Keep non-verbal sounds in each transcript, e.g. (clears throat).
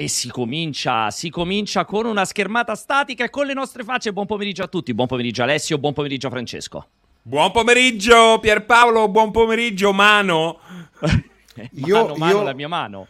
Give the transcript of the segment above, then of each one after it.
E si comincia, si comincia con una schermata statica e con le nostre facce. Buon pomeriggio a tutti, buon pomeriggio Alessio, buon pomeriggio Francesco. Buon pomeriggio Pierpaolo, buon pomeriggio Mano. (laughs) io, mano, mano, io la mia mano.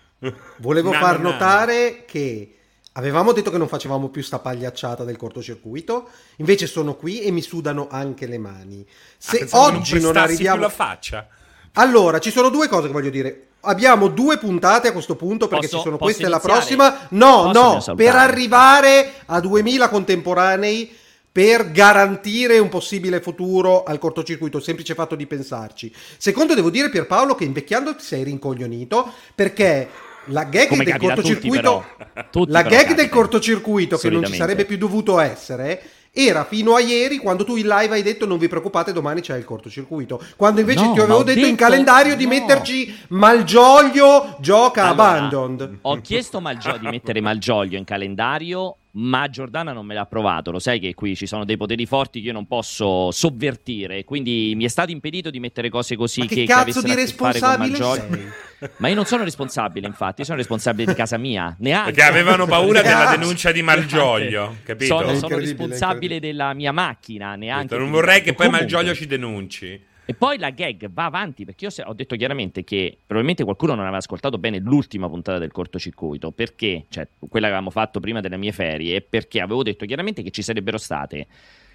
Volevo far notare che avevamo detto che non facevamo più sta pagliacciata del cortocircuito, invece sono qui e mi sudano anche le mani. Se ah, oggi non, non arriviamo... più la faccia. Allora, ci sono due cose che voglio dire. Abbiamo due puntate a questo punto perché posso, ci sono questa e la prossima. No, posso no, per arrivare a 2000 contemporanei per garantire un possibile futuro al cortocircuito, il semplice fatto di pensarci. Secondo, devo dire, Pierpaolo, che invecchiando ti sei rincoglionito perché la gag Come del cortocircuito, tutti, (laughs) tutti la gag del cortocircuito che non ci sarebbe più dovuto essere era fino a ieri quando tu in live hai detto non vi preoccupate domani c'è il cortocircuito quando invece no, ti avevo detto, detto, in calendario no. di metterci Malgioglio gioca allora, Abandoned ho chiesto Malgio- di mettere Malgioglio in calendario ma Giordana non me l'ha approvato. Lo sai che qui ci sono dei poteri forti che io non posso sovvertire. Quindi mi è stato impedito di mettere cose così ma che, che cazzo di responsabile sei? Ma io non sono responsabile, infatti, sono responsabile di casa mia. Neanche. Perché avevano paura della denuncia di Malgioglio, capito? Sono, sono responsabile della mia macchina. Neanche non vorrei che poi Comunque. Malgioglio ci denunci. E poi la gag va avanti perché io ho detto chiaramente che probabilmente qualcuno non aveva ascoltato bene l'ultima puntata del cortocircuito perché, cioè quella che avevamo fatto prima delle mie ferie, perché avevo detto chiaramente che ci sarebbero state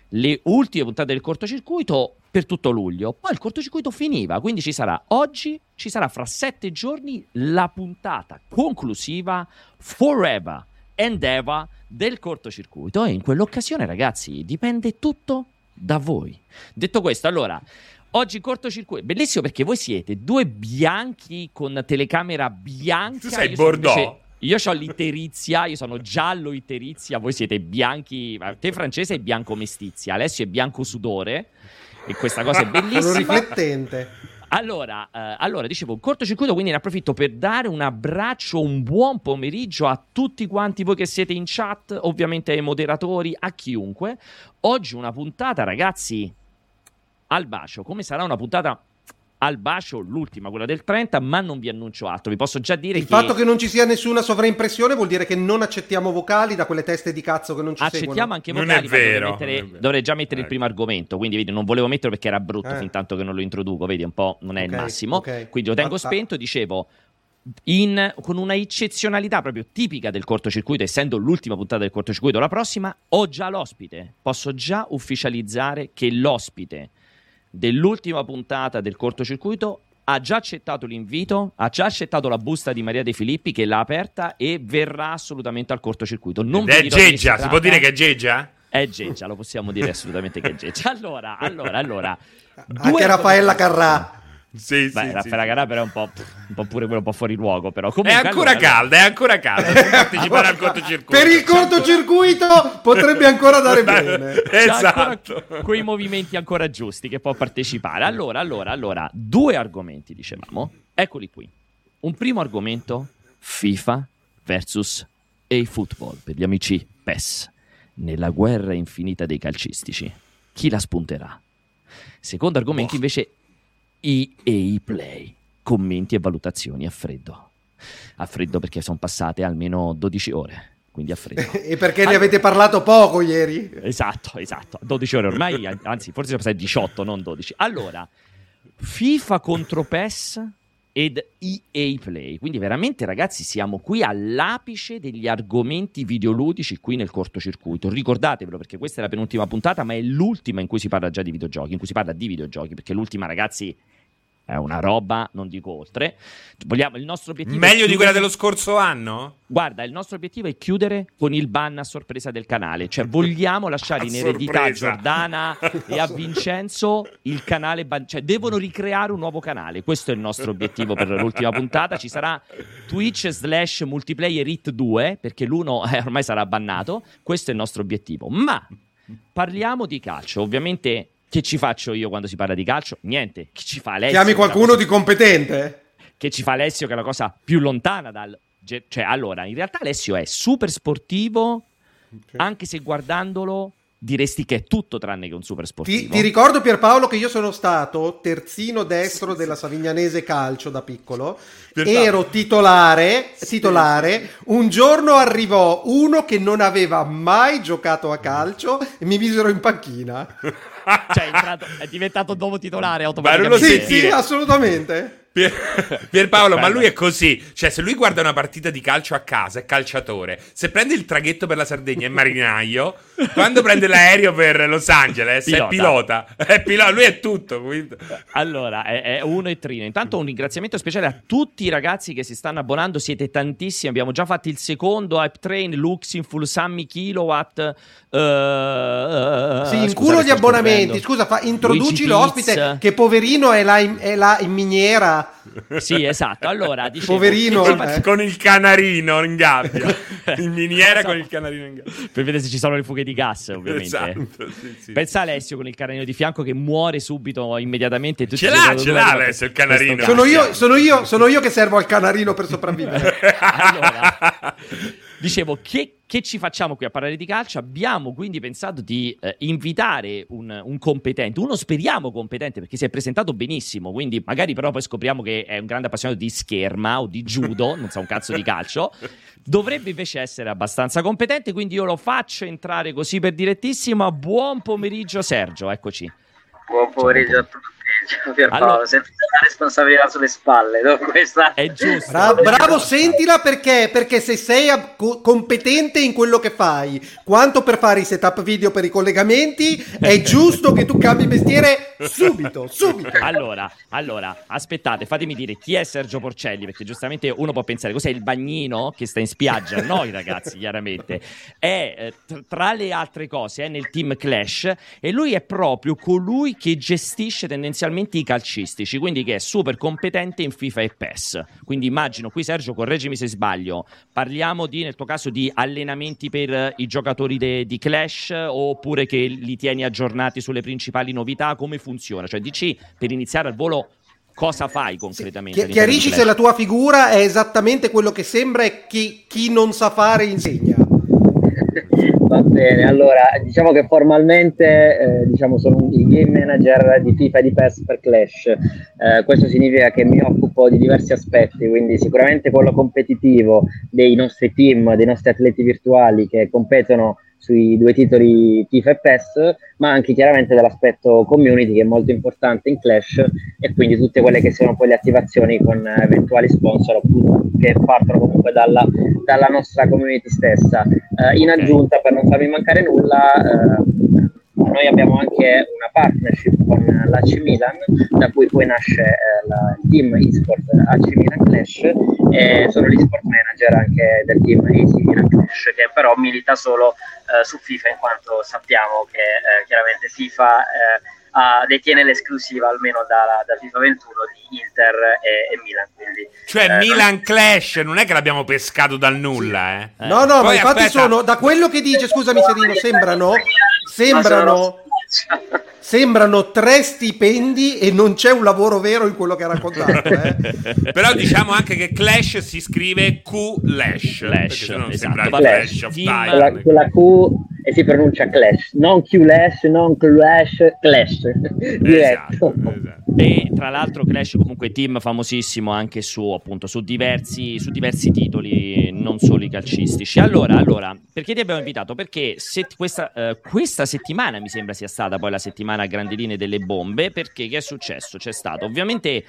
le ultime puntate del cortocircuito per tutto luglio. Poi il cortocircuito finiva, quindi ci sarà oggi, ci sarà fra sette giorni la puntata conclusiva Forever and Ever del cortocircuito. E in quell'occasione, ragazzi, dipende tutto da voi. Detto questo, allora. Oggi cortocircuito, bellissimo perché voi siete due bianchi con telecamera bianca. Tu sei Bordeaux. Io ho l'iterizia, io sono giallo iterizia, voi siete bianchi. Te francese è bianco mestizia, Alessio è bianco sudore. E questa cosa è (laughs) bellissima. Sono riflettente. Allora, eh, allora, dicevo, un cortocircuito, quindi ne approfitto per dare un abbraccio, un buon pomeriggio a tutti quanti voi che siete in chat, ovviamente ai moderatori, a chiunque. Oggi una puntata, ragazzi, al bacio. Come sarà una puntata al bacio, l'ultima, quella del 30, ma non vi annuncio altro. Vi posso già dire il che... Il fatto che non ci sia nessuna sovraimpressione vuol dire che non accettiamo vocali da quelle teste di cazzo che non ci accettiamo seguono. anche vocali. Non è vero. Dovrei, mettere, dovrei già mettere ecco. il primo argomento, quindi vedi, non volevo metterlo perché era brutto eh. fin tanto che non lo introduco, vedi, un po' non è okay, il massimo. Okay. Quindi lo tengo spento, dicevo... In, con una eccezionalità proprio tipica del cortocircuito, essendo l'ultima puntata del cortocircuito, la prossima, ho già l'ospite. Posso già ufficializzare che l'ospite dell'ultima puntata del cortocircuito ha già accettato l'invito, ha già accettato la busta di Maria De Filippi che l'ha aperta e verrà assolutamente al cortocircuito. Non è Geggia, si può dire che è Geggia? È Geggia, lo possiamo dire assolutamente che è Geggia. Allora, allora, allora. Anche Raffaella Carrà. Sì, Beh, sì, Raffaella sì. Carrà però è un po', un po' pure quello un po' fuori luogo però Comunque, è ancora allora, calda, è ancora calda. Partecipare (laughs) al cortocircuito. Per il cortocircuito potrebbe ancora dare bene. (laughs) Esatto. quei movimenti ancora giusti che può partecipare. Allora, allora, allora due argomenti dicevamo. Eccoli qui. Un primo argomento FIFA versus A-Football per gli amici PES. Nella guerra infinita dei calcistici chi la spunterà? Secondo argomento oh. invece EA Play. Commenti e valutazioni a freddo. A freddo perché sono passate almeno 12 ore. Quindi a freddo. (laughs) e perché allora, ne avete parlato poco ieri? Esatto, esatto. 12 ore ormai, (laughs) anzi, forse sono passate 18, non 12. Allora, FIFA contro PES ed EA Play. Quindi veramente ragazzi siamo qui all'apice degli argomenti videoludici qui nel cortocircuito. Ricordatevelo perché questa è la penultima puntata, ma è l'ultima in cui si parla già di videogiochi, in cui si parla di videogiochi, perché l'ultima ragazzi è una roba, non dico oltre. Vogliamo, il nostro obiettivo Meglio chiudere... di quella dello scorso anno? Guarda, il nostro obiettivo è chiudere con il ban a sorpresa del canale. Cioè, vogliamo lasciare (laughs) in eredità a Giordana (laughs) e a Vincenzo il canale. Ban- cioè, devono ricreare un nuovo canale. Questo è il nostro obiettivo per l'ultima puntata. Ci sarà Twitch slash multiplayer hit 2, perché l'uno (laughs) eh, ormai sarà bannato. Questo è il nostro obiettivo. Ma parliamo di calcio. Ovviamente che ci faccio io quando si parla di calcio? Niente. Che ci fa Alessio? Chiami qualcuno cosa... di competente? Che ci fa Alessio, che è la cosa più lontana dal. Cioè, allora, in realtà Alessio è super sportivo, okay. anche se guardandolo diresti che è tutto tranne che un super sportivo. Ti, ti ricordo Pierpaolo che io sono stato terzino destro sì, della Savignanese Calcio da piccolo, Pierpaolo. ero titolare, titolare, un giorno arrivò uno che non aveva mai giocato a calcio e mi misero in panchina. (laughs) cioè è, entrato, è diventato nuovo titolare automaticamente. Sì, sì, assolutamente. Pier, Pierpaolo, ma lui è così. Cioè, se lui guarda una partita di calcio a casa, è calciatore. Se prende il traghetto per la Sardegna, è marinaio. Quando prende l'aereo per Los Angeles, pilota. è pilota. È pilota. Lui è tutto. Quindi. Allora, è, è, uno e trino. Intanto un ringraziamento speciale a tutti i ragazzi che si stanno abbonando. Siete tantissimi. Abbiamo già fatto il secondo Hype Train, Luxinful, Sammy Kilowatt. Uh, uh, sì, in culo gli abbonamenti. Scusa, fa, introduci l'ospite che poverino è là in, è là in miniera sì, esatto. Allora, (laughs) dicevo, poverino eh. con il canarino in gabbia. (laughs) in miniera esatto. con il canarino in gabbia. Per vedere se ci sono le fughe di gas, ovviamente. Esatto, sì, sì. Pensa Alessio con il canarino di fianco che muore subito immediatamente. Ce l'ha, ce l'ha Alessio il canarino. Sono io, sono, io, sono io che servo al canarino per sopravvivere. (laughs) allora, dicevo che che ci facciamo qui a parlare di calcio? Abbiamo quindi pensato di eh, invitare un, un, competente, uno speriamo competente perché si è presentato benissimo, quindi magari però poi scopriamo che è un grande appassionato di scherma o di judo, non so un cazzo di calcio. (laughs) Dovrebbe invece essere abbastanza competente, quindi io lo faccio entrare così per direttissimo. Buon pomeriggio Sergio, eccoci. Buon pomeriggio a tutti. Pierpaolo, allora, senti la responsabilità sulle spalle. No? Questa... È giusto. Bra- bravo, sentila perché? Perché se sei a- co- competente in quello che fai, quanto per fare i setup video per i collegamenti, è (laughs) giusto che tu cambi mestiere subito, subito. Allora, allora, aspettate, fatemi dire chi è Sergio Porcelli, perché giustamente uno può pensare cos'è il bagnino che sta in spiaggia. Noi ragazzi, chiaramente. È, eh, tra le altre cose, è nel team Clash e lui è proprio colui che gestisce tendenzialmente specialmente i calcistici, quindi che è super competente in FIFA e PES. Quindi immagino, qui Sergio, correggimi se sbaglio, parliamo di, nel tuo caso di allenamenti per i giocatori de, di Clash oppure che li tieni aggiornati sulle principali novità, come funziona? Cioè dici per iniziare al volo cosa fai concretamente? Sì, chiarisci se la tua figura è esattamente quello che sembra e chi, chi non sa fare insegna. Va bene, allora diciamo che formalmente eh, diciamo, sono il game manager di FIFA e di PES per Clash. Eh, questo significa che mi occupo di diversi aspetti, quindi sicuramente quello competitivo dei nostri team, dei nostri atleti virtuali che competono sui due titoli FIFA e PES, ma anche chiaramente dell'aspetto community che è molto importante in Clash e quindi tutte quelle che sono poi le attivazioni con eventuali sponsor che partono comunque dalla, dalla nostra community stessa. Eh, in aggiunta, per non farmi mancare nulla, eh, noi abbiamo anche una partnership con l'AC Milan, da cui poi nasce eh, il team eSport AC Milan Clash e sono l'eSport manager anche del team AC Milan Clash, che però milita solo eh, su FIFA, in quanto sappiamo che eh, chiaramente FIFA eh, ha, detiene l'esclusiva almeno da, da, FIFA 21 di Inter e, e Milan. Quindi, cioè eh, Milan Clash non è che l'abbiamo pescato dal nulla, eh? No, no, Poi ma infatti aspetta. sono da quello che dice, scusami Serino, sembrano sembrano sembrano tre stipendi e non c'è un lavoro vero in quello che ha raccontato. Eh? (laughs) Però diciamo anche che Clash si scrive Q-Lash. Lash, non esatto. sembra Clash. Con la, Q e si pronuncia Clash, non Q-Lash, non Clash, Clash. Esatto, (laughs) esatto. E tra l'altro Clash comunque team famosissimo anche su, appunto, su, diversi, su diversi titoli, non solo i calcistici. Allora, allora perché ti abbiamo invitato? Perché se, questa, uh, questa settimana mi sembra sia stata poi la settimana a grandi linee delle bombe, perché che è successo? C'è stato ovviamente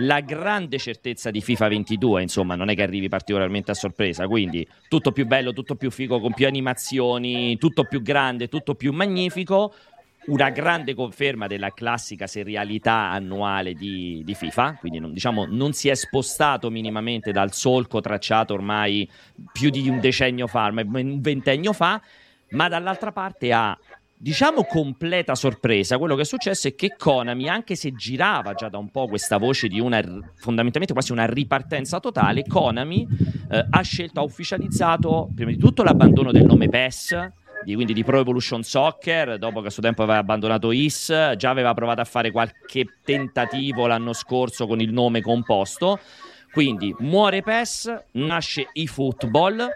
la grande certezza di FIFA 22, insomma, non è che arrivi particolarmente a sorpresa, quindi tutto più bello, tutto più figo, con più animazioni, tutto più grande, tutto più magnifico, una grande conferma della classica serialità annuale di, di FIFA, quindi non, diciamo, non, si è spostato minimamente dal solco tracciato ormai più di un decennio fa, un ventennio fa, ma dall'altra parte ha diciamo completa sorpresa, quello che è successo è che Konami, anche se girava già da un po' questa voce di una fondamentalmente quasi una ripartenza totale, Konami eh, ha scelto, ha ufficializzato prima di tutto l'abbandono del nome PES. Di, quindi di Pro Evolution Soccer, dopo che a suo tempo aveva abbandonato IS, già aveva provato a fare qualche tentativo l'anno scorso con il nome composto. Quindi muore PES, nasce eFootball,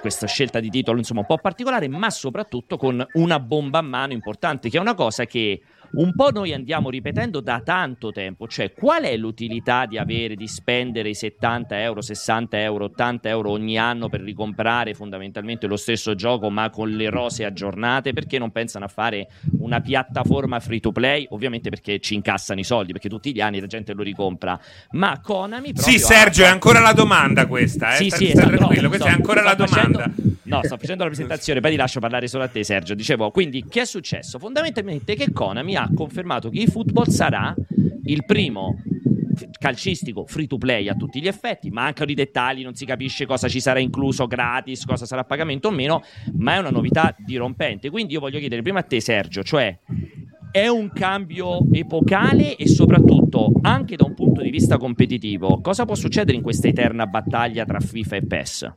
questa scelta di titolo insomma un po' particolare, ma soprattutto con una bomba a mano importante, che è una cosa che un po' noi andiamo ripetendo da tanto tempo, cioè qual è l'utilità di avere, di spendere i 70 euro, 60 euro, 80 euro ogni anno per ricomprare fondamentalmente lo stesso gioco ma con le rose aggiornate, perché non pensano a fare una piattaforma free to play, ovviamente perché ci incassano i soldi, perché tutti gli anni la gente lo ricompra, ma Konami... Sì Sergio, ha... è ancora la domanda questa, eh? Sì, sì, esatto, tranquillo, no, questa so, è ancora la domanda. Facendo... No, sto facendo la presentazione, poi ti lascio parlare solo a te Sergio. Dicevo, quindi che è successo? Fondamentalmente che Konami ha confermato che eFootball sarà il primo calcistico free to play a tutti gli effetti, mancano i dettagli, non si capisce cosa ci sarà incluso gratis, cosa sarà a pagamento o meno, ma è una novità dirompente. Quindi io voglio chiedere prima a te Sergio, cioè è un cambio epocale e soprattutto anche da un punto di vista competitivo, cosa può succedere in questa eterna battaglia tra FIFA e PES?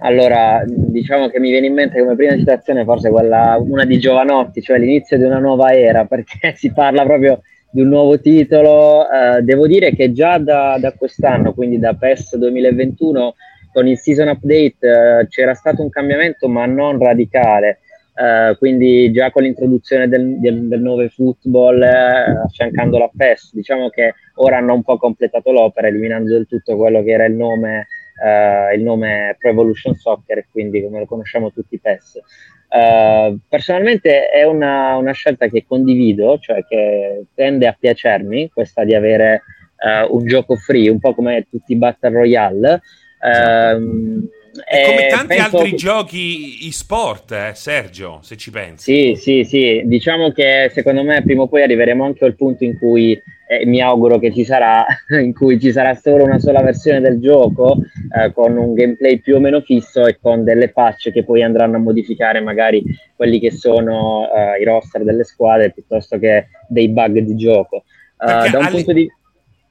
Allora, diciamo che mi viene in mente come prima citazione forse quella, una di Giovanotti, cioè l'inizio di una nuova era, (laughs) perché si parla proprio di un nuovo titolo. Eh, devo dire che già da, da, quest'anno, quindi da PES 2021, con il season update eh, c'era stato un cambiamento, ma non radicale. Uh, quindi già con l'introduzione del, del, del nuovo football uh, affiancando la PES diciamo che ora hanno un po' completato l'opera eliminando del tutto quello che era il nome uh, il nome Pro Evolution Soccer e quindi come lo conosciamo tutti PES. Uh, personalmente è una, una, scelta che condivido, cioè che tende a piacermi, questa di avere uh, un gioco free, un po' come tutti i Battle Royale. Uh, e come tanti altri che... giochi e-sport, eh, Sergio, se ci pensi. Sì, sì, sì. Diciamo che secondo me prima o poi arriveremo anche al punto in cui eh, mi auguro che ci sarà, (laughs) in cui ci sarà solo una sola versione del gioco eh, con un gameplay più o meno fisso e con delle patch che poi andranno a modificare magari quelli che sono eh, i roster delle squadre piuttosto che dei bug di gioco. Uh, da un punto di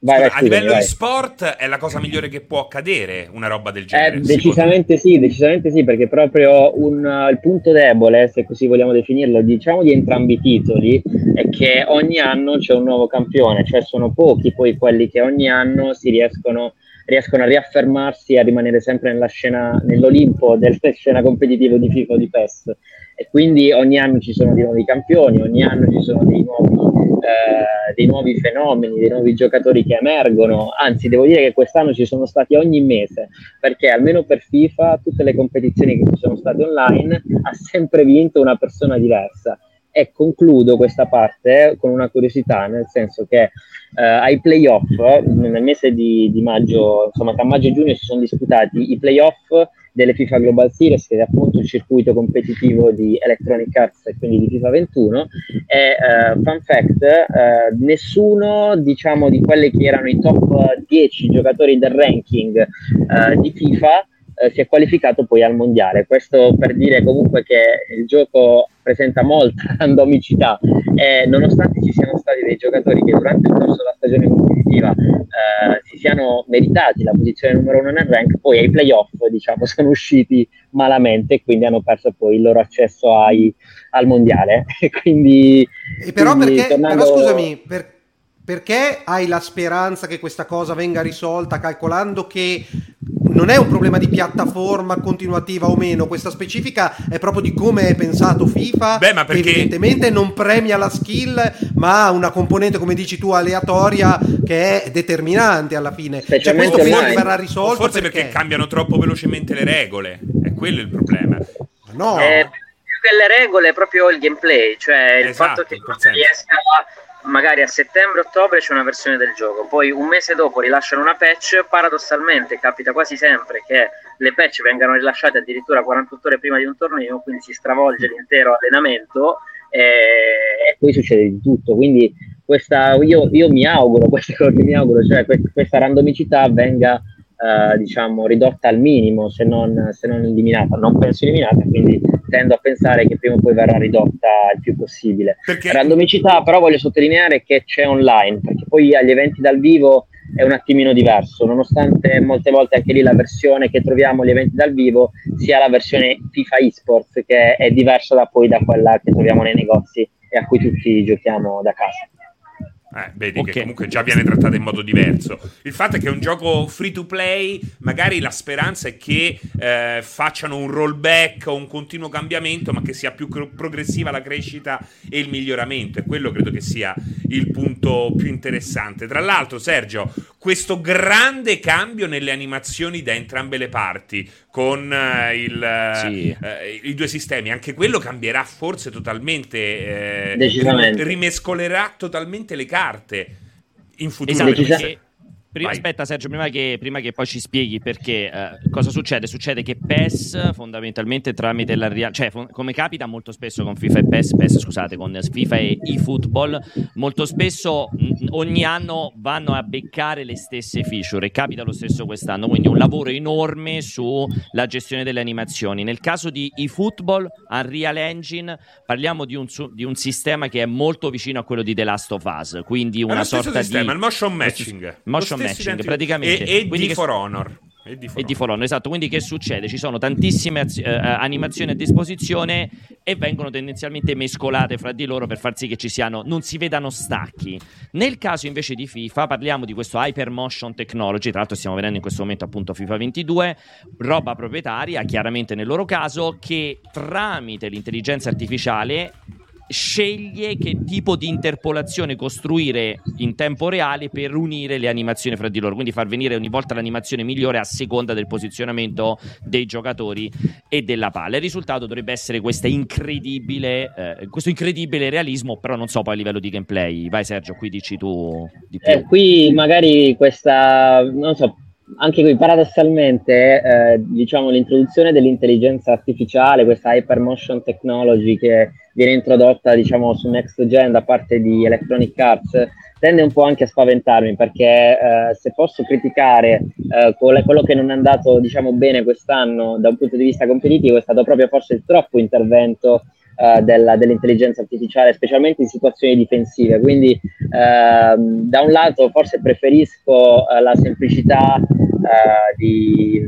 Vai, vai, a livello vai. di sport è la cosa migliore che può accadere una roba del genere? Eh, decisamente sì, decisamente sì, perché proprio un, uh, il punto debole, se così vogliamo definirlo, diciamo di entrambi i titoli, è che ogni anno c'è un nuovo campione, cioè sono pochi poi quelli che ogni anno si riescono, riescono a riaffermarsi e a rimanere sempre nella scena, nell'Olimpo della (laughs) scena competitiva di FIFA o di PES. E quindi ogni anno ci sono dei nuovi campioni, ogni anno ci sono dei nuovi eh, dei nuovi fenomeni, dei nuovi giocatori che emergono, anzi devo dire che quest'anno ci sono stati ogni mese, perché almeno per FIFA tutte le competizioni che ci sono state online ha sempre vinto una persona diversa. E concludo questa parte con una curiosità, nel senso che eh, ai playoff, nel mese di, di maggio, insomma tra maggio e giugno si sono disputati i playoff delle FIFA Global Series, che è appunto il circuito competitivo di Electronic Arts e quindi di FIFA 21. E uh, fun fact: uh, nessuno diciamo di quelli che erano i top 10 giocatori del ranking uh, di FIFA eh, si è qualificato poi al mondiale. Questo per dire comunque che il gioco presenta molta (laughs) randomicità e nonostante ci siano stati dei giocatori che durante il corso della stagione competitiva eh, si siano meritati la posizione numero uno nel rank, poi ai playoff diciamo (laughs) sono usciti malamente e quindi hanno perso poi il loro accesso ai, al mondiale. (laughs) quindi, e però, quindi, perché, tornando... però scusami, per, perché hai la speranza che questa cosa venga risolta calcolando che non è un problema di piattaforma continuativa o meno, questa specifica è proprio di come è pensato FIFA, Beh, ma perché... che evidentemente non premia la skill, ma ha una componente, come dici tu, aleatoria che è determinante alla fine. Cioè questo forse verrà risolto forse perché... perché... cambiano troppo velocemente le regole, è quello il problema. No. Eh, più che le regole, è proprio il gameplay, cioè il esatto, fatto che riesca a magari a settembre-ottobre c'è una versione del gioco, poi un mese dopo rilasciano una patch, paradossalmente capita quasi sempre che le patch vengano rilasciate addirittura 48 ore prima di un torneo, quindi si stravolge l'intero allenamento e, e poi succede di tutto, quindi questa, io, io mi auguro, (laughs) questa mi auguro, cioè questa randomicità venga Uh, diciamo ridotta al minimo se non, se non, eliminata. Non penso eliminata quindi tendo a pensare che prima o poi verrà ridotta il più possibile. Perché... randomicità però voglio sottolineare che c'è online perché poi agli eventi dal vivo è un attimino diverso nonostante molte volte anche lì la versione che troviamo agli eventi dal vivo sia la versione FIFA eSports che è diversa da poi da quella che troviamo nei negozi e a cui tutti giochiamo da casa Eh, vedi okay. che comunque già viene trattata in modo diverso. Il fatto è che è un gioco free to play, magari la speranza è che eh, facciano un rollback o un continuo cambiamento, ma che sia più cr- progressiva la crescita e il miglioramento. E quello credo che sia il punto più interessante. Tra l'altro, Sergio, questo grande cambio nelle animazioni da entrambe le parti con eh, il, sì. eh, i due sistemi, anche quello cambierà forse totalmente, eh, rimescolerà totalmente le carte in futuro. Esatto, perché, Prima, aspetta Sergio, prima che, prima che, poi ci spieghi perché eh, cosa succede? Succede che PES fondamentalmente tramite la real, cioè fon- come capita molto spesso con FIFA e PES, PES scusate, con FIFA e eFootball, molto spesso mh, ogni anno vanno a beccare le stesse feature e capita lo stesso quest'anno, quindi un lavoro enorme sulla gestione delle animazioni. Nel caso di eFootball, Unreal Engine, parliamo di un, su- di un sistema che è molto vicino a quello di The Last of Us, quindi una sorta sistema, di... il motion matching. Motion matching praticamente. E, e di For Honor. E di, e di For Honor, esatto. Quindi che succede? Ci sono tantissime az- eh, animazioni a disposizione e vengono tendenzialmente mescolate fra di loro per far sì che ci siano, non si vedano stacchi. Nel caso invece di FIFA parliamo di questo Hypermotion Technology, tra l'altro stiamo vedendo in questo momento appunto FIFA 22, roba proprietaria, chiaramente nel loro caso, che tramite l'intelligenza artificiale sceglie che tipo di interpolazione costruire in tempo reale per unire le animazioni fra di loro, quindi far venire ogni volta l'animazione migliore a seconda del posizionamento dei giocatori e della palla. Il risultato dovrebbe essere incredibile, eh, questo incredibile realismo, però non so poi a livello di gameplay. Vai Sergio, qui dici tu di più. Eh, qui magari questa, non so, anche qui paradossalmente, eh, diciamo, l'introduzione dell'intelligenza artificiale, questa hypermotion technology che viene introdotta, diciamo, su Next Gen da parte di Electronic Arts, tende un po' anche a spaventarmi perché eh, se posso criticare eh, quello che non è andato, diciamo, bene quest'anno da un punto di vista competitivo è stato proprio forse il troppo intervento Uh, della, dell'intelligenza artificiale, specialmente in situazioni difensive. Quindi, uh, da un lato, forse preferisco uh, la semplicità di,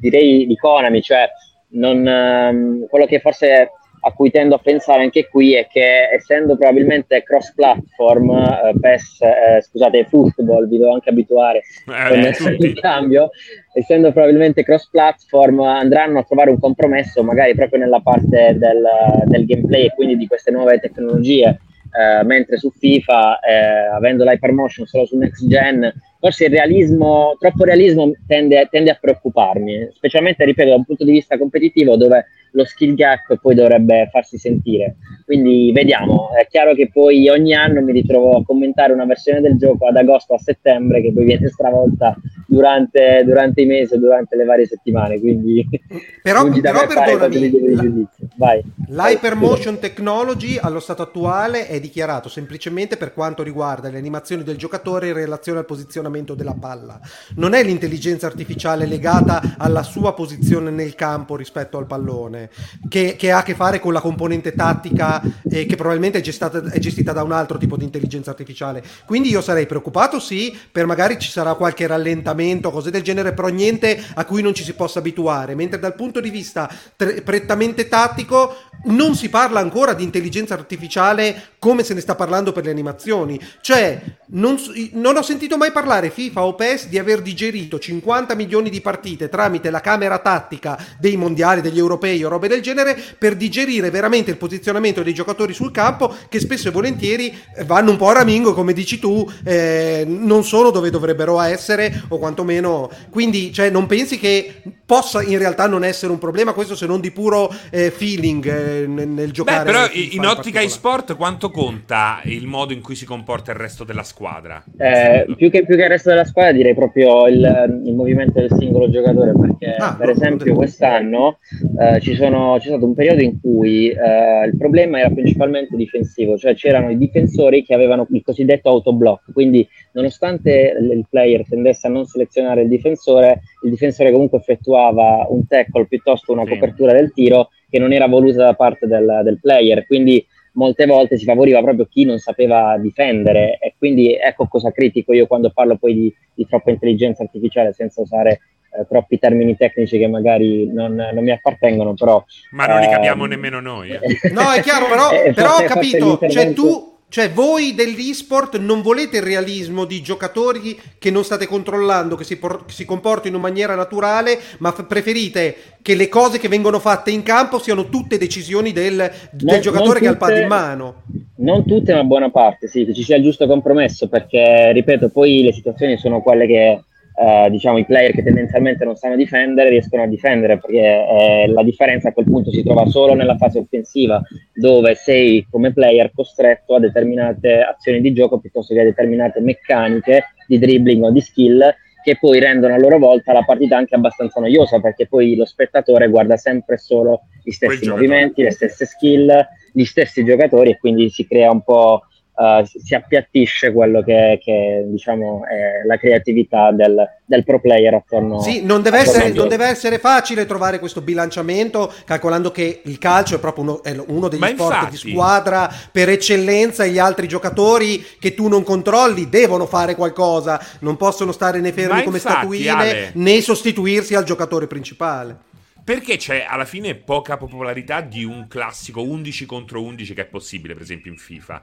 direi di Konami, cioè non, um, quello che forse a cui tendo a pensare anche qui è che essendo probabilmente cross platform, eh, PES, eh, scusate, football, vi devo anche abituare eh, con il cambio, essendo probabilmente cross platform andranno a trovare un compromesso magari proprio nella parte del, del gameplay e quindi di queste nuove tecnologie. Eh, mentre su FIFA, eh, avendo l'hypermotion solo su next gen, forse il realismo, troppo realismo tende, tende a preoccuparmi, specialmente, ripeto, da un punto di vista competitivo dove lo skill gap poi dovrebbe farsi sentire. Quindi vediamo, è chiaro che poi ogni anno mi ritrovo a commentare una versione del gioco ad agosto a settembre che poi viene stravolta durante, durante i mesi, durante le varie settimane, quindi (laughs) però, però perdonami, la, l'hypermotion technology allo stato attuale è dichiarato semplicemente per quanto riguarda le animazioni del giocatore in relazione al posizionamento della palla. Non è l'intelligenza artificiale legata alla sua posizione nel campo rispetto al pallone che, che, ha a che fare con la componente tattica eh, che probabilmente è gestita, è gestita, da un altro tipo di intelligenza artificiale. Quindi io sarei preoccupato, sì, per magari ci sarà qualche rallentamento, cose del genere, però niente a cui non ci si possa abituare. Mentre dal punto di vista tre, prettamente tattico non si parla ancora di intelligenza artificiale come se ne sta parlando per le animazioni. Cioè, non, non, ho sentito mai parlare FIFA o PES di aver digerito 50 milioni di partite tramite la camera tattica dei mondiali, degli europei robe del genere per digerire veramente il posizionamento dei giocatori sul campo che spesso e volentieri vanno un po' a ramingo, come dici tu, eh, non sono dove dovrebbero essere o quantomeno... Quindi, cioè, non pensi che possa in realtà non essere un problema questo se non di puro eh, feeling eh, nel, nel giocare. Beh, però in ottica e-sport quanto conta il modo in cui si comporta il resto della squadra? Eh, più, che, più, che, il resto della squadra direi proprio il, il movimento del singolo giocatore perché ah, per esempio quest'anno eh, ci sono, c'è stato un periodo in cui eh, il problema era principalmente difensivo, cioè c'erano i difensori che avevano il cosiddetto autoblock, quindi nonostante il player tendesse a non selezionare il difensore, il difensore comunque effettuava un tackle piuttosto una sì. copertura del tiro che non era voluta da parte del, del player, quindi molte volte si favoriva proprio chi non sapeva difendere e quindi ecco cosa critico io quando parlo poi di, di troppa intelligenza artificiale senza usare eh, troppi termini tecnici che magari non, non mi appartengono però ma non li capiamo ehm, nemmeno noi eh. no è chiaro però, (laughs) però ho capito cioè tu Cioè, voi dell'esport non volete il realismo di giocatori che non state controllando, che si, por- si comportino in maniera naturale, ma f- preferite che le cose che vengono fatte in campo siano tutte decisioni del, del non, giocatore non tutte, che ha il pad in mano. Non tutte, ma buona parte, sì, che ci sia il giusto compromesso, perché, ripeto, poi le situazioni sono quelle che eh, diciamo i player che tendenzialmente non sanno difendere riescono a difendere perché eh, la differenza a quel punto si trova solo nella fase offensiva dove sei come player costretto a determinate azioni di gioco piuttosto che a determinate meccaniche di dribbling o di skill che poi rendono a loro volta la partita anche abbastanza noiosa perché poi lo spettatore guarda sempre solo gli stessi movimenti, le stesse skill, gli stessi giocatori e quindi si crea un po' uh, si appiattisce quello che, che diciamo, è la creatività del, del, pro player attorno Sì, non deve, essere, non deve, essere, facile trovare questo bilanciamento, calcolando che il calcio è proprio uno, è uno degli Ma sport infatti... di squadra per eccellenza e gli altri giocatori che tu non controlli devono fare qualcosa, non possono stare né fermi come statuine Ale... né sostituirsi al giocatore principale. Perché c'è alla fine poca popolarità di un classico 11 contro 11 che è possibile, per esempio, in FIFA.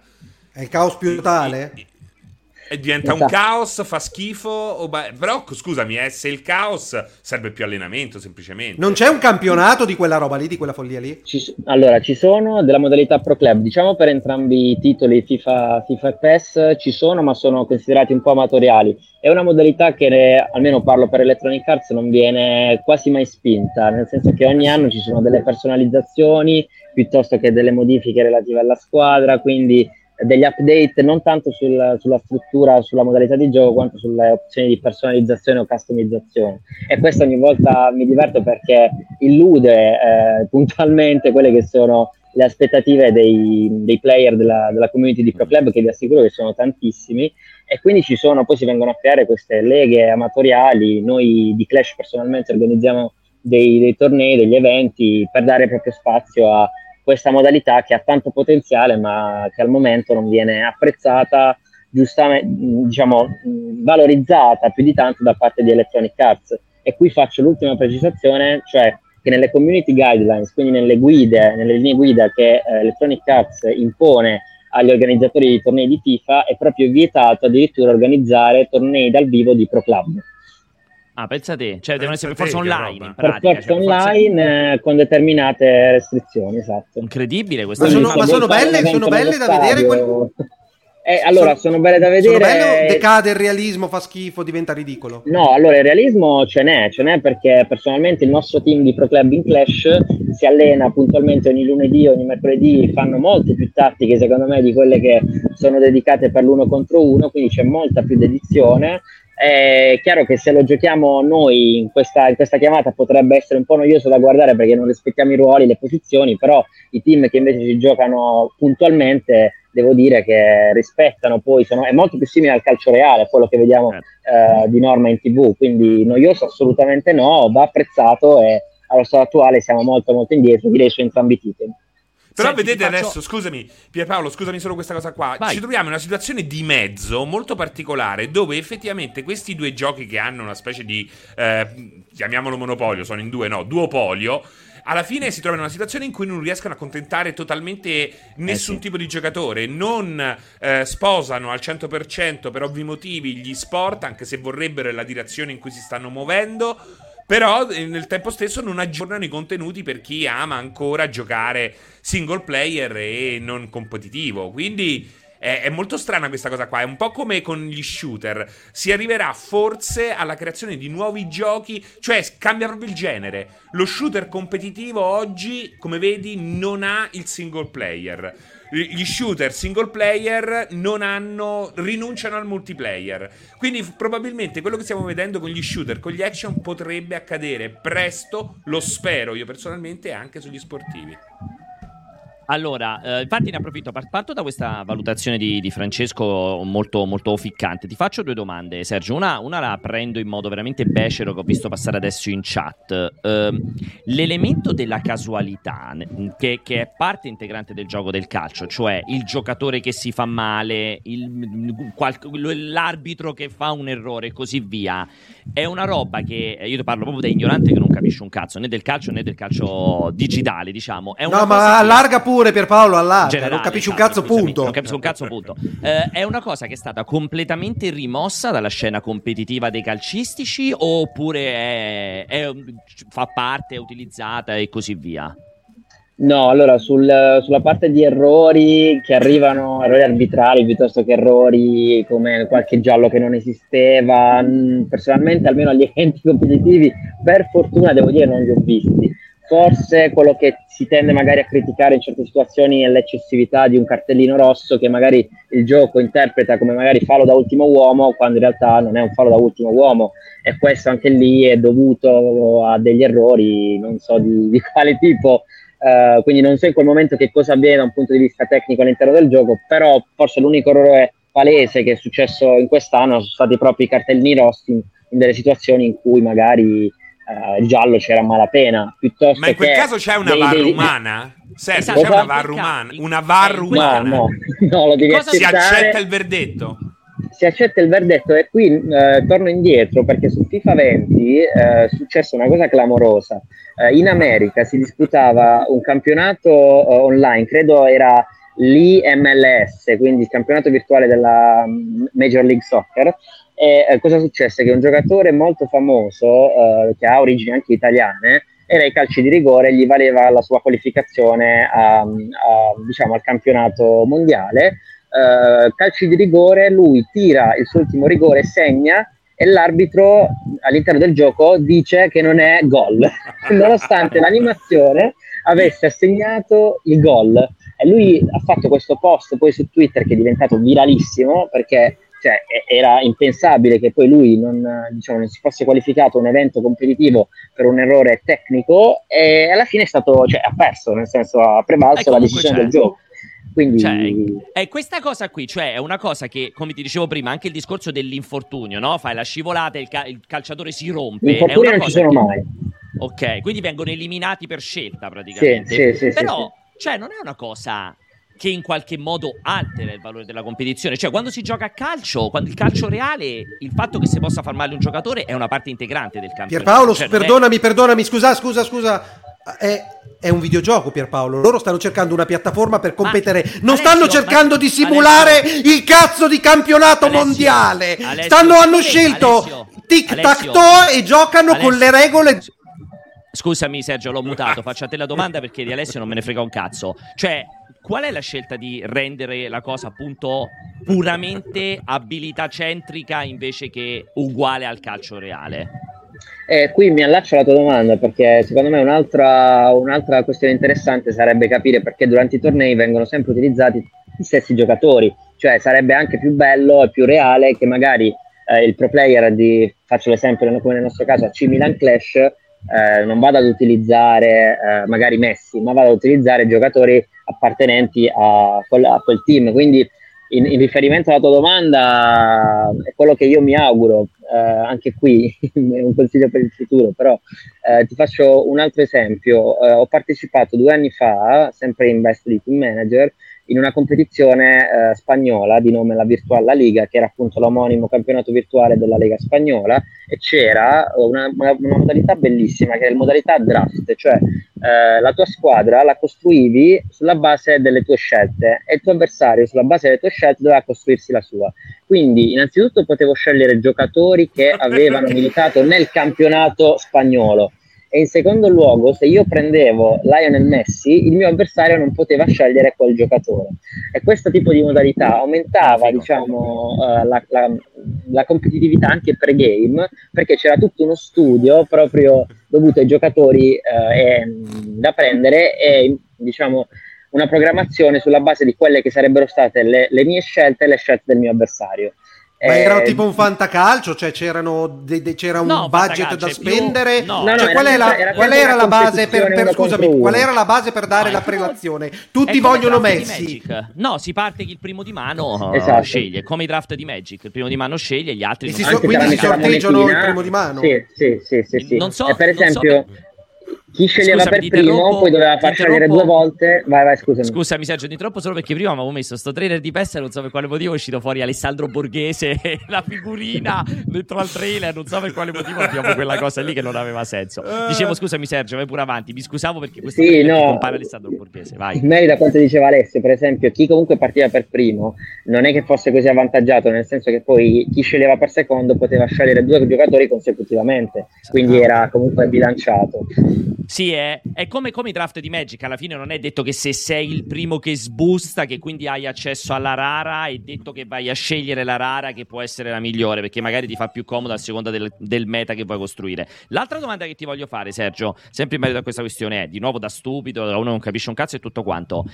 È il caos più totale? E diventa esatto. un caos, fa schifo. Ba- però scusami, eh, se il caos serve più allenamento semplicemente. Non c'è un campionato di quella roba lì, di quella follia lì? Ci, allora, ci sono della modalità Pro Club. Diciamo per entrambi i titoli FIFA, FIFA e PES ci sono, ma sono considerati un po' amatoriali. È una modalità che, almeno parlo per Electronic Arts, non viene quasi mai spinta, nel senso che ogni anno ci sono delle personalizzazioni piuttosto che delle modifiche relative alla squadra, quindi degli update non tanto sul, sulla struttura, sulla modalità di gioco, quanto sulle opzioni di personalizzazione o customizzazione. E questo ogni volta mi diverto perché illude eh, puntualmente quelle che sono le aspettative dei, dei player della, della, community di Pro Club, che vi assicuro che sono tantissimi, e quindi ci sono, poi si vengono a creare queste leghe amatoriali. Noi di Clash personalmente organizziamo dei, dei tornei, degli eventi per dare proprio spazio a questa modalità che ha tanto potenziale ma che al momento non viene apprezzata, giustamente, diciamo, valorizzata più di tanto da parte di Electronic Arts. E qui faccio l'ultima precisazione, cioè che nelle community guidelines, quindi nelle guide, nelle linee guida che eh, Electronic Arts impone agli organizzatori di tornei di FIFA, è proprio vietato addirittura organizzare tornei dal vivo di Pro Club. Ah, pensa te, cioè devono essere per forza online in pratica. Per forza cioè, online forza... Eh, con determinate restrizioni, esatto. Incredibile questa Ma sono, ma sono belle, sono belle da vedere quel... Eh, allora, sono, sono, belle da vedere. Sono belle decade il realismo, fa schifo, diventa ridicolo? No, allora il realismo ce n'è, ce n'è perché personalmente il nostro team di Pro Club in Clash si allena puntualmente ogni lunedì, ogni mercoledì, fanno molte più tattiche secondo me di quelle che sono dedicate per l'uno contro uno, quindi c'è molta più dedizione è chiaro che se lo giochiamo noi in questa, in questa, chiamata potrebbe essere un po' noioso da guardare perché non rispettiamo i ruoli, le posizioni, però i team che invece si giocano puntualmente devo dire che rispettano poi, sono, è molto più simile al calcio reale, quello che vediamo certo. eh, di norma in tv, quindi noioso assolutamente no, va apprezzato e allo stato attuale siamo molto molto indietro, direi su entrambi i titoli. Però Senti, vedete faccio... adesso, scusami, Pierpaolo, scusami solo questa cosa qua. Vai. Ci troviamo in una situazione di mezzo molto particolare dove effettivamente questi due giochi che hanno una specie di, eh, chiamiamolo monopolio, sono in due, no, duopolio, alla fine si trovano in una situazione in cui non riescono a accontentare totalmente nessun eh sì. tipo di giocatore, non eh, sposano al 100% per ovvi motivi gli sport, anche se vorrebbero la direzione in cui si stanno muovendo però eh, nel tempo stesso non aggiornano i contenuti per chi ama ancora giocare single player e non competitivo. Quindi è, è, molto strana questa cosa qua. È un po' come con gli shooter. Si arriverà forse alla creazione di nuovi giochi, cioè cambia proprio il genere. Lo shooter competitivo oggi, come vedi, non ha il single player gli shooter single player non hanno rinunciano al multiplayer. Quindi probabilmente quello che stiamo vedendo con gli shooter, con gli action potrebbe accadere presto, lo spero io personalmente anche sugli sportivi. Allora, eh, infatti ne approfitto, parto da questa valutazione di, di Francesco molto, molto ficcante. Ti faccio due domande, Sergio. Una, una, la prendo in modo veramente becero che ho visto passare adesso in chat. Eh, l'elemento della casualità, che, che, è parte integrante del gioco del calcio, cioè il giocatore che si fa male, il, qual, l'arbitro che fa un errore e così via, è una roba che, io ti parlo proprio da ignorante che non capisce un cazzo, né del calcio né del calcio digitale, diciamo. È no, ma allarga pure ragione per Paolo all'altra, non capisci un cazzo scusami, punto. Non capisco un cazzo punto. Eh, è una cosa che è stata completamente rimossa dalla scena competitiva dei calcistici oppure è, è, fa parte, è utilizzata e così via? No, allora sul, sulla parte di errori che arrivano, errori arbitrali piuttosto che errori come qualche giallo che non esisteva, mm, personalmente almeno agli eventi competitivi, per fortuna devo dire non li ho visti. Forse quello che si tende magari a criticare in certe situazioni è l'eccessività di un cartellino rosso che magari il gioco interpreta come magari fallo da ultimo uomo, quando in realtà non è un fallo da ultimo uomo. E questo anche lì è dovuto a degli errori, non so di, di quale tipo, Uh, quindi non so in quel momento che cosa avviene da un punto di vista tecnico all'interno del gioco, però forse l'unico errore palese che è successo in quest'anno sono stati proprio i cartellini rossi in, in delle situazioni in cui magari il giallo c'era malapena. Piuttosto Ma in quel caso c'è una VAR dei... umana? Sergio, esatto, c'è una VAR umana? Una VAR umana? No, no, (laughs) no lo devi Si accetta il verdetto? si accetta il verdetto e qui eh, torno indietro perché su FIFA 20 eh, è successa una cosa clamorosa. Eh, in America si disputava un campionato eh, online, credo era l'IMLS, quindi il campionato virtuale della mm, Major League Soccer. E eh, cosa successe? Che un giocatore molto famoso, eh, che ha origini anche italiane, era i calci di rigore, gli valeva la sua qualificazione a, a, diciamo, al campionato mondiale uh, calci di rigore, lui tira il suo ultimo rigore, segna e l'arbitro all'interno del gioco dice che non è gol, (laughs) nonostante l'animazione avesse assegnato il gol. E lui ha fatto questo post poi su Twitter che è diventato viralissimo perché cioè, era impensabile che poi lui non, diciamo, non, si fosse qualificato un evento competitivo per un errore tecnico e alla fine è stato, cioè, ha perso, nel senso ha prevalso la decisione del gioco. Quindi... Cioè, è questa cosa qui, cioè è una cosa che, come ti dicevo prima, anche il discorso dell'infortunio, no? Fai la scivolata, il, ca- il calciatore si rompe. Infortuni non ci sono che... mai. Ok, quindi vengono eliminati per scelta praticamente. Sì, sì, sì, Però, cioè, non è una cosa che in qualche modo altera il valore della competizione. Cioè, quando si gioca a calcio, quando il calcio reale, il fatto che si possa far male un giocatore è una parte integrante del campionato. Pierpaolo, cioè, perdonami, è... perdonami, scusa, scusa, scusa. È, è, un videogioco, Pierpaolo. Loro stanno cercando una piattaforma per competere. Ma, non Alessio, stanno cercando ma, di simulare Alessio, il cazzo di campionato Alessio, mondiale. stanno, hanno scelto tic tac toe e giocano con le regole. Scusami, Sergio, l'ho mutato. Faccio a te la domanda perché di Alessio non me ne frega un cazzo. Cioè, qual è la scelta di rendere la cosa appunto puramente abilità centrica invece che uguale al calcio reale? E qui mi allaccio alla tua domanda perché secondo me un'altra, un'altra questione interessante sarebbe capire perché durante i tornei vengono sempre utilizzati gli stessi giocatori, cioè sarebbe anche più bello e più reale che magari eh, il pro player di, faccio l'esempio come nel nostro caso, a C Milan Clash eh, non vada ad utilizzare eh, magari Messi, ma vada ad utilizzare giocatori appartenenti a quel, a quel team. Quindi in, in, riferimento alla tua domanda è quello che io mi auguro, eh, anche qui (laughs) è un consiglio per il futuro, però eh, ti faccio un altro esempio. Eh, ho partecipato due anni fa, sempre in Best League Team Manager, in una competizione eh, spagnola di nome la Virtual La Liga, che era appunto l'omonimo campionato virtuale della Lega Spagnola, e c'era una, una, una modalità bellissima, che è la modalità draft, cioè eh, la tua squadra la costruivi sulla base delle tue scelte e il tuo avversario sulla base delle tue scelte doveva costruirsi la sua. Quindi innanzitutto potevo scegliere giocatori che (laughs) avevano militato nel campionato spagnolo. E in secondo luogo se io prendevo Lionel Messi il mio avversario non poteva scegliere quel giocatore. E questo tipo di modalità aumentava diciamo uh, la, la, la, competitività anche pre-game perché c'era tutto uno studio proprio dovuto ai giocatori uh, e, da prendere e diciamo una programmazione sulla base di quelle che sarebbero state le, le mie scelte e le scelte del mio avversario ma era tipo un fantacalcio? Cioè de- de- c'era un no, budget da spendere? No, cioè, qual, era, qual era la base per, per scusami, qual era la base per dare la prelazione? Tutti vogliono Messi. No, si parte che il primo di mano esatto. sceglie, come i draft di Magic, il primo di mano sceglie, gli altri e si so- quindi si sorteggiano il primo di mano. Sì, sì, sì, sì, sì. Non so, per esempio so chi sceglieva scusami, per primo poi doveva far scegliere due volte. Vai vai scusami. Scusami Sergio di troppo solo perché prima avevo messo sto trailer di PES e non so per quale motivo è uscito fuori Alessandro Borghese (laughs) la figurina dentro al trailer non so per quale motivo abbiamo quella cosa lì che non aveva senso. Dicevo scusami Sergio vai pure avanti mi scusavo perché questo sì, no. compare Alessandro Borghese vai. In merito a quanto diceva Alessio per esempio chi comunque partiva per primo non è che fosse così avvantaggiato nel senso che poi chi sceglieva per secondo poteva scegliere due giocatori consecutivamente quindi era comunque bilanciato sì, è, è come, come, i draft di Magic. Alla fine non è detto che se sei il primo che sbusta, che quindi hai accesso alla rara, è detto che vai a scegliere la rara che può essere la migliore, perché magari ti fa più comodo a seconda del, del meta che vuoi costruire. L'altra domanda che ti voglio fare, Sergio, sempre in merito a questa questione, è di nuovo da stupido, da uno non capisce un cazzo e tutto quanto.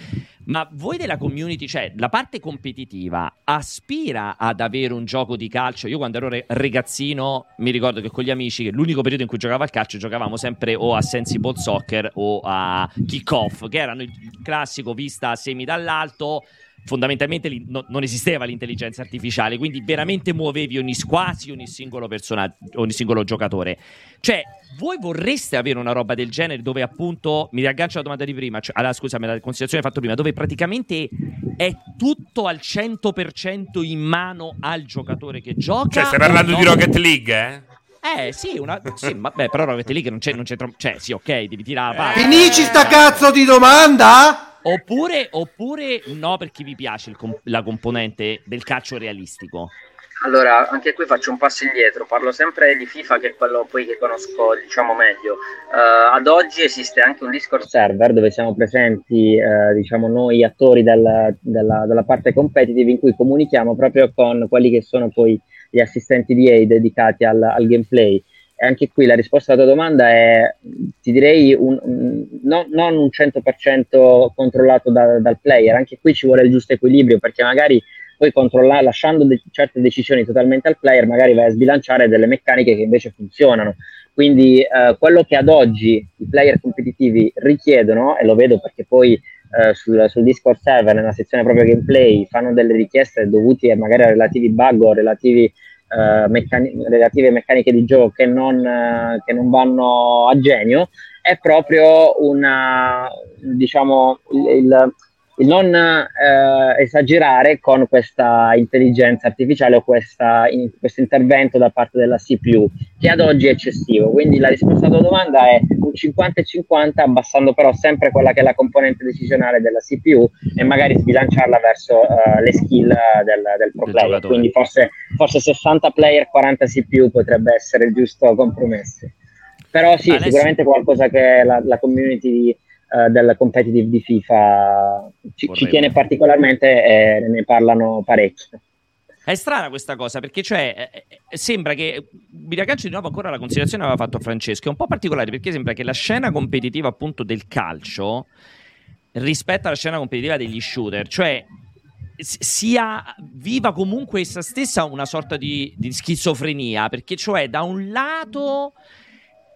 Ma voi della community, cioè la parte competitiva, aspira ad avere un gioco di calcio? Io quando ero re- ragazzino mi ricordo che con gli amici, l'unico periodo in cui giocavo al calcio, giocavamo sempre o a Sensible Football Soccer o a Kickoff, che erano il classico vista semi dall'alto. Fondamentalmente no, non esisteva l'intelligenza artificiale, quindi veramente muovevi ogni quasi ogni singolo personaggio, ogni singolo giocatore. Cioè, voi vorreste avere una roba del genere dove appunto mi riaggancio alla domanda di prima, cioè, alla, scusami, la considerazione fatto prima, dove praticamente è tutto al 100% in mano al giocatore che gioca. Cioè, stai parlando no? di Rocket League, eh? Eh sì, una, sì vabbè, però Rocket League non c'è, non c'è troppo. Cioè, sì, ok, devi tirare la palla. Finisci sta cazzo di domanda? Oppure, oppure no, per chi vi piace il, la componente del calcio realistico. Allora, anche qui faccio un passo indietro, parlo sempre di FIFA che è quello poi che conosco diciamo meglio. Uh, ad oggi esiste anche un Discord server dove siamo presenti uh, diciamo noi attori del, della, della, parte competitive in cui comunichiamo proprio con quelli che sono poi gli assistenti di EA dedicati al, al gameplay. E anche qui la risposta alla tua domanda è, ti direi, un, no, non un 100% controllato da, dal player, anche qui ci vuole il giusto equilibrio perché magari poi lasciando de- certe decisioni totalmente al player, magari vai a sbilanciare delle meccaniche che invece funzionano. Quindi eh, quello che ad oggi i player competitivi richiedono, e lo vedo perché poi eh, sul, sul, Discord server, nella sezione proprio gameplay, fanno delle richieste dovute magari a relativi bug o relativi, eh, meccani- relative meccaniche di gioco che non, eh, che non vanno a genio, è proprio una, diciamo, il, il il non eh, esagerare con questa intelligenza artificiale o questa, in, questo intervento da parte della CPU, che ad oggi è eccessivo. Quindi la risposta alla tua domanda è un 50 50, abbassando però sempre quella che è la componente decisionale della CPU e magari sbilanciarla verso uh, le skill del, del pro player. Quindi forse, forse 60 player, 40 CPU potrebbe essere il giusto compromesso. Però sì, Adesso... sicuramente qualcosa che la, la community uh, del competitive di FIFA ci, ci tiene particolarmente e ne parlano parecchio. È strana questa cosa perché cioè, eh, eh, sembra che mi raggancio di nuovo ancora alla considerazione che aveva fatto Francesco. È un po' particolare perché sembra che la scena competitiva appunto del calcio rispetto alla scena competitiva degli shooter, cioè sia viva comunque essa stessa una sorta di, di schizofrenia perché cioè da un lato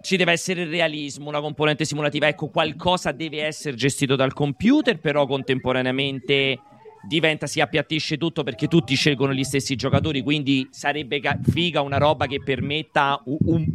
ci deve essere il realismo, una componente simulativa, ecco, qualcosa deve essere gestito dal computer, però contemporaneamente diventa, si appiattisce tutto perché tutti scelgono gli stessi giocatori, quindi sarebbe figa una roba che permetta un, un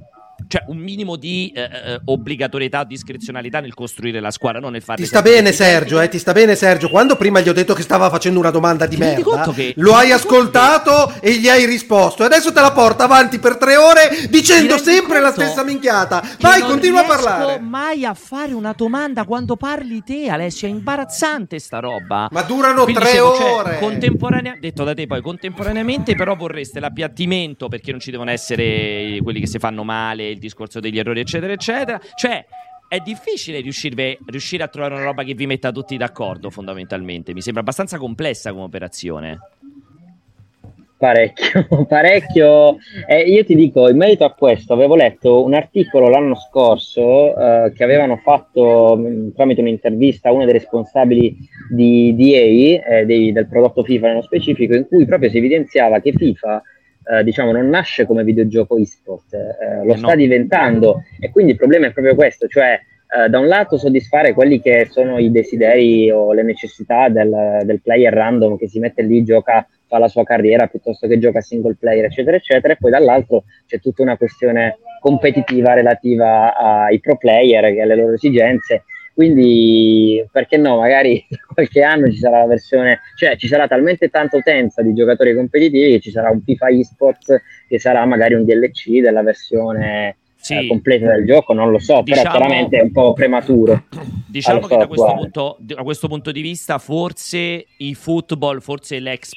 cioè un minimo di eh, eh, obbligatorietà o discrezionalità nel costruire la squadra, non nel fare. Ti sta bene, Sergio, eh, ti sta bene, Sergio. Quando prima gli ho detto che stava facendo una domanda di merda, che... lo hai ascoltato che... e gli hai risposto. E adesso te la porta avanti per tre ore dicendo sempre la stessa minchiata. Vai, continua a parlare. Non mai a fare una domanda quando parli te, Alessio. È imbarazzante sta roba. Ma durano Quindi tre dicevo, cioè, ore. Cioè, contemporanea... detto da te poi, contemporaneamente, però vorreste l'appiattimento perché non ci devono essere quelli che si fanno male il discorso degli errori, eccetera, eccetera. Cioè, è difficile riuscire, riuscire a trovare una roba che vi metta tutti d'accordo, fondamentalmente. Mi sembra abbastanza complessa come operazione. Parecchio, (laughs) parecchio. Eh, io ti dico, in merito a questo, avevo letto un articolo l'anno scorso eh, che avevano fatto mh, mm, tramite un'intervista a uno dei responsabili di DA, eh, dei, del prodotto FIFA nello specifico, in cui proprio si evidenziava che FIFA eh, diciamo, non nasce come videogioco e-sport, eh, lo eh sta diventando e quindi il problema è proprio questo, cioè eh, da un lato soddisfare quelli che sono i desideri o le necessità del, del, player random che si mette lì, gioca fa la sua carriera piuttosto che gioca single player, eccetera, eccetera, e poi dall'altro c'è tutta una questione competitiva relativa ai pro player e alle loro esigenze. Quindi, perché no, magari (laughs) qualche anno ci sarà la versione, cioè ci sarà talmente tanta utenza di giocatori competitivi che ci sarà un FIFA eSports che sarà magari un DLC della versione sì. eh, completa del gioco, non lo so, diciamo, però chiaramente è un po' prematuro. (clears throat) Diciamo che da questo, punto, da questo, punto, di vista forse i football, forse l'ex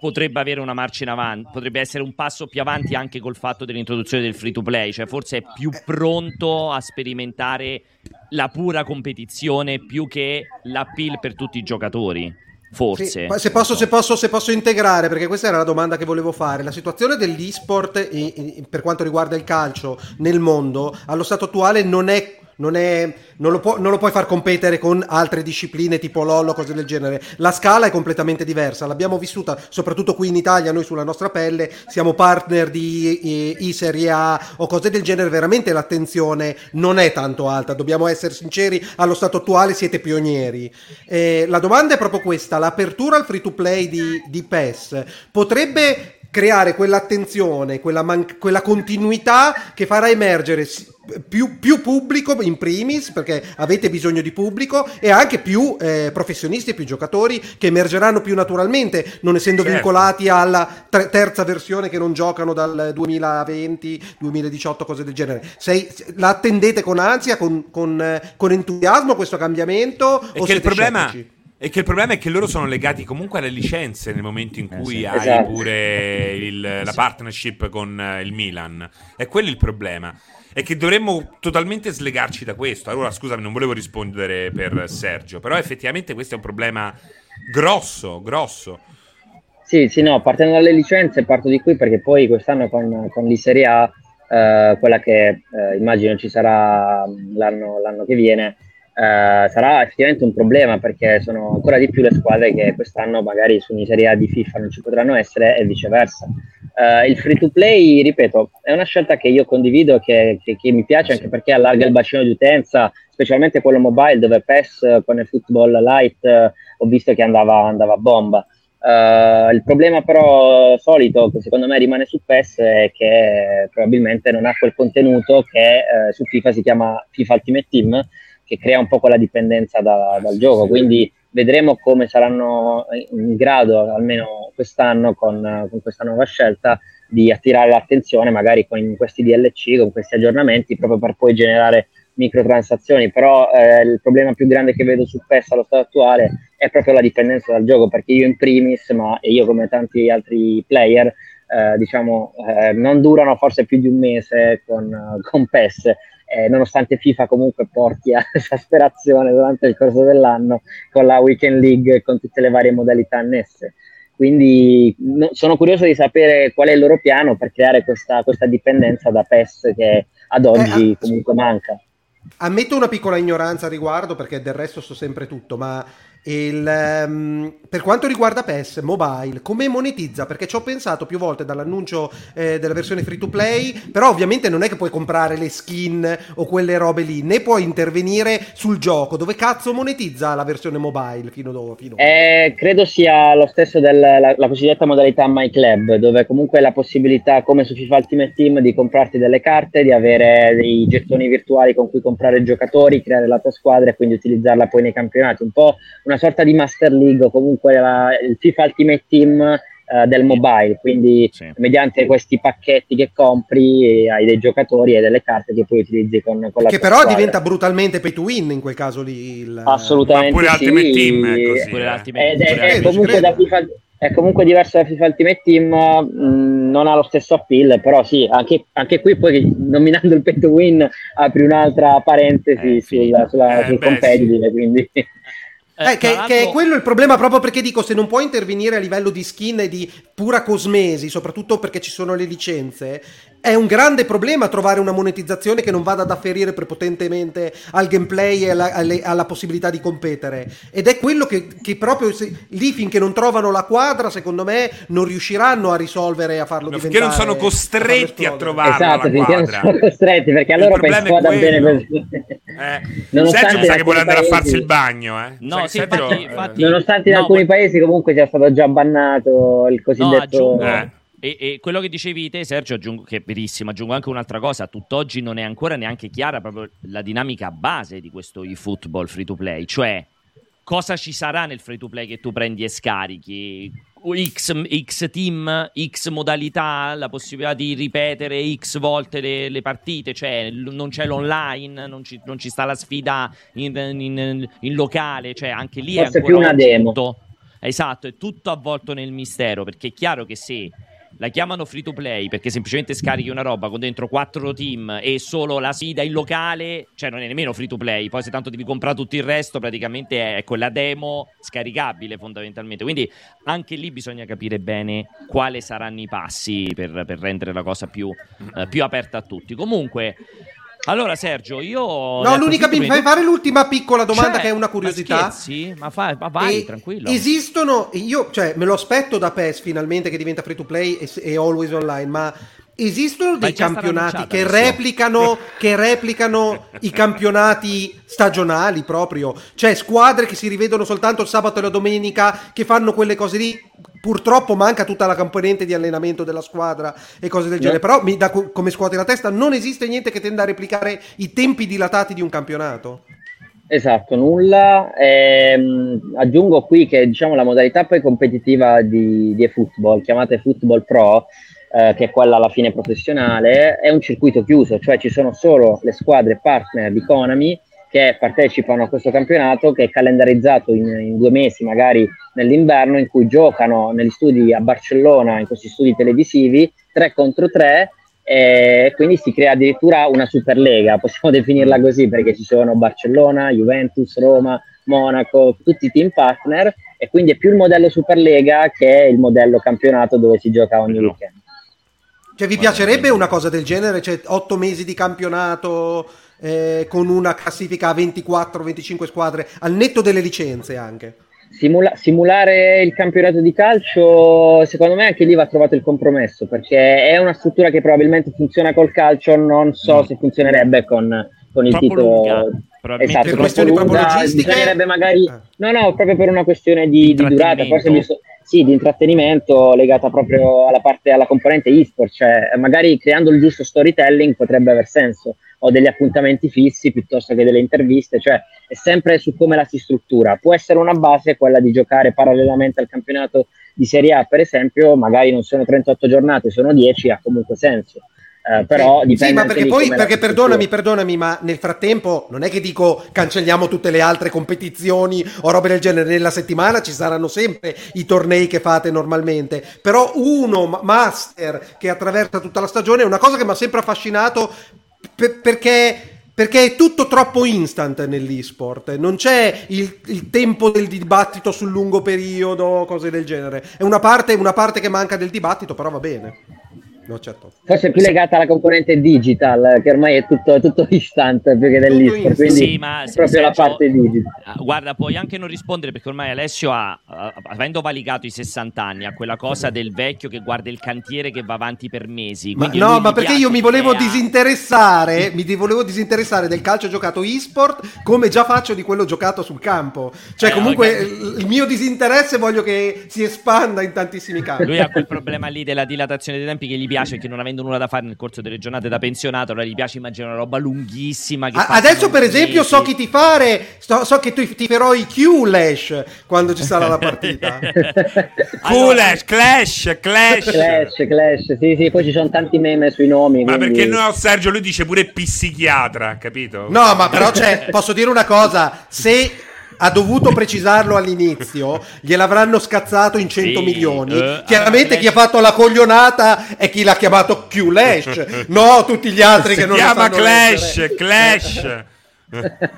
potrebbe avere una marcia in avanti, potrebbe essere un passo più avanti anche col fatto dell'introduzione del free to play, cioè forse è più pronto a sperimentare la pura competizione più che l'appeal per tutti i giocatori. Forse. Sì, se, posso, se, posso, se, posso, integrare, perché questa era la domanda che volevo fare, la situazione dell'e-sport in, in, per quanto riguarda il calcio nel mondo allo stato attuale non è non, è, non, lo può, non, lo puoi far competere con altre discipline tipo LOL o cose del genere. La scala è completamente diversa, l'abbiamo vissuta soprattutto qui in Italia, noi sulla nostra pelle, siamo partner di e-Serie A o cose del genere, veramente l'attenzione non è tanto alta, dobbiamo essere sinceri, allo stato attuale siete pionieri. Eh, la domanda è proprio questa, l'apertura al free to play di, di PES potrebbe creare quell'attenzione, quella, man- quella continuità che farà emergere più, più, pubblico in primis, perché avete bisogno di pubblico, e anche più eh, professionisti e più giocatori che emergeranno più naturalmente, non essendo certo. vincolati alla tre- terza versione che non giocano dal 2020, 2018, cose del genere. Sei, la attendete con ansia, con, con, eh, con entusiasmo questo cambiamento? E che il problema... Scettici? E che il problema è che loro sono legati comunque alle licenze nel momento in eh, cui eh sì, hai esatto. pure il, la partnership con uh, il Milan. È quello il problema. È che dovremmo totalmente slegarci da questo. Allora, scusami, non volevo rispondere per Sergio, però effettivamente questo è un problema grosso, grosso. Sì, sì, no, partendo dalle licenze parto di qui perché poi quest'anno con, con l'Iserie A, eh, quella che eh, immagino ci sarà l'anno, l'anno che viene, Uh, sarà effettivamente un problema perché sono ancora di più le squadre che quest'anno magari su una Serie A di FIFA non ci potranno essere e viceversa. Uh, il free to play, ripeto, è una scelta che io condivido che, che, che, mi piace anche perché allarga il bacino di utenza, specialmente quello mobile dove PES con il football light uh, ho visto che andava, andava a bomba. il problema però solito che secondo me rimane su PES è che probabilmente non ha quel contenuto che su FIFA si chiama FIFA Ultimate Team che crea un po' quella dipendenza da, dal gioco. Quindi vedremo come saranno in grado, almeno quest'anno, con, con, questa nuova scelta, di attirare l'attenzione magari con questi DLC, con questi aggiornamenti, proprio per poi generare microtransazioni. Però eh, il problema più grande che vedo su PES allo stato attuale è proprio la dipendenza dal gioco, perché io in primis, ma io come tanti altri player, eh, diciamo, eh, non durano forse più di un mese con, con PES eh, nonostante FIFA comunque porti a (laughs) esasperazione durante il corso dell'anno con la Weekend League e con tutte le varie modalità annesse. Quindi no, sono curioso di sapere qual è il loro piano per creare questa, questa dipendenza da PES che ad eh, oggi eh, comunque manca. Ammetto una piccola ignoranza a riguardo perché del resto so sempre tutto, ma il, um, per quanto riguarda PES Mobile, come monetizza? Perché ci ho pensato più volte dall'annuncio eh, della versione free to play, però ovviamente non è che puoi comprare le skin o quelle robe lì, né puoi intervenire sul gioco. Dove cazzo monetizza la versione mobile fino dove? Fino eh, credo sia lo stesso della cosiddetta modalità My Club, dove comunque la possibilità, come su FIFA Ultimate Team, di comprarti delle carte, di avere dei gettoni virtuali con cui comprare giocatori, creare la tua squadra e quindi utilizzarla poi nei campionati. Un po' una una sorta di Master League o comunque la, il FIFA Ultimate Team uh, del mobile, quindi sì. mediante questi pacchetti che compri hai dei giocatori e delle carte che poi utilizzi con, con la Che però squadra. diventa brutalmente pay to win in quel caso lì. Il... Assolutamente pure sì. Ultimate Team è così. Pure eh. Ed è, è, comunque da FIFA è comunque diverso da FIFA Ultimate Team, mh, mm, non ha lo stesso appeal, però sì, anche, anche, qui poi nominando il pay to win apri un'altra parentesi eh, sulla, sulla, eh, sul competitive, sì. quindi... Eh, eh, che, che, è quello il problema proprio perché dico se non puoi intervenire a livello di skin e di pura cosmesi, soprattutto perché ci sono le licenze, è un grande problema trovare una monetizzazione che non vada ad afferire prepotentemente al gameplay e alla, alle, alla possibilità di competere. Ed è quello che, che proprio se, lì finché non trovano la quadra, secondo me, non riusciranno a risolvere e a farlo no, diventare. Finché non sono costretti a, a trovarla esatto, finché non sono costretti, perché allora poi squadra bene così. Eh. Sergio mi sa che vuole andare paesi... a farsi il bagno, eh. No, sì, infatti, eh. infatti, nonostante in no, alcuni paesi comunque sia stato già bannato il cosiddetto. No, eh. E, e, quello che dicevi te, Sergio, aggiungo, che è verissimo, aggiungo anche un'altra cosa. A tutt'oggi non è ancora neanche chiara proprio la dinamica base di questo eFootball free to play, cioè cosa ci sarà nel free to play che tu prendi e scarichi. X, X team, X modalità, la possibilità di ripetere X volte le, le partite, cioè non c'è l'online, non ci, non ci sta la sfida in, in, in, locale, cioè anche lì Forse è più una demo. Tutto, esatto, è tutto avvolto nel mistero, perché è chiaro che se la chiamano free to play perché semplicemente scarichi una roba con dentro quattro team e solo la sfida in locale, cioè non è nemmeno free to play, poi se tanto devi comprare tutto il resto praticamente è quella demo scaricabile fondamentalmente, quindi anche lì bisogna capire bene quali saranno i passi per, per rendere la cosa più, eh, più aperta a tutti. Comunque allora, Sergio, io. No, l'unica. Mi fai fare l'ultima piccola domanda cioè, che è una curiosità. Sì, ma, fa, ma vai, e tranquillo. Esistono. Io, cioè, me lo aspetto da PES finalmente che diventa free to play e, e always online, ma. Esistono dei campionati che replicano, che replicano i campionati stagionali proprio, cioè squadre che si rivedono soltanto il sabato e la domenica, che fanno quelle cose lì? Purtroppo manca tutta la componente di allenamento della squadra e cose del genere, però mi dà come scuote la testa, non esiste niente che tenda a replicare i tempi dilatati di un campionato. Esatto, nulla. Ehm, aggiungo qui che diciamo, la modalità poi competitiva di, di eFootball, chiamata eFootball Pro, eh, che è quella alla fine professionale, è un circuito chiuso, cioè ci sono solo le squadre partner di Konami che partecipano a questo campionato che è calendarizzato in, in, due mesi, magari nell'inverno, in cui giocano negli studi a Barcellona, in questi studi televisivi, 3 contro 3 e quindi si crea addirittura una Superlega, possiamo definirla così perché ci sono Barcellona, Juventus, Roma, Monaco, tutti i team partner e quindi è più il modello Superlega che il modello campionato dove si gioca ogni weekend. Cioè vi piacerebbe una cosa del genere? Cioè otto mesi di campionato eh, con una classifica a 24-25 squadre, al netto delle licenze anche. Simula- simulare il campionato di calcio, secondo me anche lì va trovato il compromesso, perché è una struttura che probabilmente funziona col calcio, non so mm. se funzionerebbe con, con il titolo. Esatto, per questioni proprio logistiche. Magari... Eh. No, no, proprio per una questione di, di durata, forse visto sì, di intrattenimento legata proprio alla parte, alla componente e-sport, cioè magari creando il giusto storytelling potrebbe aver senso, o degli appuntamenti fissi piuttosto che delle interviste, cioè è sempre su come la si struttura. Può essere una base quella di giocare parallelamente al campionato di Serie A, per esempio, magari non sono 38 giornate, sono 10, ha comunque senso. Eh, però dipende sì, ma perché poi, perché perdonami, perdonami, ma nel frattempo non è che dico cancelliamo tutte le altre competizioni o robe del genere. Nella settimana ci saranno sempre i tornei che fate normalmente. Però uno master che attraversa tutta la stagione è una cosa che mi ha sempre affascinato per, perché perché è tutto troppo instant nell'esport, non c'è il, il, tempo del dibattito sul lungo periodo, cose del genere. È una parte, una parte che manca del dibattito, però va bene. No, certo. Forse è più legata alla componente digital, che ormai è tutto, tutto (laughs) instant più che dell'esport, quindi sì, ma, è proprio la parte digital. Ah, guarda, puoi anche non rispondere perché ormai Alessio ha, avendo valicato i 60 anni, ha quella cosa del vecchio che guarda il cantiere che va avanti per mesi. Ma, no, ma perché io mi volevo disinteressare, mi volevo disinteressare del calcio giocato e-sport come già faccio di quello giocato sul campo. Cioè, eh, comunque, okay. il mio disinteresse voglio che si espanda in tantissimi (laughs) campi. Lui ha quel problema lì della dilatazione dei tempi che gli piace piace che non avendo nulla da fare nel corso delle giornate da pensionato, allora gli piace immaginare una roba lunghissima. adesso, per esempio, mesi. so chi ti fare, so, so che tu ti farò i Q-Lash quando ci sarà la partita. (laughs) Q-Lash, Clash, Clash. Clash, Clash, sì, sì, poi ci sono tanti meme sui nomi. Ma quindi... perché no, Sergio, lui dice pure psichiatra, capito? No, ma però c'è, posso dire una cosa, se ha dovuto precisarlo all'inizio, gliel'avranno scazzato in 100 sì, milioni. Uh, Chiaramente uh, chi ha fatto la coglionata è chi l'ha chiamato Q-Lash, (laughs) no tutti gli altri si che non chiama Clash, Clash.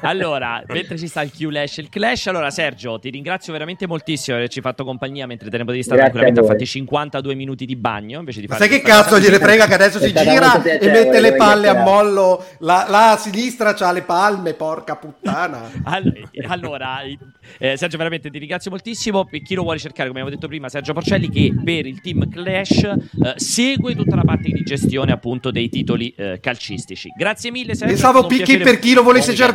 Allora, mentre ci sta il Q-Lash, il Clash, allora Sergio, ti ringrazio veramente moltissimo per averci fatto compagnia mentre te ne potevi stare tranquillamente a fatti 52 minuti di bagno invece di fare sai che cazzo gliene frega che adesso si gira e mette le palle a mollo la, la sinistra c'ha le palme porca puttana. (laughs) Allora eh, Sergio veramente ti ringrazio moltissimo. Per chi lo vuole cercare come avevo detto prima Sergio Porcelli che per il team Clash eh, segue tutta la parte di gestione appunto dei titoli eh, calcistici. Grazie mille Sergio pensavo picchi per chi lo volesse cercare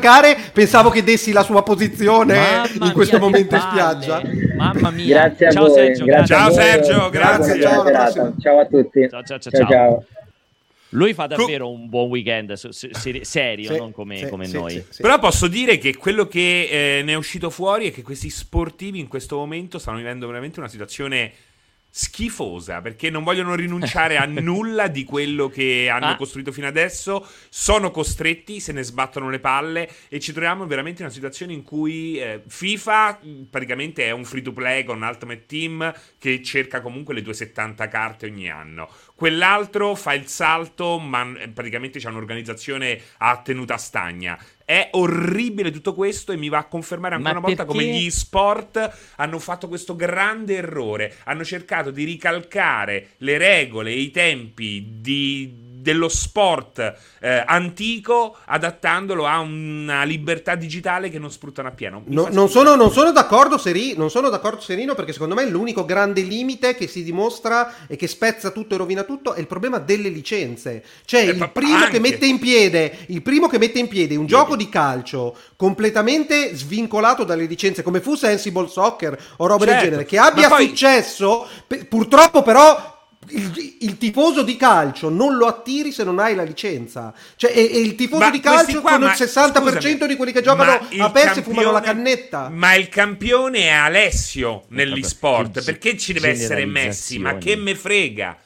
pensavo che dessi la sua posizione Mamma in questo momento in spiaggia. Mamma mia. Grazie a ciao voi, Sergio grazie ciao Sergio grazie, ciao, ciao a tutti. Ciao ciao ciao, ciao. ciao. Lui fa davvero un buon weekend serio, sì, non come, sì, come sì, noi. Però posso dire che quello che eh, ne è uscito fuori è che questi sportivi in questo momento stanno vivendo veramente una situazione schifosa perché non vogliono rinunciare a (laughs) nulla di quello che hanno ah. costruito fino adesso. Sono costretti, se ne sbattono le palle e ci troviamo veramente in una situazione in cui eh, FIFA praticamente è un free to play con Ultimate Team che cerca comunque le tue 70 carte ogni anno. Quell'altro fa il salto, ma praticamente c'è un'organizzazione a tenuta stagna. È orribile tutto questo e mi va a confermare ancora Ma una volta come gli sport hanno fatto questo grande errore. Hanno cercato di ricalcare le regole e i tempi di, dello sport eh, antico adattandolo a una libertà digitale che non sfruttano appieno. No, non, sono, non, sono d'accordo, Seri, non sono d'accordo Serino perché secondo me l'unico grande limite che si dimostra e che spezza tutto e rovina tutto è il problema delle licenze. Cioè eh, il primo che mette in piede, il primo che mette in piede un gioco di calcio completamente svincolato dalle licenze come fu Sensible Soccer o roba certo, del genere che abbia poi... successo, purtroppo però il, il, tifoso di calcio non lo attiri se non hai la licenza. Cioè, e, e il tifoso ma di calcio qua, ma, il 60% scusami, di quelli che giocano a PES fumano la cannetta. Ma il campione è Alessio negli sport. Perché ci deve essere Messi? Ma che me frega?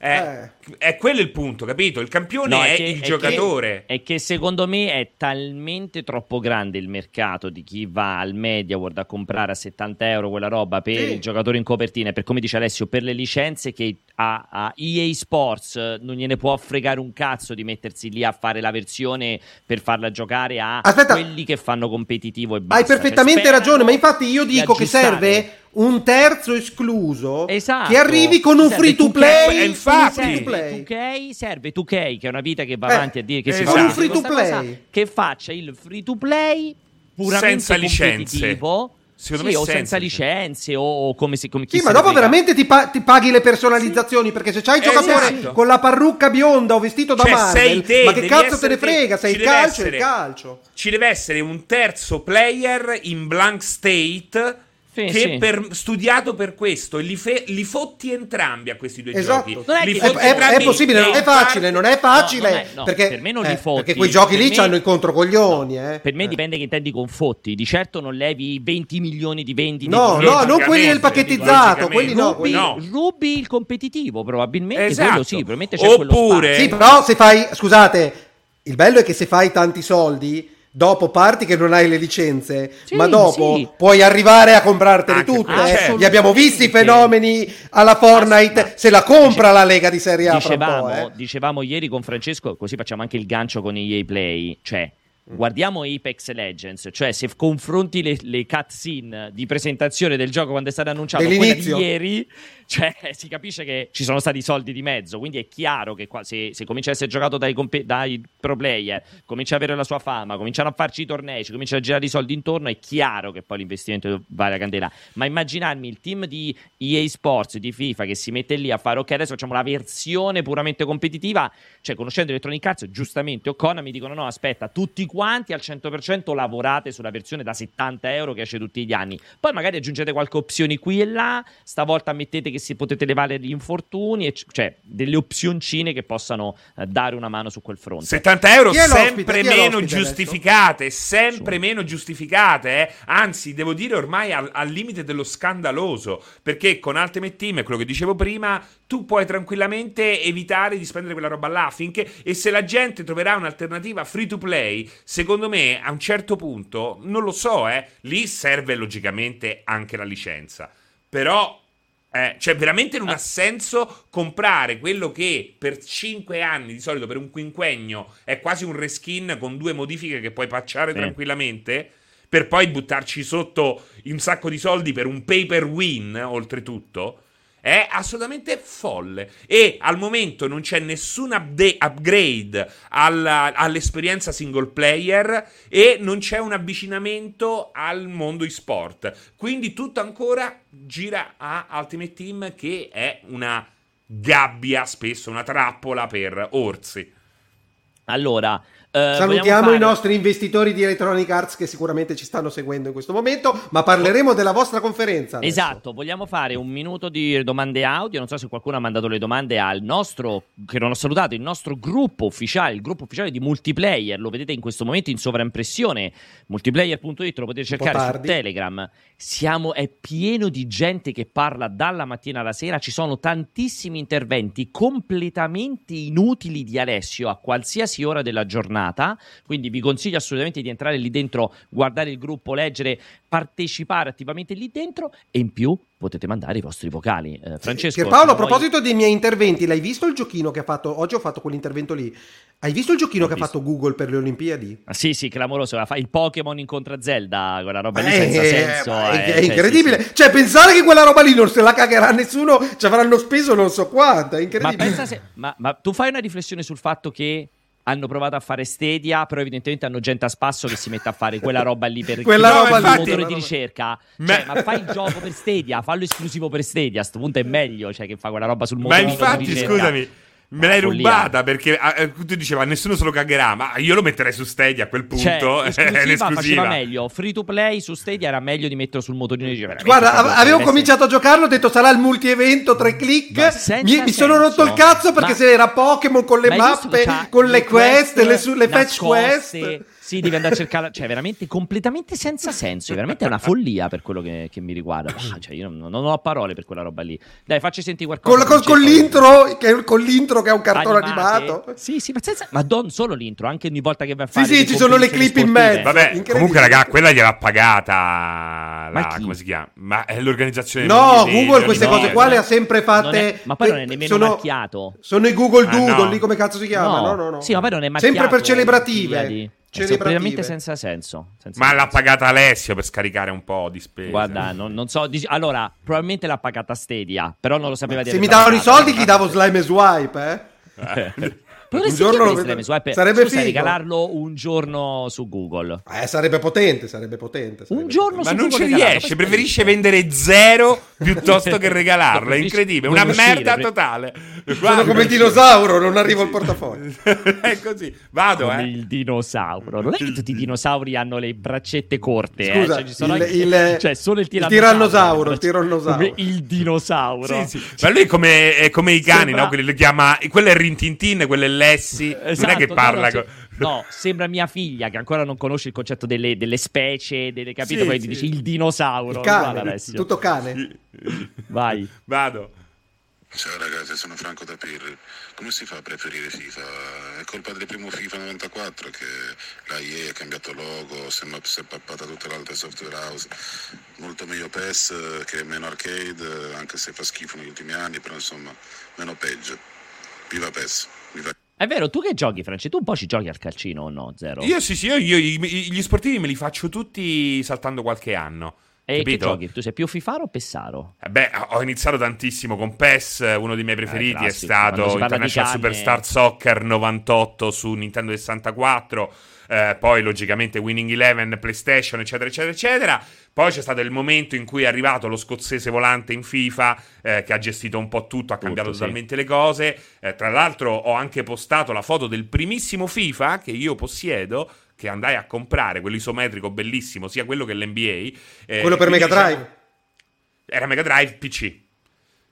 Eh, eh. È quello il punto, capito? Il campione no, è, è che, il è giocatore. Che, è che secondo me è talmente troppo grande il mercato di chi va al Media World a comprare a 70 euro quella roba per sì. il giocatore in copertina, per come dice Alessio, per le licenze che a, a, EA Sports non gliene può fregare un cazzo di mettersi lì a fare la versione per farla giocare a Aspetta. quelli che fanno competitivo e basta. Hai perfettamente cioè, ragione, ma infatti io dico che serve un terzo escluso esatto. che arrivi con un free to play. infatti, to play. 2K serve 2K, che è una vita che va eh, avanti a dire che esatto. si fa un free to play cosa, che faccia il free to play puramente senza licenze. Secondo sì, me o senza, licenze o come si come Sì, ma dopo veramente ti, pa- ti, paghi le personalizzazioni sì. perché se c'hai il giocatore esatto. con la parrucca bionda o vestito da cioè, Marvel, te, ma che cazzo te ne frega? Sei il calcio, essere, il calcio. Ci deve essere un terzo player in blank state sì, che sì. Per, studiato per questo e li, fe, li, fotti entrambi a questi due esatto. giochi. È, è, è, possibile, non è facile, non è facile. No, non è, no, perché, per me non li eh, fotti. Perché quei giochi per lì me, hanno i controcoglioni. No, eh. Per me eh. dipende che intendi con fotti. Di certo non levi 20 milioni di vendite. No, no, non quelli del pacchettizzato. Quelli no, rubi, no. rubi il competitivo, probabilmente. Esatto. Quello sì, probabilmente c'è Oppure... Sì, però se fai... Scusate, il bello è che se fai tanti soldi Dopo parti che non hai le licenze, sì, ma dopo sì. puoi arrivare a comprartele Anche, tutte. Ah, Li abbiamo visti i fenomeni alla Fortnite. Ah, se la compra dice, la Lega di Serie A. Dicevamo, eh. dicevamo ieri con Francesco, così facciamo anche il gancio con EA Play. Cioè, Guardiamo Apex Legends, cioè se confronti le, le cutscene di presentazione del gioco quando è stato annunciato quella di ieri, cioè (laughs) si capisce che ci sono stati soldi di mezzo, quindi è chiaro che qua, se, se, comincia a essere giocato dai, dai, pro player, comincia ad avere la sua fama, cominciano a farci i tornei, ci cominciano a girare i soldi intorno, è chiaro che poi l'investimento vale la candela. Ma immaginarmi il team di EA Sports, di FIFA, che si mette lì a fare ok, adesso facciamo la versione puramente competitiva, cioè conoscendo Electronic Arts, giustamente o Konami dicono no, aspetta, tutti quanti al 100% lavorate sulla versione da 70 euro che esce tutti gli anni. Poi magari aggiungete qualche opzione qui e là, stavolta mettete che si potete levare gli infortuni, cioè delle opzioncine che possano eh, dare una mano su quel fronte. 70 euro sempre meno giustificate, adesso? sempre Su. meno giustificate, eh? anzi devo dire ormai al, al limite dello scandaloso, perché con Ultimate Team, quello che dicevo prima, tu puoi tranquillamente evitare di spendere quella roba là finché e se la gente troverà un'alternativa free to play secondo me a un certo punto non lo so eh lì serve logicamente anche la licenza però Eh, cioè, veramente non ah. ha senso comprare quello che per 5 anni, di solito per un quinquennio, è quasi un reskin con due modifiche che puoi pacciare sì. tranquillamente, per poi buttarci sotto un sacco di soldi per un pay per win, oltretutto. È assolutamente folle. E al momento non c'è nessun update, upgrade alla, all'esperienza single player e non c'è un avvicinamento al mondo e-sport. Quindi tutto ancora gira a Ultimate Team che è una gabbia, spesso una trappola per orsi. Allora, Uh, Salutiamo fare... i nostri investitori di Electronic Arts che sicuramente ci stanno seguendo in questo momento, ma parleremo della vostra conferenza. Adesso. Esatto, vogliamo fare un minuto di domande audio. Non so se qualcuno ha mandato le domande al nostro, che non ho salutato, il nostro gruppo ufficiale, il gruppo ufficiale di multiplayer. Lo vedete in questo momento in sovraimpressione. Multiplayer.it lo potete cercare su Telegram. Siamo, è pieno di gente che parla dalla mattina alla sera. Ci sono tantissimi interventi completamente inutili di Alessio a qualsiasi ora della giornata giornata. Quindi vi consiglio assolutamente di entrare lì dentro, guardare il gruppo, leggere, partecipare attivamente lì dentro e in più potete mandare i vostri vocali. Eh, Francesco. Pierpaolo, a proposito dei miei interventi, l'hai visto il giochino che ha fatto? Oggi ho fatto quell'intervento lì. Hai visto il giochino L'ho che visto. ha fatto Google per le Olimpiadi? Ah, sì, sì, clamoroso. Il Pokémon incontra Zelda, quella roba lì eh, senza senso. È, eh, è cioè, incredibile. Sì, sì. Cioè, pensare che quella roba lì non se la cagherà nessuno, ci avranno speso non so quanto. È incredibile. Ma, se, ma, ma tu fai una riflessione sul fatto che hanno provato a fare Stadia, però evidentemente hanno gente a spasso che si mette a fare quella roba lì per (laughs) quella roba il motore di ricerca. Cioè, ma fai il gioco per Stadia, fallo esclusivo per Stadia, a questo punto è meglio, cioè che fa quella roba sul motore ma infatti, di ricerca. scusami, Me l'hai rubata perché ah, eh, tu diceva nessuno se lo cagherà, ma io lo metterei su Stadia a quel punto. (laughs) Cioè, esclusiva faceva meglio. Free to play su Stadia era meglio di metterlo sul motorino di Guarda, avevo cominciato a giocarlo, ho detto sarà il multi-evento, tre click. Mi, mi, sono rotto il cazzo perché ma... se era Pokémon con le mappe, con le quest, quest le, le fetch quest. Sì, devi andare a cercare, cioè veramente completamente senza senso, veramente è una follia per quello che, che mi riguarda. Ah, cioè, io non, non, ho parole per quella roba lì. Dai, facci sentire qualcosa. Con, con, con, l'intro, che, con l'intro che è un cartone Animate. animato. Sì, sì, ma, senza, ma non solo l'intro, anche ogni volta che va a fare Sì, sì, ci sono le clip in mezzo. Vabbè, comunque raga, quella gliel'ha pagata la, come si chiama? Ma è l'organizzazione No, Google queste no, cose qua le ha sempre fatte. È, ma poi non è nemmeno sono, marchiato. Sono i Google ah, Doodle, no. lì come cazzo si chiama? No, no, no. Sì, ma poi non è marchiato. Sempre per celebrative. Veramente senza senso. Senza Ma senso. l'ha pagata Alessio per scaricare un po' di spesa. Guarda, non, non so. Allora, probabilmente l'ha pagata Stadia, però non lo sapeva dire. Se mi davano i soldi, gli davo slime e swipe, eh? (laughs) Potresti un giorno lo... Swipe, sarebbe scusa, figo. regalarlo un giorno su Google. Eh, sarebbe potente, sarebbe potente. Sarebbe un giorno potente. su Ma non ci riesce, preferisce vendere zero (laughs) piuttosto che regalarlo, è incredibile, una merda totale. Sono come il dinosauro, non arrivo al portafoglio. (laughs) è così, vado come eh. il dinosauro. Non è che tutti i dinosauri hanno le braccette corte, eh. Scusa, eh. cioè, il, anche... il, (laughs) cioè, solo il tirannosauro. Il tirannosauro, il dinosauro. Sì, sì. Ma lui è come, è come i cani, Sembra... no? Quelli chiama, quello è Rintintin, quello è Lessi. Esatto, non è che esatto, parla. No, no, no, sembra mia figlia che ancora non conosce il concetto delle, delle specie, delle, capito? Sì, Poi sì. dice il dinosauro. Il cane, tutto cane. Vai. Vado. Ciao ragazzi, sono Franco da Pirri. Come si fa a preferire FIFA? È colpa del primo FIFA 94 che la EA ha cambiato logo, si è pappata tutte le altre software house. Molto meglio PES che meno arcade, anche se fa schifo negli ultimi anni, però insomma, meno peggio. Viva PES, viva è vero, tu che giochi, Franci? Tu un po' ci giochi al calcino o no? Zero? Io sì, sì, io, io gli sportivi me li faccio tutti saltando qualche anno. E capito? che giochi? Tu sei più Fifaro o Pessaro? Eh beh, ho iniziato tantissimo con PES, uno dei miei eh, preferiti eh, è stato International Superstar Soccer 98 su Nintendo 64 eh, poi logicamente Winning Eleven, PlayStation, eccetera, eccetera, eccetera. Poi c'è stato il momento in cui è arrivato lo scozzese volante in FIFA, eh, che ha gestito un po' tutto, ha cambiato tutto, totalmente sì. le cose. Eh, tra l'altro ho anche postato la foto del primissimo FIFA che io possiedo, che andai a comprare, quello isometrico bellissimo, sia quello che l'NBA. Eh, quello per Mega Drive? Era Mega Drive PC.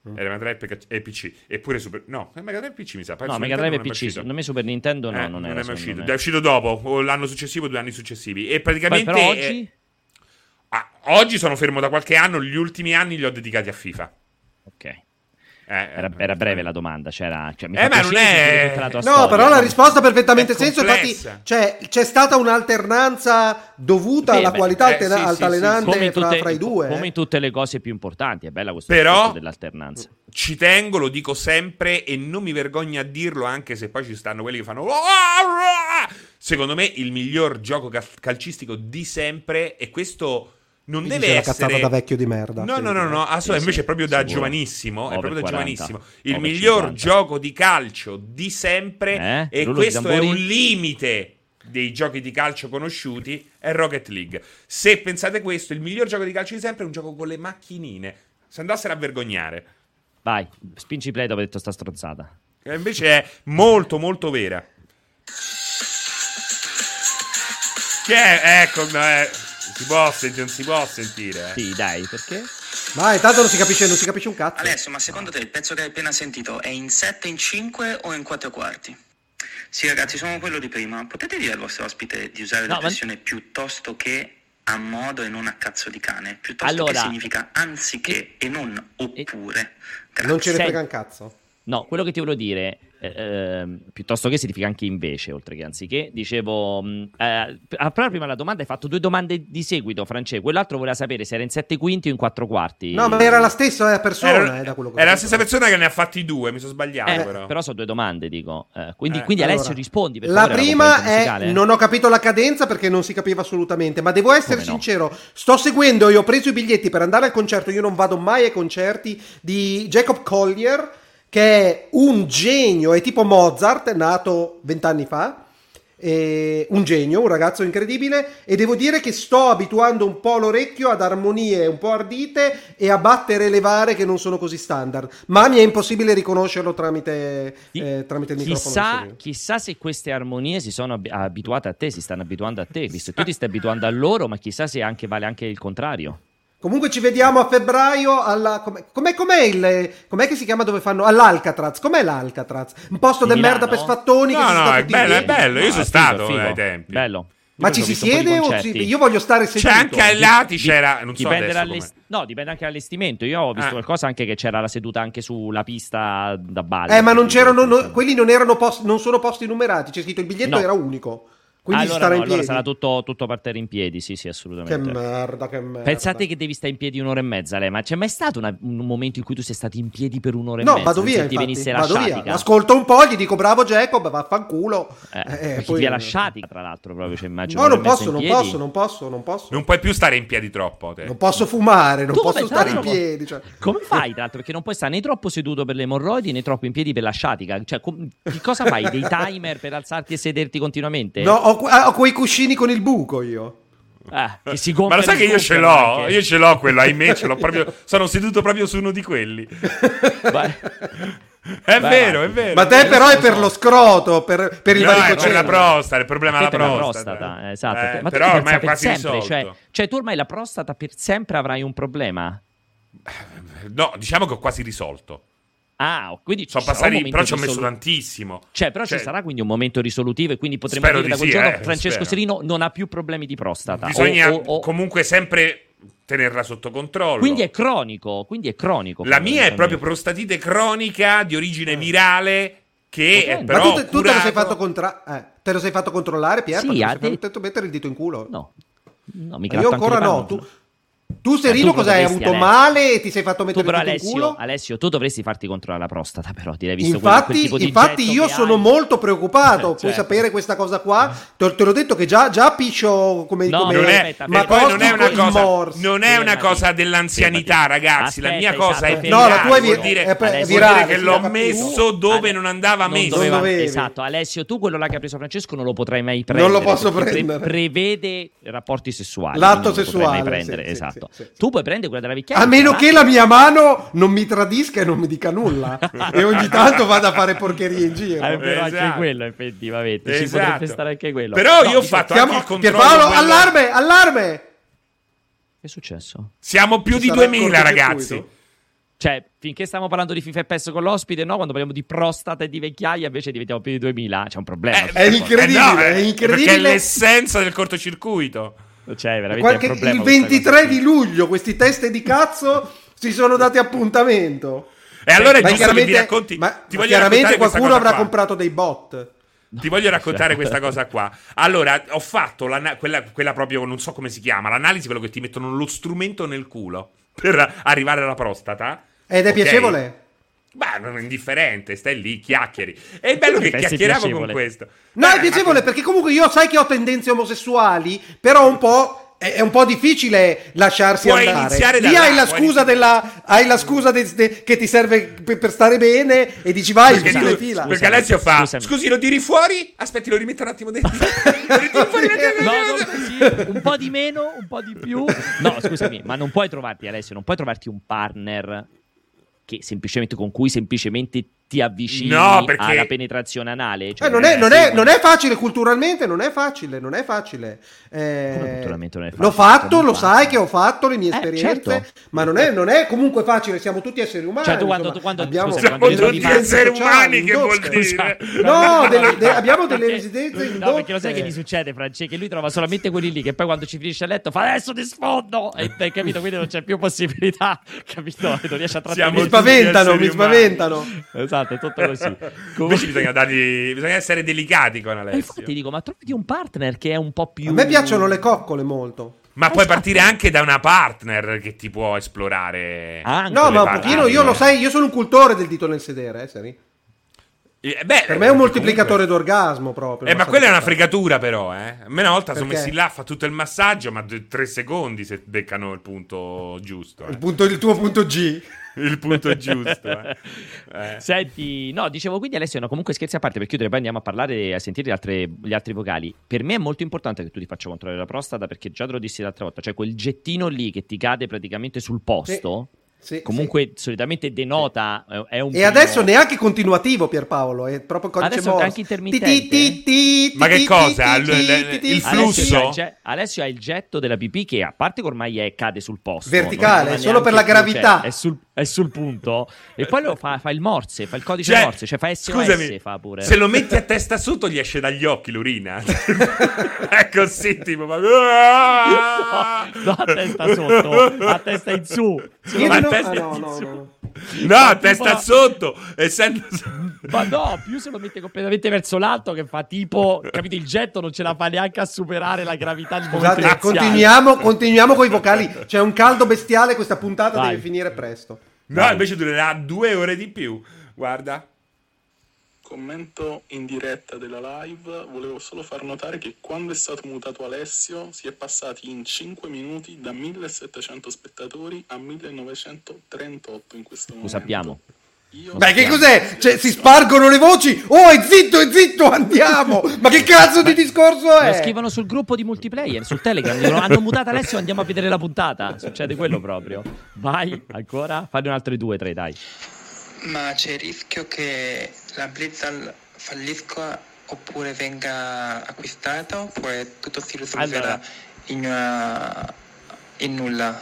Mm. Era Mega Drive e PC. Eppure Super... No, è Mega Drive PC mi sa. Poi no, Mega Drive e PC. Secondo me Super Nintendo no, eh, non, non è mai uscito. È uscito dopo, o l'anno successivo, due anni successivi. E praticamente... Poi, però oggi... Ah, oggi sono fermo da qualche anno, gli ultimi anni li ho dedicati a FIFA. Ok. Eh, era, era, breve la domanda, c'era, cioè, eh, ma non è... no, storia, però la risposta ha perfettamente senso. Infatti, cioè, c'è stata un'alternanza dovuta Beh, alla beh, qualità eh, altena- sì, altalenante sì, sì. Fra, tutte, fra, i due. Come eh. in tutte le cose più importanti, è bella questa però, dell'alternanza. Ci tengo, lo dico sempre e non mi vergogno a dirlo, anche se poi ci stanno quelli che fanno. Secondo me, il miglior gioco calcistico di sempre, e questo non Mi deve essere cazzata da vecchio di merda. No, no, no, no, assolutamente, sì, invece è proprio da sicuro. giovanissimo, è proprio da 40, giovanissimo. Il miglior 50. gioco di calcio di sempre eh? e Rullo questo è un limite dei giochi di calcio conosciuti è Rocket League. Se pensate questo, il miglior gioco di calcio di sempre è un gioco con le macchinine. Se andassero a vergognare. Vai, spingi play dopo detto sta strozzata. E invece è molto molto vera. Che è? Ecco, è si può sentire, non si può sentire. Eh. Sì, dai, perché? Ma intanto non si capisce, non si capisce un cazzo. Adesso, ma secondo te il pezzo che hai appena sentito è in 7, in 5 o in 4 quarti? Sì, ragazzi, sono quello di prima. Potete dire al vostro ospite di usare no, l'espressione ma... piuttosto che a modo e non a cazzo di cane? Piuttosto allora... che significa anziché e, e non oppure. Grazie. Non ce ne frega un cazzo. No, quello che ti volevo dire eh, ehm, piuttosto che significa anche invece, oltre che anziché. Dicevo, mm, eh, a prima la domanda hai fatto due domande di seguito, Francesco. Quell'altro voleva sapere se era in sette quinti o in quattro quarti. No, ma era la stessa persona. Era, eh, da quello che era la stessa persona che ne ha fatti due, mi sono sbagliato. Eh, però. però sono due domande, dico. Eh, quindi, quindi allora, Alessio rispondi. Per la favore, prima è: non ho capito la cadenza perché non si capiva assolutamente. Ma devo essere Come sincero, no? sto seguendo. Io ho preso i biglietti per andare al concerto. Io non vado mai ai concerti di Jacob Collier che è un genio, è tipo Mozart, nato vent'anni fa. un genio, un ragazzo incredibile e devo dire che sto abituando un po' l'orecchio ad armonie un po' ardite e a battere e levare che non sono così standard ma mi è impossibile riconoscerlo tramite, eh, tramite il chissà, microfono chissà se queste armonie si sono abituate a te si stanno abituando a te visto che tu ti stai abituando a loro ma chissà se anche vale anche il contrario Comunque ci vediamo a febbraio alla... Com'è, com'è, com'è, il... com'è che si chiama dove fanno? All'Alcatraz. Com'è l'Alcatraz? Un posto di merda per sfattoni no, no, è bello, è bello. Io sono stato figo. ai tempi. Bello. Ma ci si siede o ci... io voglio stare seduto? C'è anche ai lati c'era, non so dipende No, dipende anche dall'allestimento. Io ho visto ah. qualcosa anche che c'era la seduta anche sulla pista da ballo. Eh, ma non c'erano no, quelli non erano posti non sono posti numerati, c'è scritto il biglietto no. era unico. Quindi allora, stare no, in piedi. allora sarà tutto, tutto parterre in piedi, sì, sì, assolutamente. Che merda, che merda. Pensate che devi stare in piedi un'ora e mezza, lei, ma c'è mai stato una, un momento in cui tu sei stato in piedi per un'ora no, e mezza? No, vado via, ti venisse vado via. Ascolto un po', gli dico bravo Jacob, vaffanculo. Eh, eh, poi... via lasciati, tra l'altro, proprio, cioè, immagino. No, non posso, non posso, non posso, non posso. Non puoi più stare in piedi troppo, te. Non posso fumare, non tu posso stare in piedi. Cioè. Come fai, tra l'altro, perché non puoi stare né troppo seduto per le emorroidi né troppo in piedi per la sciatica? Cioè, com- che cosa fai? Dei timer per alzarti e sederti continuamente? No, ho, ho quei cuscini con il buco io. Ah, che si Ma lo sai che io ce l'ho? Anche. Io ce l'ho quello, ahimè, ce l'ho proprio. Sono seduto proprio su uno di quelli. È Beh, vero, è vero. Ma te però è per lo scroto, per, per il no, è per la prostata, il problema è la prostata. prostata esatto. Eh, ma però ormai è quasi sempre, cioè, cioè, tu ormai la prostata per sempre avrai un problema? No, diciamo che ho quasi risolto. Ah, quindi sono passati, però ci ho messo tantissimo. Cioè, però cioè, ci sarà quindi un momento risolutivo e quindi potremo dire da quel sì, giorno eh, Francesco spero. Serino non ha più problemi di prostata. Bisogna o, o, comunque sempre tenerla sotto controllo. Quindi è cronico, quindi è cronico. La mia è proprio prostatite cronica di origine eh. virale che è però Ma tu, tu te, lo sei fatto contra- eh, te lo sei fatto controllare, Pier? Sì, sei fatto mettere il dito in culo? No. No, mi Io ancora no. Tu, tu Serino cosa hai avuto Alessio. male e ti sei fatto mettere tu, però, Alessio, culo? Alessio, tu dovresti farti controllare la prostata però, ti visto infatti, quel, infatti io sono hai. molto preoccupato, (laughs) puoi certo. sapere questa cosa qua? Te, te l'ho detto che già, già piscio come, no, come non è, ma poi non è una cosa, non è una cosa dell'anzianità ragazzi, aspetta, la mia cosa esatto. è no, la tua è, vir- dire, è, è virale, dire che l'ho messo dove non andava messo. Esatto, Alessio, tu quello là che ha preso Francesco non lo potrai mai prendere. Non lo posso prendere. Prevede rapporti sessuali. L'atto sessuale. Esatto. Tu puoi prendere quella della vecchiaia. A meno che la mia mano non mi tradisca e non mi dica nulla. e ogni tanto vada a fare porcherie in giro. Eh, però esatto. anche quello, effettivamente. Esatto. Ci potrebbe stare anche quello. Però no, io ho fatto siamo... anche il controllo. Pierpaolo, quello... allarme, allarme! Che è successo? Siamo più Ci di 2000, ragazzi. Cioè, finché stiamo parlando di FIFA e PES con l'ospite, no? Quando parliamo di prostata e di vecchiaia, invece diventiamo più di 2000. C'è un problema. Eh, è incredibile, eh no, è incredibile. Perché è l'essenza del cortocircuito. Cioè, veramente Qualche, il 23 di luglio questi teste di cazzo si sono dati appuntamento. E allora è ma giusto che mi racconti. Ma, ma chiaramente qualcuno avrà qua. comprato dei bot. Ti voglio raccontare questa cosa qua. Allora, ho fatto quella, quella, proprio, non so come si chiama, l'analisi, quello che ti mettono lo strumento nel culo per arrivare alla prostata. Ed è okay? piacevole? Beh, non è indifferente, stai lì, chiacchieri. È bello che chiacchieriamo con questo. No, Beh, è piacevole perché comunque io sai che ho tendenze omosessuali, però un po' è un po' difficile lasciarsi Puoi andare. Lì hai la scusa, della, hai la scusa de, de, che ti serve per, per, stare bene e dici vai, perché, tu, fila. perché Alessio fa, scusami. scusi lo tiri fuori? Aspetti lo rimetto un attimo dentro. (laughs) no, no, sì, un po' di meno, un po' di più. No, scusami, ma non puoi trovarti Alessio, non puoi trovarti un partner che semplicemente con cui semplicemente ti avvicini no, perché... alla penetrazione anale. Cioè, eh, non, è, non, è, non, è, facile culturalmente, non è facile, non è facile. Eh, non è facile l'ho fatto, lo sai che ho fatto le mie eh, esperienze, certo. ma non è, non è, comunque facile, siamo tutti esseri umani. Cioè, tu quando, tu quando abbiamo, scusa, siamo tutti esseri umani, che vuol dire? No, delle, de, abbiamo delle (laughs) residenze in No, perché lo sai che gli succede, Francesco, che lui trova solamente quelli lì che poi quando ci finisce a letto fa adesso ti sfondo, e hai capito? Quindi non c'è più possibilità, (laughs) capito? Non riesce a trattare. Mi spaventano, mi spaventano. Esatto, è tutto così. (laughs) Invece bisogna, dargli, bisogna essere delicati con Alessio. E infatti dico, ma trovati un partner che è un po' più... A me piacciono le coccole molto. Ma puoi partire anche da una partner che ti può esplorare. Anche no, ma un pochino, io lo sai, io sono un cultore del dito nel sedere, eh, Sari? Eh, beh, per me è un moltiplicatore comunque... d'orgasmo proprio. Eh, ma quella è una fregatura, però. Eh. A me una volta Perché? sono messi là, fa tutto il massaggio, ma tre secondi se beccano il punto giusto. Eh. Il, punto, il tuo punto G. il punto giusto. Eh. Eh. Senti, no, dicevo quindi Alessio, no, comunque scherzi a parte per chiudere, poi andiamo a parlare e a sentire altre, gli altri vocali. Per me è molto importante che tu ti faccia controllare la prostata perché già te lo dissi l'altra volta, cioè quel gettino lì che ti cade praticamente sul posto. Sì sì, Comunque sì. solitamente denota sì. è un E primo... adesso neanche continuativo Pierpaolo, è proprio codice adesso Morse. anche intermittente. Ma che cosa? Il flusso? Alessio ha il getto della pipì che a parte che ormai è, cade sul posto. Verticale, solo per la gravità. Cioè, è, sul, è, sul, punto. E poi lo fa, fa il morse, fa il codice cioè, morse, cioè fa SOS scusami, fa pure. Se lo metti a testa sotto gli esce dagli occhi l'urina. (laughs) è così tipo. Ma... (laughs) no, a testa sotto, a testa in su. Ma testa ah, no, no, no. No, testa tipo... sotto, essendo... Ma no, più se lo mette completamente verso l'alto che fa tipo, capito, il getto non ce la fa neanche a superare la gravità di Scusate, continuiamo, continuiamo con i vocali. C'è un caldo bestiale, questa puntata Vai. deve finire presto. No, Vai. invece durerà due ore di più. Guarda. Commento in diretta della live, volevo solo far notare che quando è stato mutato Alessio si è passati in 5 minuti da 1700 spettatori a 1938 in questo momento. Lo sappiamo. Io Beh, che cos'è? Cioè, si spargono le voci. Oh, è zitto, è zitto, andiamo. Ma che cazzo di discorso è? Lo scrivono sul gruppo di multiplayer, su Telegram. Dicono, hanno mutato Alessio, andiamo a vedere la puntata. Succede quello proprio. Vai, ancora. Fai un altro due, tre, dai. Ma c'è il rischio che la Blizzard fallisca oppure venga acquistata oppure tutto si risolverà allora. in, una, in nulla?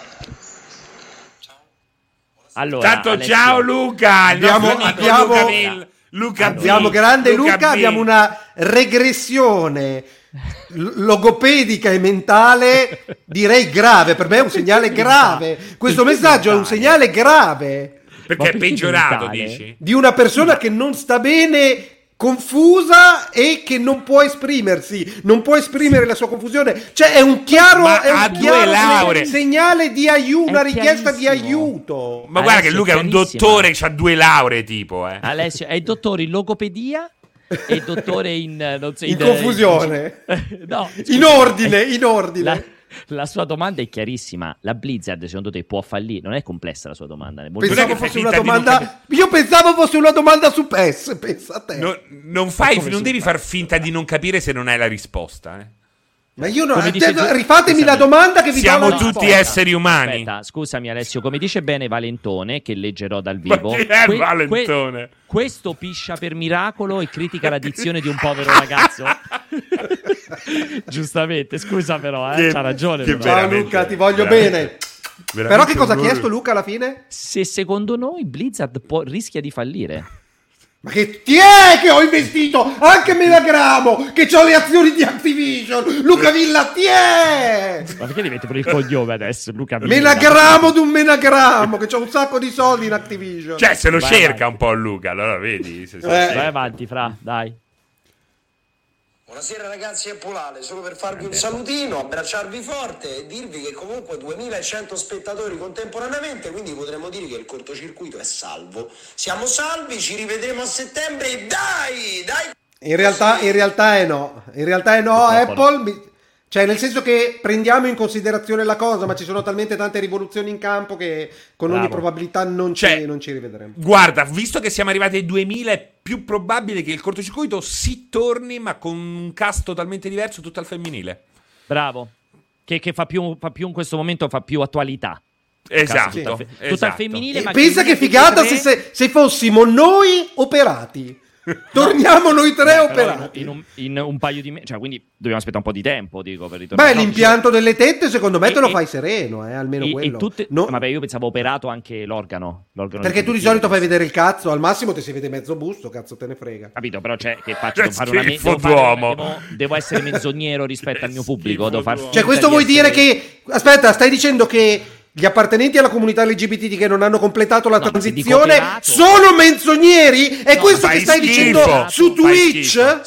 Allora, Tanto Alessio, ciao Luca, abbiamo, abbiamo, Luca, Bill, Luca abbiamo grande Luca, Luca abbiamo una regressione logopedica e mentale direi grave, per me è un segnale grave. Questo messaggio è un segnale grave. Perché è peggiorato, dici? Di una persona che non sta bene confusa e che non può esprimersi, non può esprimere la sua confusione. Cioè è un chiaro, è un chiaro segnale di aiuto, una richiesta di aiuto. Ma Alessio, guarda che Luca è un dottore che ha due lauree tipo, eh. Alessio è dottore in logopedia e dottore in, so, in, in confusione. In, (laughs) no, in ordine, in ordine. La, la sua domanda è chiarissima. La Blizzard, secondo te, può fallire? Non è complessa la sua domanda. Pensavo fosse una domanda. Non... Io pensavo fosse una domanda su PES. Pensa a te. No, non, fai, non devi far finta di non capire se non hai la risposta. Eh. Ma io non. Dice, rifatemi scusami, la domanda che vi Siamo do tutti esseri umani. Aspetta, scusami, Alessio. Come dice bene Valentone, che leggerò dal vivo. Ma chi è que- Valentone? Que- questo piscia per miracolo e critica l'addizione di un povero ragazzo. (laughs) Giustamente, scusa, però, eh, che, c'ha ragione. Che Ciao, Luca, ti voglio bene. Però che cosa ha chiesto Luca alla fine? Se secondo noi Blizzard può, rischia di fallire. Ma che ti è che ho investito anche Menagramo, che ho le azioni di Activision. Luca Villa, ti è! Ma perché diventi per il cognome adesso, Luca Villa? Menagramo di un Menagramo, che c'ho un sacco di soldi in Activision. Cioè, se lo vai cerca avanti. un po' Luca, allora vedi. Se eh. Vai avanti, Fra, dai. Buonasera ragazzi, è Polale, solo per farvi un salutino, abbracciarvi forte e dirvi che comunque 2100 spettatori contemporaneamente, quindi potremmo dire che il cortocircuito è salvo. Siamo salvi, ci rivedremo a settembre, dai, dai! In realtà, in realtà è no, in realtà è no, Apple... Mi... Cioè, nel senso che prendiamo in considerazione la cosa, ma ci sono talmente tante rivoluzioni in campo che con Bravo. ogni probabilità non ci, cioè, non ci rivedremo. Guarda, visto che siamo arrivati ai 2000, è più probabile che il cortocircuito si torni, ma con un cast totalmente diverso, tutto al femminile. Bravo. Che, che fa, più, fa più in questo momento, fa più attualità. Esatto, tutto, esatto. al femminile. Ma pensa che figata se, se, se fossimo noi operati. Torniamo noi tre operati. In un, in un, paio di mesi, cioè, quindi dobbiamo aspettare un po' di tempo, dico, per ritornare. Beh, l'impianto delle tette, secondo me, e, te lo e, fai sereno, eh, almeno e, quello. Tutte, no. Vabbè, io pensavo operato anche l'organo. l'organo Perché tu di solito fai vedere il cazzo, al massimo ti si vede mezzo busto, cazzo te ne frega. Capito, però c'è che faccio devo fare una me- devo, fare, devo, devo, essere menzognero rispetto al mio pubblico, devo far Cioè, questo vuoi dire che aspetta, stai dicendo che gli appartenenti alla comunità LGBT che non hanno completato la no, transizione sono menzogneri? È no, questo che stai schifo. dicendo su Twitch?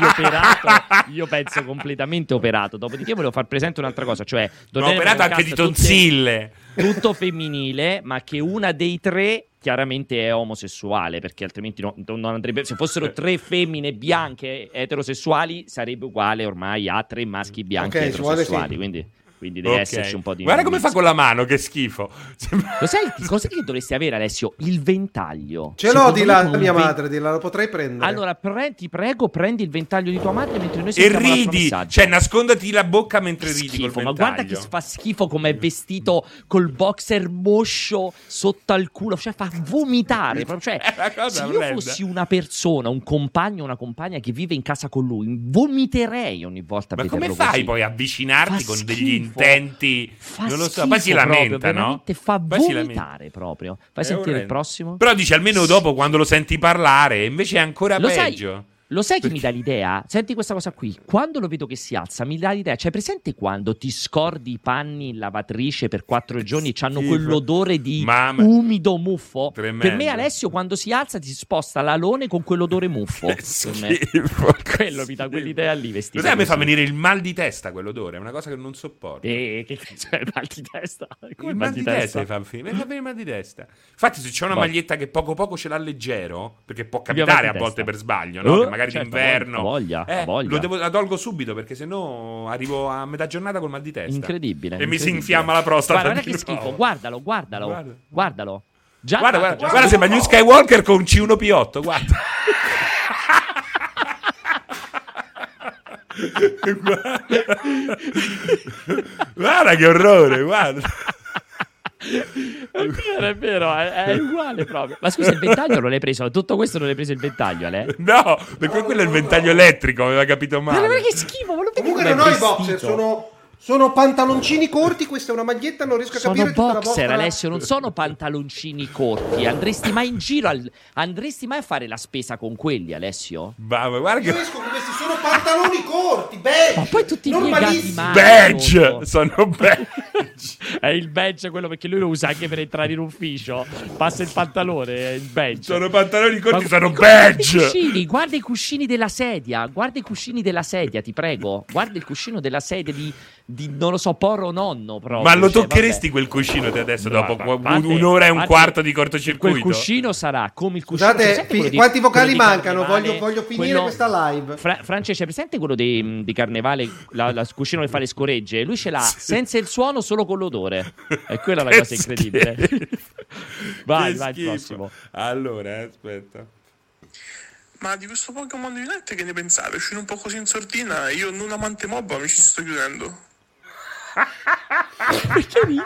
operato, io penso completamente operato. Dopodiché volevo far presente un'altra cosa, cioè non operato anche di tonsille. Tutte, tutto femminile, ma che una dei tre chiaramente è omosessuale, perché altrimenti no, non andrebbe. Se fossero tre femmine bianche eterosessuali, sarebbe uguale ormai a tre maschi bianchi okay, eterosessuali. Quindi quindi deve okay. esserci un po' di. Guarda come fa con la mano, che schifo. (laughs) Cos'è, cosa che dovresti avere, Alessio? Il ventaglio. Ce l'ho di là, mia madre, di là, lo potrei prendere. Allora, pre- ti prego, prendi il ventaglio di tua madre mentre noi E ridi, cioè nascondati la bocca mentre ridi. Schifo, ma guarda che fa schifo come è vestito col boxer moscio sotto al culo, cioè fa vomitare. Cioè, (laughs) se io fossi una persona, un compagno, una compagna che vive in casa con lui, vomiterei ogni volta. Ma come fai così. poi a avvicinarti fa con schifo. degli intenti. Fa non lo so, poi si lamenta, no? fa vomitare proprio. Fai è sentire orrendo. il prossimo. Però dici almeno dopo quando lo senti parlare, invece è ancora lo peggio. Sai, lo sai chi mi dà l'idea? Senti questa cosa qui. Quando lo vedo che si alza, mi dà l'idea. Cioè, presente quando ti scordi i panni in lavatrice per quattro giorni e hanno quell'odore di Mamma. umido muffo? Tremendo. Per me, Alessio, quando si alza, ti sposta l'alone con quell'odore muffo. (laughs) Quello mi dà quell'idea lì. Vestito. Cos'è? mi fa venire il mal di testa quell'odore. È una cosa che non sopporto. E che (laughs) c'è il mal di testa? Come il mal, di, testa? mi fa, mi fa venire il mal di testa. Infatti, se c'è una boh. maglietta che poco poco ce l'ha leggero, perché può capitare a volte per sbaglio, no? Uh? magari certo, d'inverno. Voglia, eh, voglia. Lo devo, la tolgo subito perché sennò arrivo a metà giornata col mal di testa. Incredibile. E incredibile. mi si infiamma la prostata. Guarda, guarda che schifo, guardalo, guardalo, Guarda. guardalo. Già, guarda, guarda, guarda, guarda sembra New Skywalker con C1P8, guarda. (laughs) guarda. guarda che orrore, guarda. (laughs) È vero, è vero, è, è, uguale proprio. Ma scusa, il ventaglio non l'hai preso? Tutto questo non l'hai preso il ventaglio, Ale? No, perché quello è il ventaglio elettrico, aveva capito male. Ma che schifo, ma lo Comunque non ho i boxer, sono sono pantaloncini corti, questa è una maglietta, non riesco a sono capire boxer, vostra... Alessio, non sono pantaloncini corti. Andresti mai in giro, al... andresti mai a fare la spesa con quelli, Alessio? Ma, ma guarda che... Io esco con questi, sono pantaloni corti, badge! Ma poi tutti i piegati male. Badge! Sono badge! (laughs) è il badge quello perché lui lo usa anche per entrare in ufficio. Passa il pantalone, è il badge. Sono pantaloni corti, ma, sono badge! Guarda i, cuscini, guarda i cuscini della sedia, guarda i cuscini della sedia, ti prego. Guarda il cuscino della sedia di di non lo so, poro nonno proprio. Ma lo cioè, toccheresti vabbè. quel cuscino te adesso no, dopo fate, un'ora e un quarto di cortocircuito? Quel cuscino sarà come il cuscino Scusate, fi- di, quanti vocali mancano? Voglio, voglio, finire quello, questa live. Fra- Francesco, c'è presente quello di, di Carnevale, la, la cuscino che fa le scoregge? Lui ce l'ha (laughs) sì. senza il suono, solo con l'odore. E quella è la (laughs) cosa incredibile. (laughs) vai, vai, il prossimo. Allora, aspetta. Ma di questo Pokémon di Net che ne pensate? Uscire un po' così in sordina? Io non amante mob mi ci sto chiudendo. Perché ridi?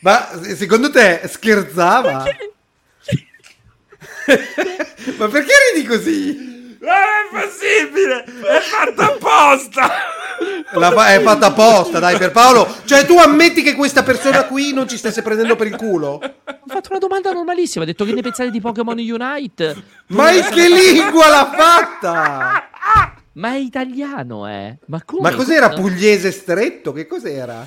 Ma secondo te scherzava? Perché? Ma perché ridi così? Non è possibile! È fatto apposta! La fa- è fatta apposta, dai, per Paolo. Cioè, tu ammetti che questa persona qui non ci stesse prendendo per il culo? Ho fatto una domanda normalissima. Ha detto che ne pensate di Pokémon Unite? Ma in che lingua l'ha fatta? Ma è italiano, eh. Ma come? Ma cos'era? Pugliese stretto? Che cos'era?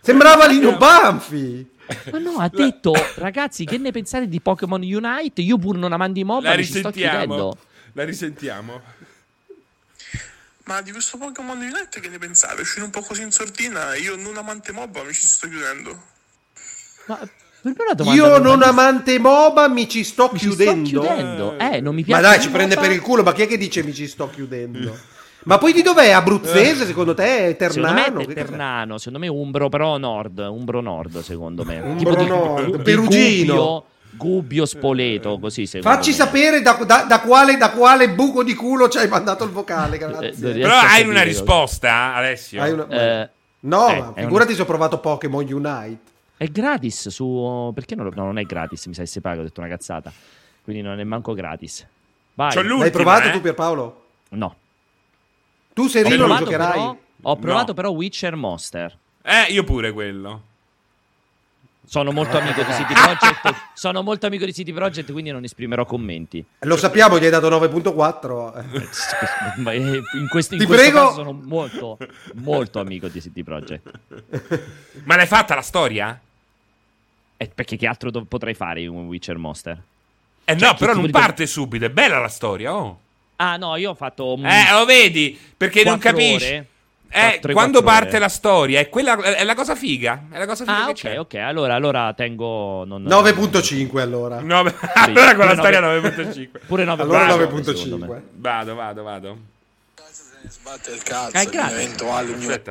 Sembrava Lino Banfi. Ma no, ha detto, ragazzi, che ne pensate di Pokémon Unite? Io pur non amando i mob, La mi ci sto chiudendo. La risentiamo. Ma di questo Pokémon Unite che ne pensate? Uscire un po' così in sordina, io non amante MOBA mi ci sto chiudendo. Ma io non amante MOBA mi ci sto mi chiudendo. Ci sto chiudendo. Eh, non mi piace. Ma dai, ci prende per il culo. Ma chi è che dice mi ci sto chiudendo? (laughs) Ma poi di dov'è? Abruzzese, secondo te? È Ternano? Secondo me è Ternano, secondo me Umbro, però Nord. Umbro Nord, secondo me. Umbro tipo Nord, di, Perugino. Gubbio, Gubbio Spoleto, così Facci me. sapere da, da, da, quale, da, quale, buco di culo ci hai mandato il vocale, grazie. Eh, Però hai una risposta, Alessio? Una... Eh, no, eh, figurati una... se ho provato Pokémon Unite. È gratis su... Perché non, no, non è gratis, mi sa che se paga, ho detto una cazzata. Quindi non è manco gratis. Vai. L'hai provato eh? tu Pierpaolo? No. Tu Serino lo giocherai? Però, ho provato no. però Witcher Monster. Eh, io pure quello. Sono molto amico di City Project. sono molto amico di City Project, quindi non esprimerò commenti. Lo sappiamo, gli hai dato 9.4. (laughs) Ma in questo, in Ti questo prego. caso sono molto, molto amico di City Project. Ma l'hai fatta la storia? Eh, perché che altro do- potrei fare in un Witcher Monster? Eh cioè, no, però non parte di... subito, è bella la storia, oh. Ah no, io ho fatto... Eh, lo vedi, perché non capisci. Ore. Eh, 3, quando parte ore. la storia, è, quella, è la cosa figa. È la cosa figa ah, ok, c'è. ok. Allora, allora tengo. Non... 9.5 allora. 9... Sì, (laughs) allora con la 9... storia 9.5. (laughs) Pure 9.5. Allora 9.5. Vado, vado, vado. Se ne sbatte il cazzo eh, di un eventuale new...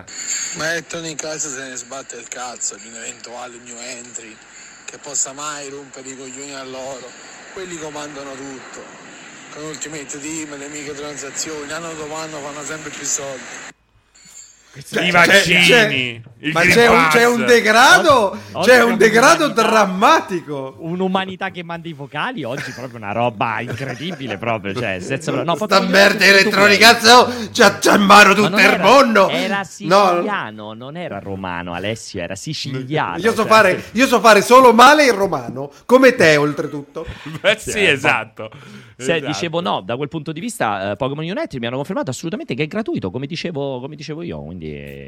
Mettono in casa se ne sbatte il cazzo di un eventuale new entry che possa mai rompere i coglioni a loro. Quelli comandano tutto. Con Ultimate Team, le microtransazioni, anno dopo anno fanno sempre più soldi. I vaccini, c'è, ma c'è un, c'è un, degrado, oggi, c'è un degrado drammatico. Un'umanità che manda i vocali oggi proprio una roba incredibile proprio, cioè, senza no, Sta merda elettronica, c'ha, c'ha in mano tutto il mondo. Era siciliano, no. non era romano, Alessio, era siciliano. Io so, cioè, fare, io so fare solo male il romano, come te oltretutto. (laughs) Beh, sì, sì esatto. Se esatto. dicevo no, da quel punto di vista uh, Pokémon Unite mi hanno confermato assolutamente che è gratuito, come dicevo, come dicevo io, quindi...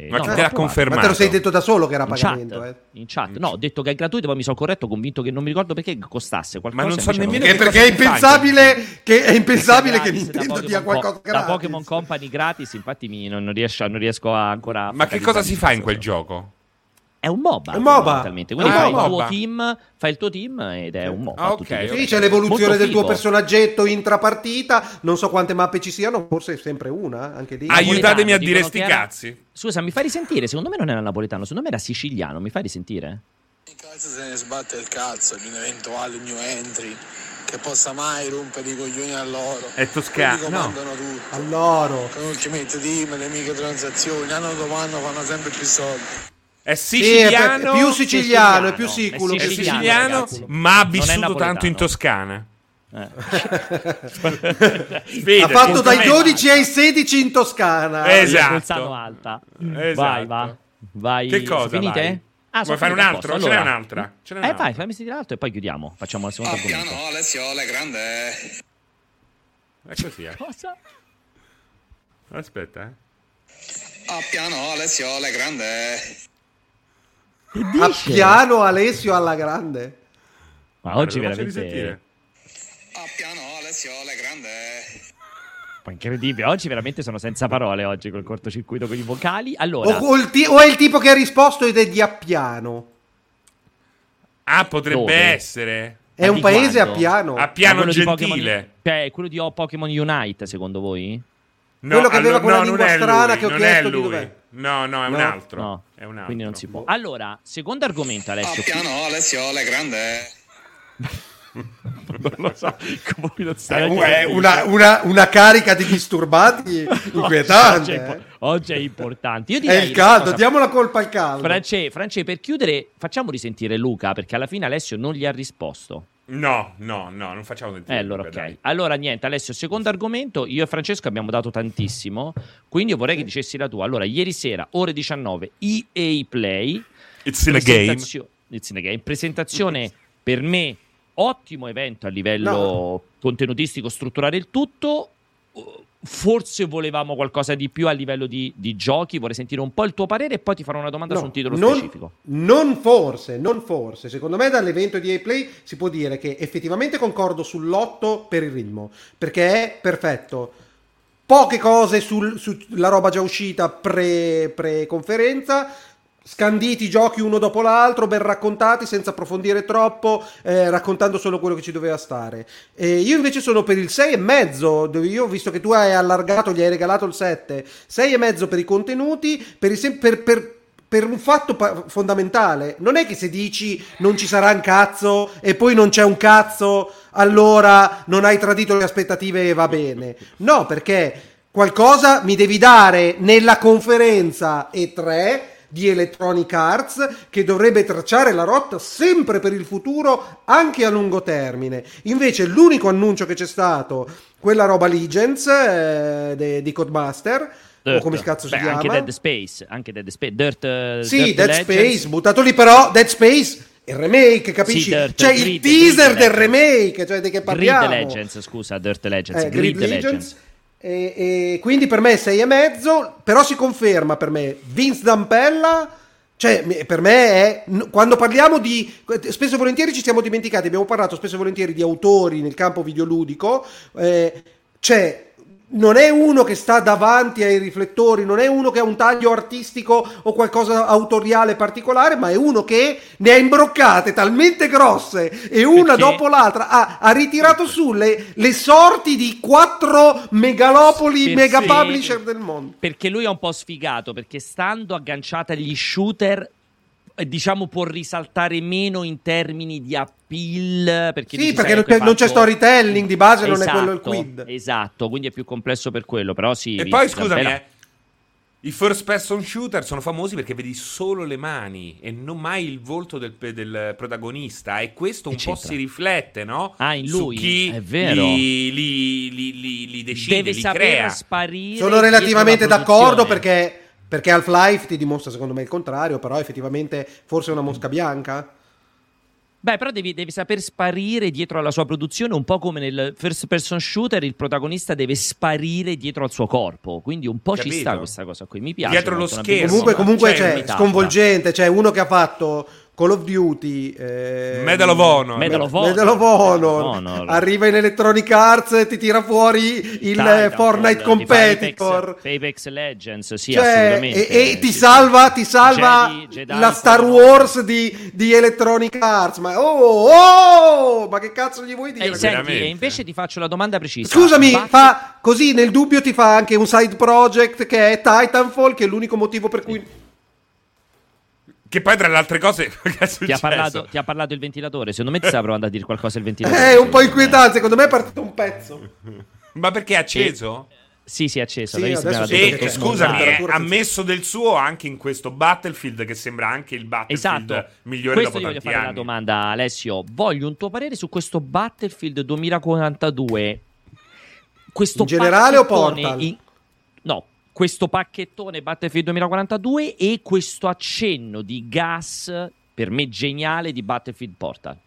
Ma no, te l'ha confermato? Ma te lo sei detto da solo che era pagamento, in chat, eh? In chat. No, ho detto che è gratuito, poi mi sono corretto, convinto che non mi ricordo perché costasse qualcosa. Ma non so nemmeno che perché è impensabile che, è impensabile che Nintendo dia qualcosa gratis. Da Pokémon Company gratis, infatti mi, non, riesco, non riesco a ancora... Ma che cosa si fa in quel gioco? È un MOBA. È un MOBA. Quindi ah, fai, il tuo team, fai il tuo team ed è un MOBA. Ah, ok. Sì, c'è l'evoluzione del tuo personaggetto intrapartita. Non so quante mappe ci siano, forse sempre una. Anche lì. Aiutatemi a dire sti cazzi. Scusa, mi fai risentire? Secondo me non era napoletano, secondo me era siciliano. Mi fai risentire? In caso se ne sbatte il cazzo di un eventuale new entry che possa mai rompere i coglioni a loro. È toscano. comandano no. tutto. A loro. Con Ultimate Team, le microtransazioni, anno dopo anno fanno sempre più soldi. È siciliano, sì, è più siciliano, è più siculo. È siciliano, è siciliano ma ha vissuto tanto in Toscana. Eh. (laughs) ha fatto dai 12 ai 16 in Toscana. Esatto. alta. Esatto. Vai, va. Vai. Che cosa? Finite? Vai. Ah, Vuoi fare un altro? Allora. Ce n'è un'altra. Ce n'è eh, vai, fammi sentire l'altro e poi chiudiamo. Facciamo la seconda ah, piano, Alessio, le grande. È così, eh. Cosa? Aspetta, eh. Ah, piano, Alessio, le grande. A piano Alessio alla grande. Ma oggi veramente... A piano Alessio alla grande. Ma incredibile, oggi veramente sono senza parole oggi col cortocircuito con i vocali. Allora... O, o, ti- o è il tipo che ha risposto ed è di Appiano. Ah, potrebbe Dove? essere. È un paese a piano. A piano gentile. Cioè, quello di Pokémon Unite, secondo voi? No, quello che aveva allora, quella no, lingua strana lui, che ho chiesto di dov'è. No, no, è no? un altro. No. È un altro. Quindi non si può. Allora, secondo argomento, Alessio. Ah, piano, Alessio, le grande. (laughs) non lo so come è una, una, una, carica di disturbati (laughs) inquietante oggi, è, oggi è importante Io direi, è il caldo diamo la colpa al caldo France, France per chiudere facciamo risentire Luca perché alla fine Alessio non gli ha risposto No, no, no, non facciamo del eh, allora, ok. Allora, niente, Alessio, secondo argomento, io e Francesco abbiamo dato tantissimo, quindi io vorrei che dicessi la tua. Allora, ieri sera, ore 19, EA Play. It's in a game. It's in a game. Presentazione per me, ottimo evento a livello no. contenutistico, strutturare il tutto forse volevamo qualcosa di più a livello di, di, giochi. Vorrei sentire un po' il tuo parere e poi ti farò una domanda no, su un titolo non, specifico. Non forse, non forse. Secondo me dall'evento di A-Play si può dire che effettivamente concordo sull'otto per il ritmo, perché è perfetto. Poche cose sul, sulla roba già uscita pre, pre-conferenza, scanditi i giochi uno dopo l'altro, ben raccontati senza approfondire troppo, eh, raccontando solo quello che ci doveva stare. E io invece sono per il 6,5, dove io, visto che tu hai allargato, gli hai regalato il 7, 6,5 per i contenuti, per, il, per, per per un fatto pa- fondamentale. Non è che se dici non ci sarà un cazzo e poi non c'è un cazzo, allora non hai tradito le aspettative e va bene. No, perché qualcosa mi devi dare nella conferenza E3 di Electronic Arts che dovrebbe tracciare la rotta sempre per il futuro anche a lungo termine. Invece l'unico annuncio che c'è stato, quella roba Legends eh, di Codemaster, Dirt. o come cazzo Beh, si chiama? Anche Dead Space, anche Dead Space, Dirt, uh, Sì, Dirt Dead Legends. Space, buttato lì però Dead Space il remake, capisci? Sì, Dirt, C'è Grid, il teaser Grid del remake, cioè di che parliamo? Grid Legends, scusa, Dirt Legends, Eh, Grid, Grid Legends. Legends. E, e quindi per me è 6,5, però si conferma per me Vince Dampella. Cioè, per me è. Quando parliamo di. Spesso e volentieri ci siamo dimenticati, abbiamo parlato spesso e volentieri di autori nel campo videoludico. Eh, cioè, non è uno che sta davanti ai riflettori, non è uno che ha un taglio artistico o qualcosa autoriale particolare, ma è uno che ne ha imbroccate talmente grosse e una Perché? dopo l'altra ha, ha ritirato su le, le, sorti di quattro megalopoli, Perché- mega publisher del mondo. Perché lui è un po' sfigato, perché stando agganciata agli shooter, diciamo, può risaltare meno in termini di appeal. Perché Sì, perché non c'è, non c'è fatto- storytelling di base, non è Esatto, quello il quid. Esatto, quindi è più complesso per quello, però sì. E poi scusami, Zampella- eh, i first person shooter sono famosi perché vedi solo le mani e non mai il volto del, del protagonista. E questo un po' Eccetera. si riflette, no? Ah, in Su lui, chi è vero. Li, li, li, li- li decide, Deve li saper crea. sparire. Sono relativamente d'accordo perché, perché Half-Life ti dimostra secondo me il contrario, però effettivamente forse è una mosca bianca. Beh, però devi, devi saper sparire dietro alla sua produzione, un po' come nel first person shooter il protagonista deve sparire dietro al suo corpo, quindi un po' ci Capito? sta questa cosa qui, mi piace. Dietro lo schermo. Comunque, comunque cioè, sconvolgente, c'è uno che ha fatto Call of Duty, eh, Medal of Honor. Medal of Honor. Medal of Honor, Honor. arriva in Electronic Arts e ti tira fuori il Titanfall, eh, Fortnite Competitor. Apex, Apex Legends, sì, Cioè, assolutamente. e, e ti Sì, salva, ti salva Jedi- Jedi la Star Wars di, di Electronic Arts. Ma oh, oh, ma che cazzo gli vuoi sì. dire? E senti, e invece ti faccio la domanda precisa. Scusami, Bat- fa così nel dubbio ti fa anche un side project che è Titanfall, che è l'unico motivo per cui Che poi tra le altre cose (laughs) che è Ti ha, parlato, ti ha parlato il ventilatore? Secondo me ti stava provando a dire qualcosa il ventilatore. è un po' inquietante, secondo me è partito un pezzo. Ma perché è acceso? Sì, sì, è acceso. Sì, E, e scusami, eh, ha messo del suo anche in questo Battlefield che sembra anche il Battlefield Esatto, migliore questo dopo tanti fare anni. una domanda, Alessio. Voglio un tuo parere su questo Battlefield 2042. Questo In generale o Portal? in- questo pacchettone Battlefield 2042 e questo accenno di gas per me geniale di Battlefield Portal.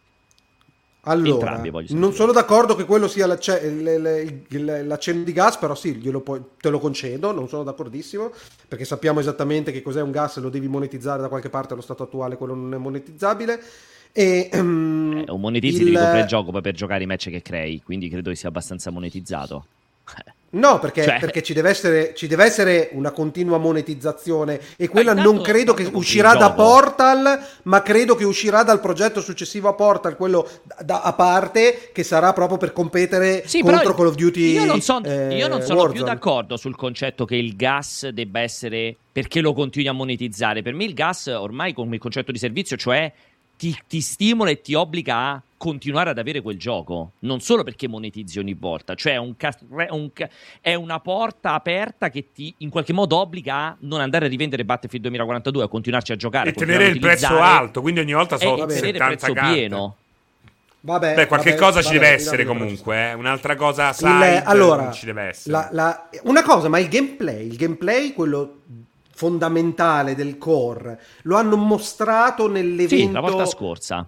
Allora, Entrambi non sono d'accordo che quello sia l'acce- l'accenno di gas, però sì, puoi- te lo concedo, non sono d'accordissimo, perché sappiamo esattamente che cos'è un gas e lo devi monetizzare da qualche parte, allo stato attuale quello non è monetizzabile. E, ehm, Eh, monetizzi, il- devi comprare il gioco poi per giocare i match che crei, quindi credo che sia abbastanza monetizzato. (laughs) No, perché, Cioè- perché ci, deve essere, ci deve essere una continua monetizzazione e quella intanto- non credo che uscirà da. Portal, ma credo che uscirà dal progetto successivo a Portal, quello da- da- a parte, che sarà proprio per competere Sì, contro Call of Duty. Io non, son- eh, io non sono più Warzone. d'accordo sul concetto che il gas debba essere perché lo continui a monetizzare. Per me il gas ormai come concetto di servizio, cioè ti, ti stimola e ti obbliga a continuare ad avere quel gioco, non solo perché monetizzi ogni volta, cioè un un ca- è una porta aperta che ti in qualche modo obbliga a non andare a rivendere Battlefield 2042, a continuarci a giocare, E a tenere il prezzo alto, quindi ogni volta e sono tenere il 70 prezzo carte. pieno. Vabbè, Beh, qualche vabbè, cosa ci vabbè, deve essere comunque. Eh. Un'altra cosa sai, il, allora, ci deve essere. La, la, una cosa, ma il gameplay, il gameplay, quello fondamentale del core, lo hanno mostrato nell'evento. Sì, la volta scorsa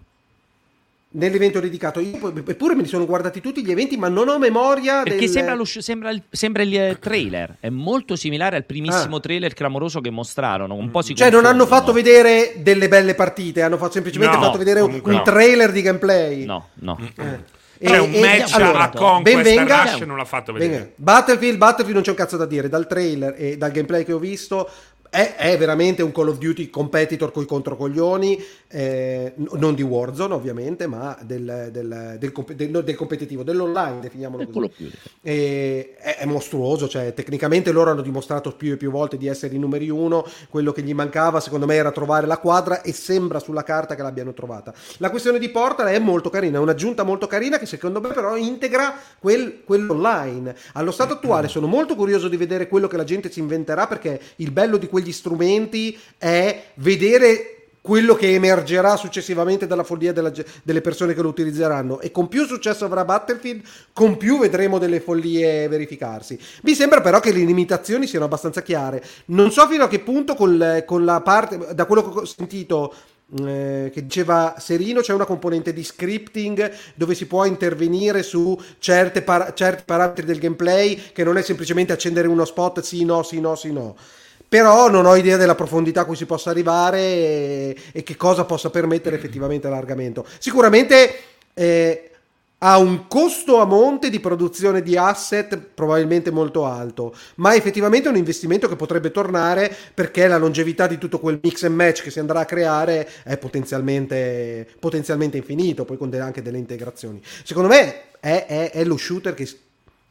nell'evento dedicato. Io, eppure me li sono guardati tutti gli eventi, ma non ho memoria. Perché del... sembra, lo, sembra, il, sembra, il, eh, trailer. È molto similare al primissimo ah. trailer clamoroso che mostrarono. Un po' si cioè, non hanno fatto vedere delle belle partite, hanno fatto, semplicemente no, fatto vedere un, no. trailer di gameplay. No, no. Eh. Cioè, un match allora, a Conquest venga, Rush non l'ha fatto vedere. Battlefield, Battlefield non c'è un cazzo da dire. Dal trailer e dal gameplay che ho visto, è, è, veramente un Call of Duty competitor coi controcoglioni, eh, non di Warzone ovviamente, ma del, del, del, del, competitivo, dell'online, definiamolo così. E, è, è, mostruoso, cioè tecnicamente loro hanno dimostrato più e più volte di essere i numeri uno, quello che gli mancava secondo me era trovare la quadra e sembra sulla carta che l'abbiano trovata. La questione di Portal è molto carina, è un'aggiunta molto carina che secondo me però integra quel, quell'online. Allo stato attuale sono molto curioso di vedere quello che la gente si inventerà perché il bello di quegli strumenti è vedere quello che emergerà successivamente dalla follia della, delle persone che lo utilizzeranno. E con più successo avrà Battlefield con più vedremo delle follie verificarsi. Mi sembra però che le limitazioni siano abbastanza chiare. Non so fino a che punto con, con la parte da quello che ho sentito eh, che diceva Serino c'è una componente di scripting dove si può intervenire su certe par- certi parametri del gameplay che non è semplicemente accendere uno spot sì no sì no sì no però non ho idea della profondità a cui si possa arrivare e, e che cosa possa permettere effettivamente l'allargamento. Sicuramente eh, ha un costo a monte di produzione di asset probabilmente molto alto, ma effettivamente è un investimento che potrebbe tornare perché la longevità di tutto quel mix and match che si andrà a creare è potenzialmente, potenzialmente infinito, poi con anche delle integrazioni. Secondo me è, è, è lo shooter che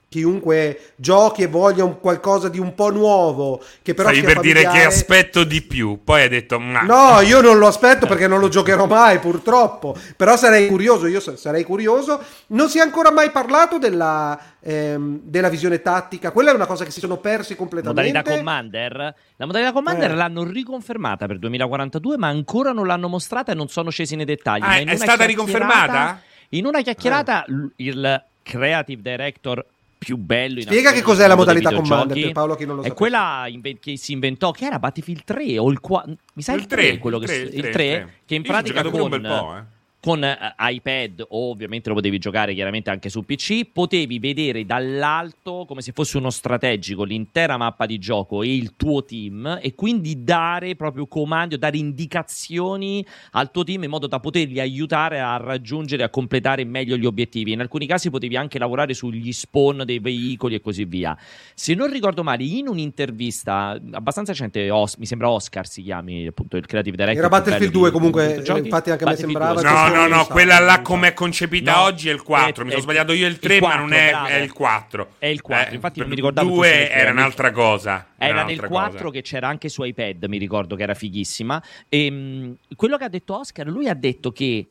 chiunque giochi e voglia un qualcosa di un po' nuovo che però Stai per familiare... dire che aspetto di più poi hai detto nah. no io non lo aspetto perché non lo (laughs) giocherò mai purtroppo però sarei curioso io sarei curioso non si è ancora mai parlato della, ehm, della visione tattica quella è una cosa che si sono persi completamente modalità commander la modalità commander eh. l'hanno riconfermata per 2042 ma ancora non l'hanno mostrata e non sono scesi nei dettagli ah, è stata riconfermata? in una chiacchierata eh. il creative director più bello. Spiega che cos'è la modalità commander per Paolo che non lo sa. È quella che si inventò, che era Battlefield 3 o il 4, mi sa il, il 3, 3 quello il 3, che, il 3, il 3 che in pratica con... Un bel po', eh con uh, iPad o ovviamente lo potevi giocare chiaramente anche su PC, potevi vedere dall'alto come se fosse uno strategico l'intera mappa di gioco e il tuo team e quindi dare proprio comandi dare indicazioni al tuo team in modo da poterli aiutare a raggiungere, a completare meglio gli obiettivi. In alcuni casi potevi anche lavorare sugli spawn dei veicoli e così via. Se non ricordo male, in un'intervista abbastanza recente, Os- mi sembra Oscar si chiami appunto il creative director. Era Battlefield 2 comunque, infatti anche a me sembrava... No, no, no, quella là come è concepita no, oggi è il 4. È, mi sono sbagliato io il 3, il 4, ma non è, è, il 4. È il 4. Eh, Infatti, non mi ricordavo. Il 2 era un'altra cosa. Era nel 4 cosa. che c'era anche su iPad, mi ricordo che era fighissima. E, ehm, quello che ha detto Oscar, lui ha detto che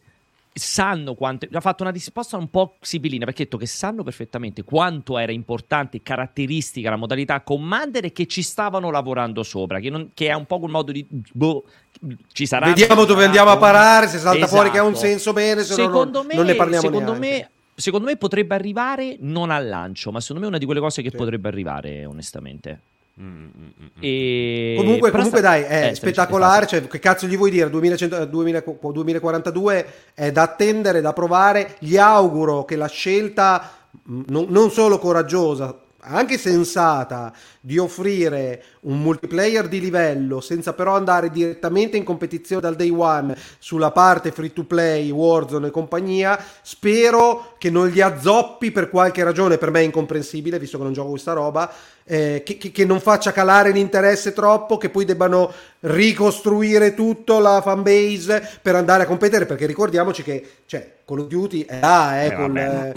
sanno quanto ha fatto una risposta un po' sibillina perché ha detto che sanno perfettamente quanto era importante caratteristica la modalità commander e che ci stavano lavorando sopra che, non, che è un po' quel modo di boh, ci sarà vediamo dove andiamo a parare se salta esatto. fuori che ha un esatto. senso bene se secondo no, me, non ne parliamo secondo neanche. me secondo me potrebbe arrivare non al lancio ma secondo me è una di quelle cose che sì. potrebbe arrivare onestamente Mm, mm, mm, e... Comunque, comunque sta... dai, è eh, spettacolare. Cioè, che cazzo gli vuoi dire? 2100, 2000, 2042 è da attendere, da provare. Gli auguro che la scelta non, non solo coraggiosa, anche sensata di offrire un multiplayer di livello senza però andare direttamente in competizione dal day one sulla parte free to play, Warzone e compagnia, spero che non gli azzoppi per qualche ragione, per me è incomprensibile visto che non gioco questa roba, eh, che, che, che, non faccia calare l'interesse troppo, che poi debbano ricostruire tutto la fanbase per andare a competere, perché ricordiamoci che cioè, Call of Duty è là, eh, eh, con, vabbè,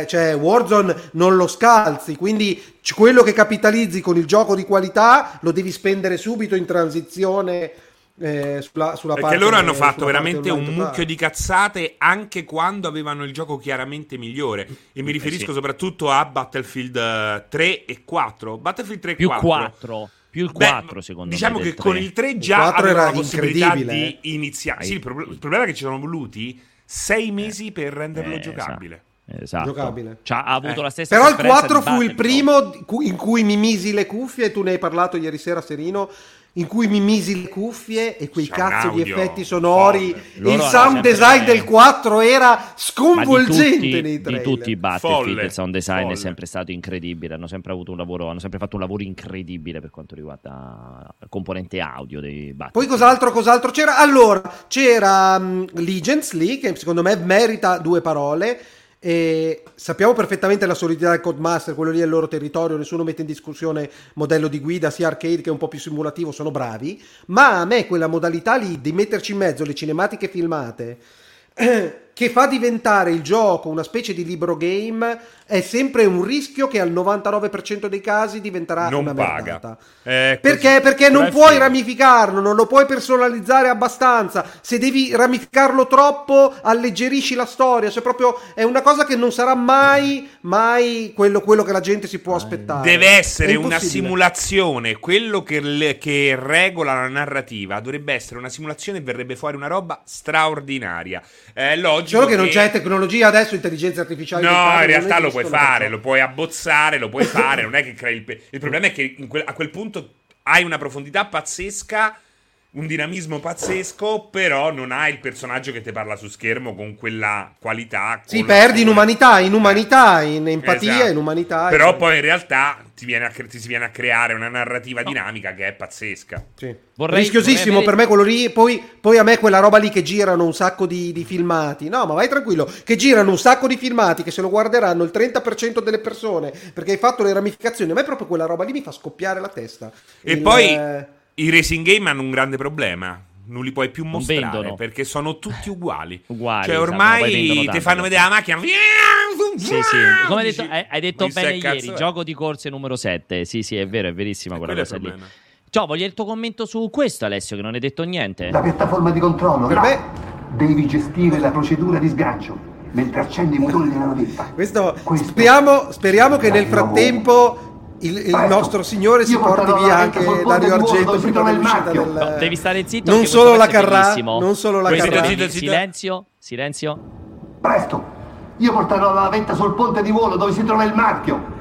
eh, cioè, Warzone non lo scalzi, quindi quello che capitalizzi con il gioco di qualità lo devi spendere subito in transizione eh, sulla, sulla Perché loro hanno fatto veramente un mucchio di cazzate anche quando avevano il gioco chiaramente migliore. E mi eh, riferisco eh sì. soprattutto a Battlefield 3 eh, e 4. Battlefield 3 e Più 4. 4. Più il 4, Beh, secondo diciamo me. Diciamo che con il 3 già aveva la possibilità di iniziare. Sì, il, pro- il problema è che ci sono voluti sei mesi per renderlo eh, giocabile. Esatto. Esatto. Giocabile. C'ha, ha avuto eh. la stessa Però il 4 fu il primo in cui mi misi le cuffie, e tu ne hai parlato ieri sera, Serino. In cui mi misi le cuffie e quei C'è cazzo di effetti sonori. Il sound design del 4 era sconvolgente di tutti, nei trailer. Di tutti i Battlefield, Folle. il sound design Folle. è sempre stato incredibile. Hanno sempre avuto un lavoro, hanno sempre fatto un lavoro incredibile per quanto riguarda la componente audio dei Battlefield. Poi cos'altro, cos'altro c'era? Allora, c'era um, Legends lì, che secondo me merita due parole e sappiamo perfettamente la solidità del Codemaster, quello lì è il loro territorio, nessuno mette in discussione modello di guida sia arcade che un po' più simulativo, sono bravi, ma a me quella modalità lì di metterci in mezzo le cinematiche filmate (clears throat) che fa diventare il gioco una specie di libro game è sempre un rischio che al 99% dei casi diventerà non una paga. Eh, perché? Perché non puoi ramificarlo, non lo puoi personalizzare abbastanza. Se devi ramificarlo troppo, alleggerisci la storia. Cioè, proprio è una cosa che non sarà mai, mai quello, quello che la gente si può aspettare. Deve essere una simulazione. Quello che, le, che regola la narrativa dovrebbe essere una simulazione e verrebbe fuori una roba straordinaria. È logico. Solo che, non c'è tecnologia adesso, intelligenza artificiale. No, in realtà lo puoi fare, lo puoi abbozzare, lo puoi fare, non è che crei il... Pe- il problema è che que- a quel punto hai una profondità pazzesca un dinamismo pazzesco, però non hai il personaggio che ti parla su schermo con quella qualità. Sì, perdi in umanità, in umanità, in empatia, esatto. in umanità. Però poi in realtà ti, viene a, ti si viene a creare una narrativa no. dinamica che è pazzesca. Sì. Vorrei, Rischiosissimo vorrei... per me quello lì. Poi, poi, a me quella roba lì che girano un sacco di, di, filmati. No, ma vai tranquillo. Che girano un sacco di filmati che se lo guarderanno il 30% delle persone perché hai fatto le ramificazioni. A me proprio quella roba lì mi fa scoppiare la testa. E il, poi. Eh i racing game hanno un grande problema. Non li puoi più mostrare perché sono tutti uguali. uguali cioè, esatto, ormai ti fanno vedere la macchina. Sì, sì. Come hai detto, hai detto bene ieri, gioco di corse numero 7. Sì, sì, è vero, è verissima quella cosa lì. Ciao, voglio il tuo commento su questo, Alessio, che non hai detto niente. La piattaforma di controllo. Per me devi gestire la procedura di sgancio mentre accendi i motori della navetta. Questo, Questo speriamo, speriamo che nel frattempo il, il nostro Signore si porti via anche Dario Argento prima dell'uscita del... No, devi stare zitto. Non solo la Carrà, non solo la Carrà. Silenzio, silenzio. Presto, io porterò la vetta sul ponte di volo dove si trova il marchio.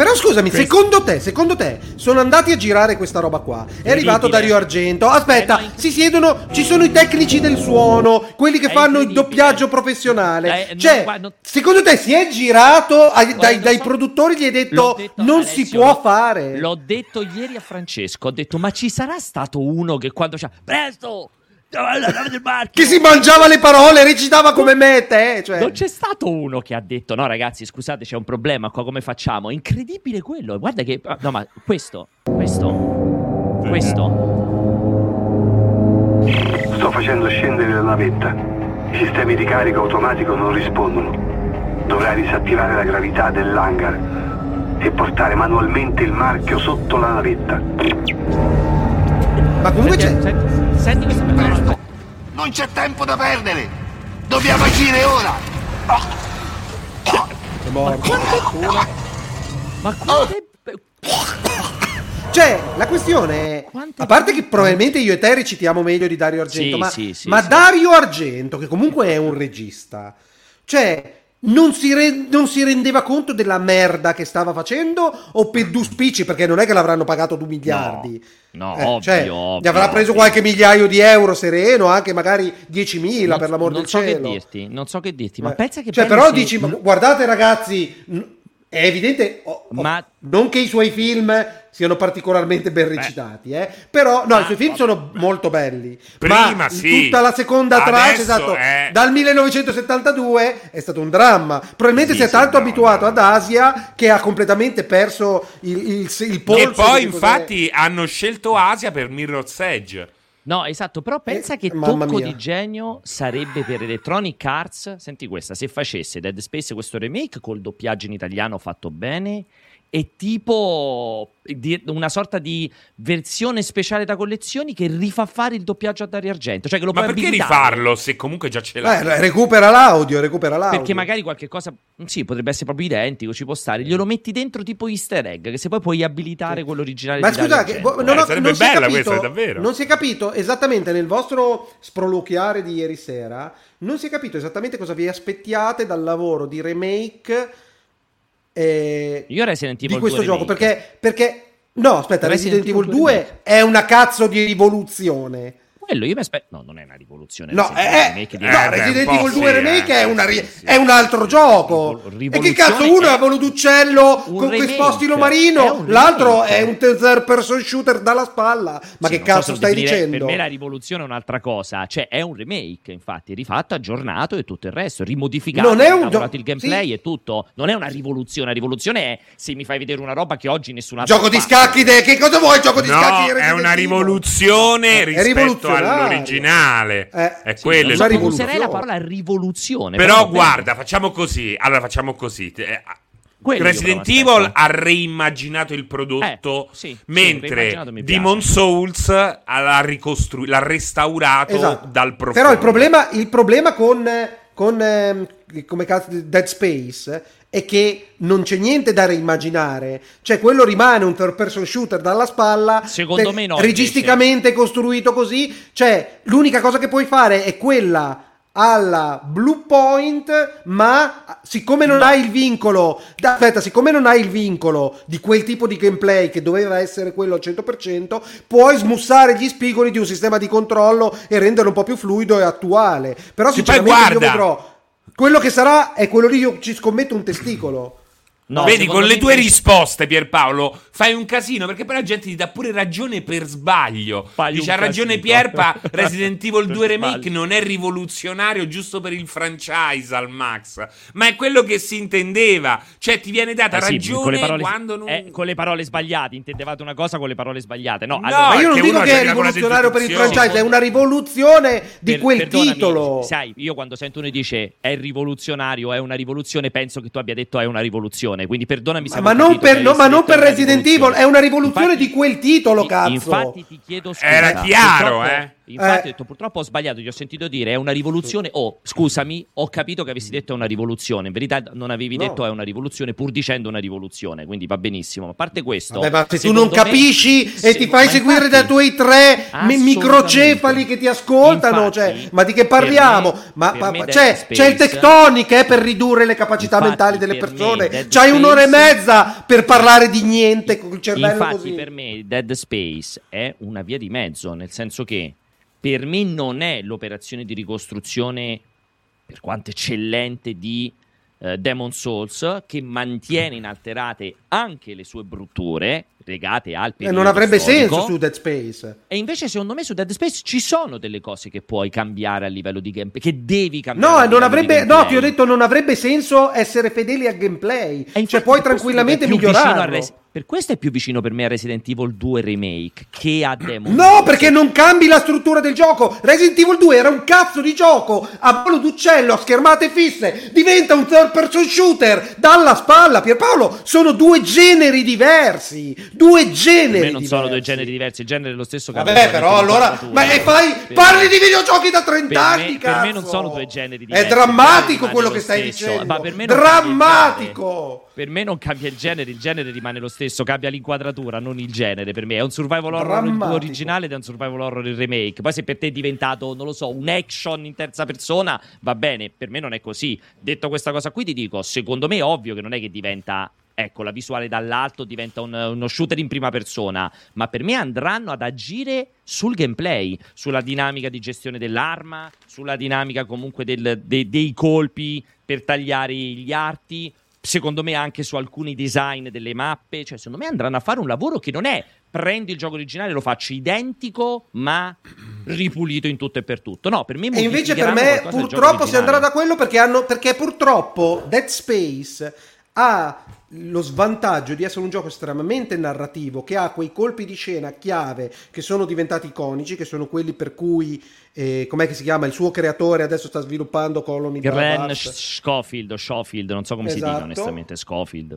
Però scusami, Questo... secondo te, secondo te, sono andati a girare questa roba qua. È arrivato Dario Argento. Aspetta, eh, si siedono, ci sono i tecnici del suono, quelli che fanno il doppiaggio professionale. Eh, cioè, no, no, secondo te si è girato ai, dai, dai so. produttori gli hai detto, detto non Alessio, si può fare? L'ho detto ieri a Francesco, ho detto "Ma ci sarà stato uno che quando c'ha presto che si mangiava le parole, recitava come me e te. Cioè. Non c'è stato uno che ha detto: No, ragazzi, scusate, c'è un problema qua. Come facciamo? incredibile quello. Guarda che. Ah, no, ma questo, questo, questo. Sto facendo scendere la navetta. I sistemi di carico automatico non rispondono. Dovrai disattivare la gravità dell'hangar e portare manualmente il marchio sotto la navetta. Ma comunque c'è. Senti, senti questo Presto! Non c'è tempo da perdere! Dobbiamo agire ora! È morto. Ma quante... Cioè, la questione è. Quante a parte che probabilmente io e te recitiamo meglio di Dario Argento, sì, ma, sì, sì, ma Dario Argento, che comunque è un regista, cioè non si, re- non si, rendeva conto della merda che stava facendo o per due spicci perché non è che l'avranno pagato due miliardi no, no eh, ovvio, cioè, ovvio, gli avrà preso ovvio. qualche migliaio di euro sereno anche magari 10.000 non, per l'amor del so cielo che dirti, non so che dirti ma eh. pensa che cioè però si... dici guardate ragazzi è evidente oh, oh, ma... non che i suoi film siano particolarmente ben recitati, eh. però no, ah, i suoi film sono molto belli. Prima ma sì. tutta la seconda tranche, esatto, è... dal 1972 è stato un dramma. Probabilmente sì, si è tanto no, abituato no. ad Asia che ha completamente perso il, il, il polso. E poi infatti hanno scelto Asia per Mirror's Edge. No, esatto, però pensa eh, che tocco mia. di genio sarebbe per Electronic Arts. Senti questa, se facesse Dead Space questo remake col doppiaggio in italiano fatto bene è tipo una sorta di versione speciale da collezioni che rifà fare il doppiaggio a Dario Argento. Cioè che lo Ma perché abilitare. rifarlo se comunque già ce l'hai? Beh, recupera l'audio, recupera l'audio. Perché magari qualche cosa, sì, potrebbe essere proprio identico, ci può stare. Glielo metti dentro tipo easter egg, che se poi puoi abilitare sì. quello originale Ma scusa, che, non, eh, ho, sarebbe non bella capito, questa, davvero. Non si è capito esattamente nel vostro sproloquiare di ieri sera, non si è capito esattamente cosa vi aspettiate dal lavoro di remake eh, Io Resident Evil di questo gioco perché, perché no aspetta Resident, Resident Evil 2, 2 è una cazzo di rivoluzione quello io mi aspetto. No, non è una rivoluzione. No, è, eh, di... no Resident Evil 2 Remake è, una, sì, sì. è, un altro gioco. E che cazzo, uno è, volo d'uccello con remake, spostino marino, l'altro è un third person shooter dalla spalla. Ma sì, che cazzo so stai dicendo? Per me la rivoluzione è un'altra cosa. Cioè, è un remake, infatti, rifatto, aggiornato e tutto il resto. Rimodificato, non è un gioco. il gameplay e tutto. Non è una rivoluzione. La rivoluzione è se mi fai vedere una roba che oggi nessun altro Gioco di scacchi, che cosa vuoi? Gioco di no, scacchi? È una rivoluzione rispetto all'originale. Eh, è sì, quello. Io userei la parola rivoluzione. Però, però guarda, facciamo così. Allora facciamo così. Eh, quello Resident Evil ha reimmaginato il prodotto, eh, sì, mentre sì, Demon Souls l'ha, ricostru- l'ha restaurato esatto. dal profondo. Però il problema, il problema con, con eh, come cazzo, Dead Space è che non c'è niente da reimmaginare. Cioè, quello rimane un third person shooter dalla spalla. Secondo te- me no. Registicamente invece. costruito così. Cioè, l'unica cosa che puoi fare è quella alla Blue Point, ma siccome non no. hai il vincolo, aspetta, siccome non hai il vincolo di quel tipo di gameplay che doveva essere quello al 100%, puoi smussare gli spigoli di un sistema di controllo e renderlo un po' più fluido e attuale. Però sinceramente io vedrò quello che sarà è quello lì, io ci scommetto un testicolo. No, Vedi, con le tue risposte, Pierpaolo, fai un casino perché poi la gente ti dà pure ragione per sbaglio. Fai Dice: Ha ragione Pierpa, (laughs) Resident Evil 2 Remake non è rivoluzionario giusto per il franchise al max, ma è quello che si intendeva. Cioè, ti viene data eh sì, ragione parole, quando non. Eh, con le parole sbagliate, intendevate una cosa con le parole sbagliate. No, no allora, ma io non dico che è rivoluzionario per il franchise, è una rivoluzione di per, quel titolo. Sai, io quando sento uno dice è rivoluzionario, è una rivoluzione, penso che tu abbia detto è una rivoluzione rivoluzione. Quindi perdonami se Ma, non per, no, ma non per Resident Evil, è una rivoluzione infatti, di quel titolo, cazzo. Infatti ti chiedo scusa. Era chiaro, eh. Infatti, eh. ho detto, purtroppo ho sbagliato. Gli ho sentito dire è una rivoluzione. Oh, scusami, ho capito che avessi detto è una rivoluzione. In verità, non avevi no. detto è una rivoluzione, pur dicendo una rivoluzione. Quindi va benissimo. Ma a parte questo, Vabbè, ma se tu non capisci me, e ti fai seguire infatti, dai tuoi tre microcefali che ti ascoltano, infatti, cioè, ma di che parliamo? Me, ma, ma c'è, c'è, il Tectonic eh, per ridurre le capacità infatti, mentali delle persone. C'hai Space, un'ora e mezza per parlare di niente con il cervello infatti, così. per me, Dead Space è una via di mezzo, nel senso che per me non è l'operazione di ricostruzione, per quanto eccellente, di eh, Demon Souls, che mantiene inalterate anche le sue brutture legate al periodo E non avrebbe storico. senso su Dead Space. E invece secondo me su Dead Space ci sono delle cose che puoi cambiare a livello di gameplay, che devi cambiare. No, non avrebbe, no ti ho detto non avrebbe senso essere fedeli al gameplay. Cioè puoi tranquillamente migliorarlo. Res- per questo è più vicino per me a Resident Evil 2 Remake che a Demon No, perché non cambi la struttura del gioco. Resident Evil 2 era un cazzo di gioco a volo d'uccello, a schermate fisse. Diventa un third person shooter dalla spalla. Pierpaolo, sono due generi diversi. Due generi per me non diversi. sono due generi diversi, il genere è lo stesso Vabbè, però allora ma fai parli di videogiochi da 30 anni, me, cazzo. Per me non sono due generi diversi. È drammatico quello che stai stesso. dicendo. Ma per me drammatico. Per me non cambia il genere, il genere rimane lo stesso, cambia l'inquadratura, non il genere. Per me è un survival horror il originale ed è un survival horror il remake. Poi se per te è diventato, non lo so, un action in terza persona, va bene, per me non è così. Detto questa cosa qui ti dico, secondo me è ovvio che non è che diventa ecco, la visuale dall'alto diventa un, uno shooter in prima persona, ma per me andranno ad agire sul gameplay, sulla dinamica di gestione dell'arma, sulla dinamica comunque del, de, dei colpi per tagliare gli arti, secondo me anche su alcuni design delle mappe, cioè secondo me andranno a fare un lavoro che non è prendi il gioco originale e lo faccio identico ma ripulito in tutto e per tutto. No, per me E invece per me purtroppo si andrà da quello perché, hanno, perché purtroppo Dead Space ha lo svantaggio di essere un gioco estremamente narrativo che ha quei colpi di scena chiave che sono diventati iconici, che sono quelli per cui eh, com'è che si chiama? Il suo creatore adesso sta sviluppando Colony Glenn Schofield o Schofield, non so come esatto. si dica onestamente, Schofield.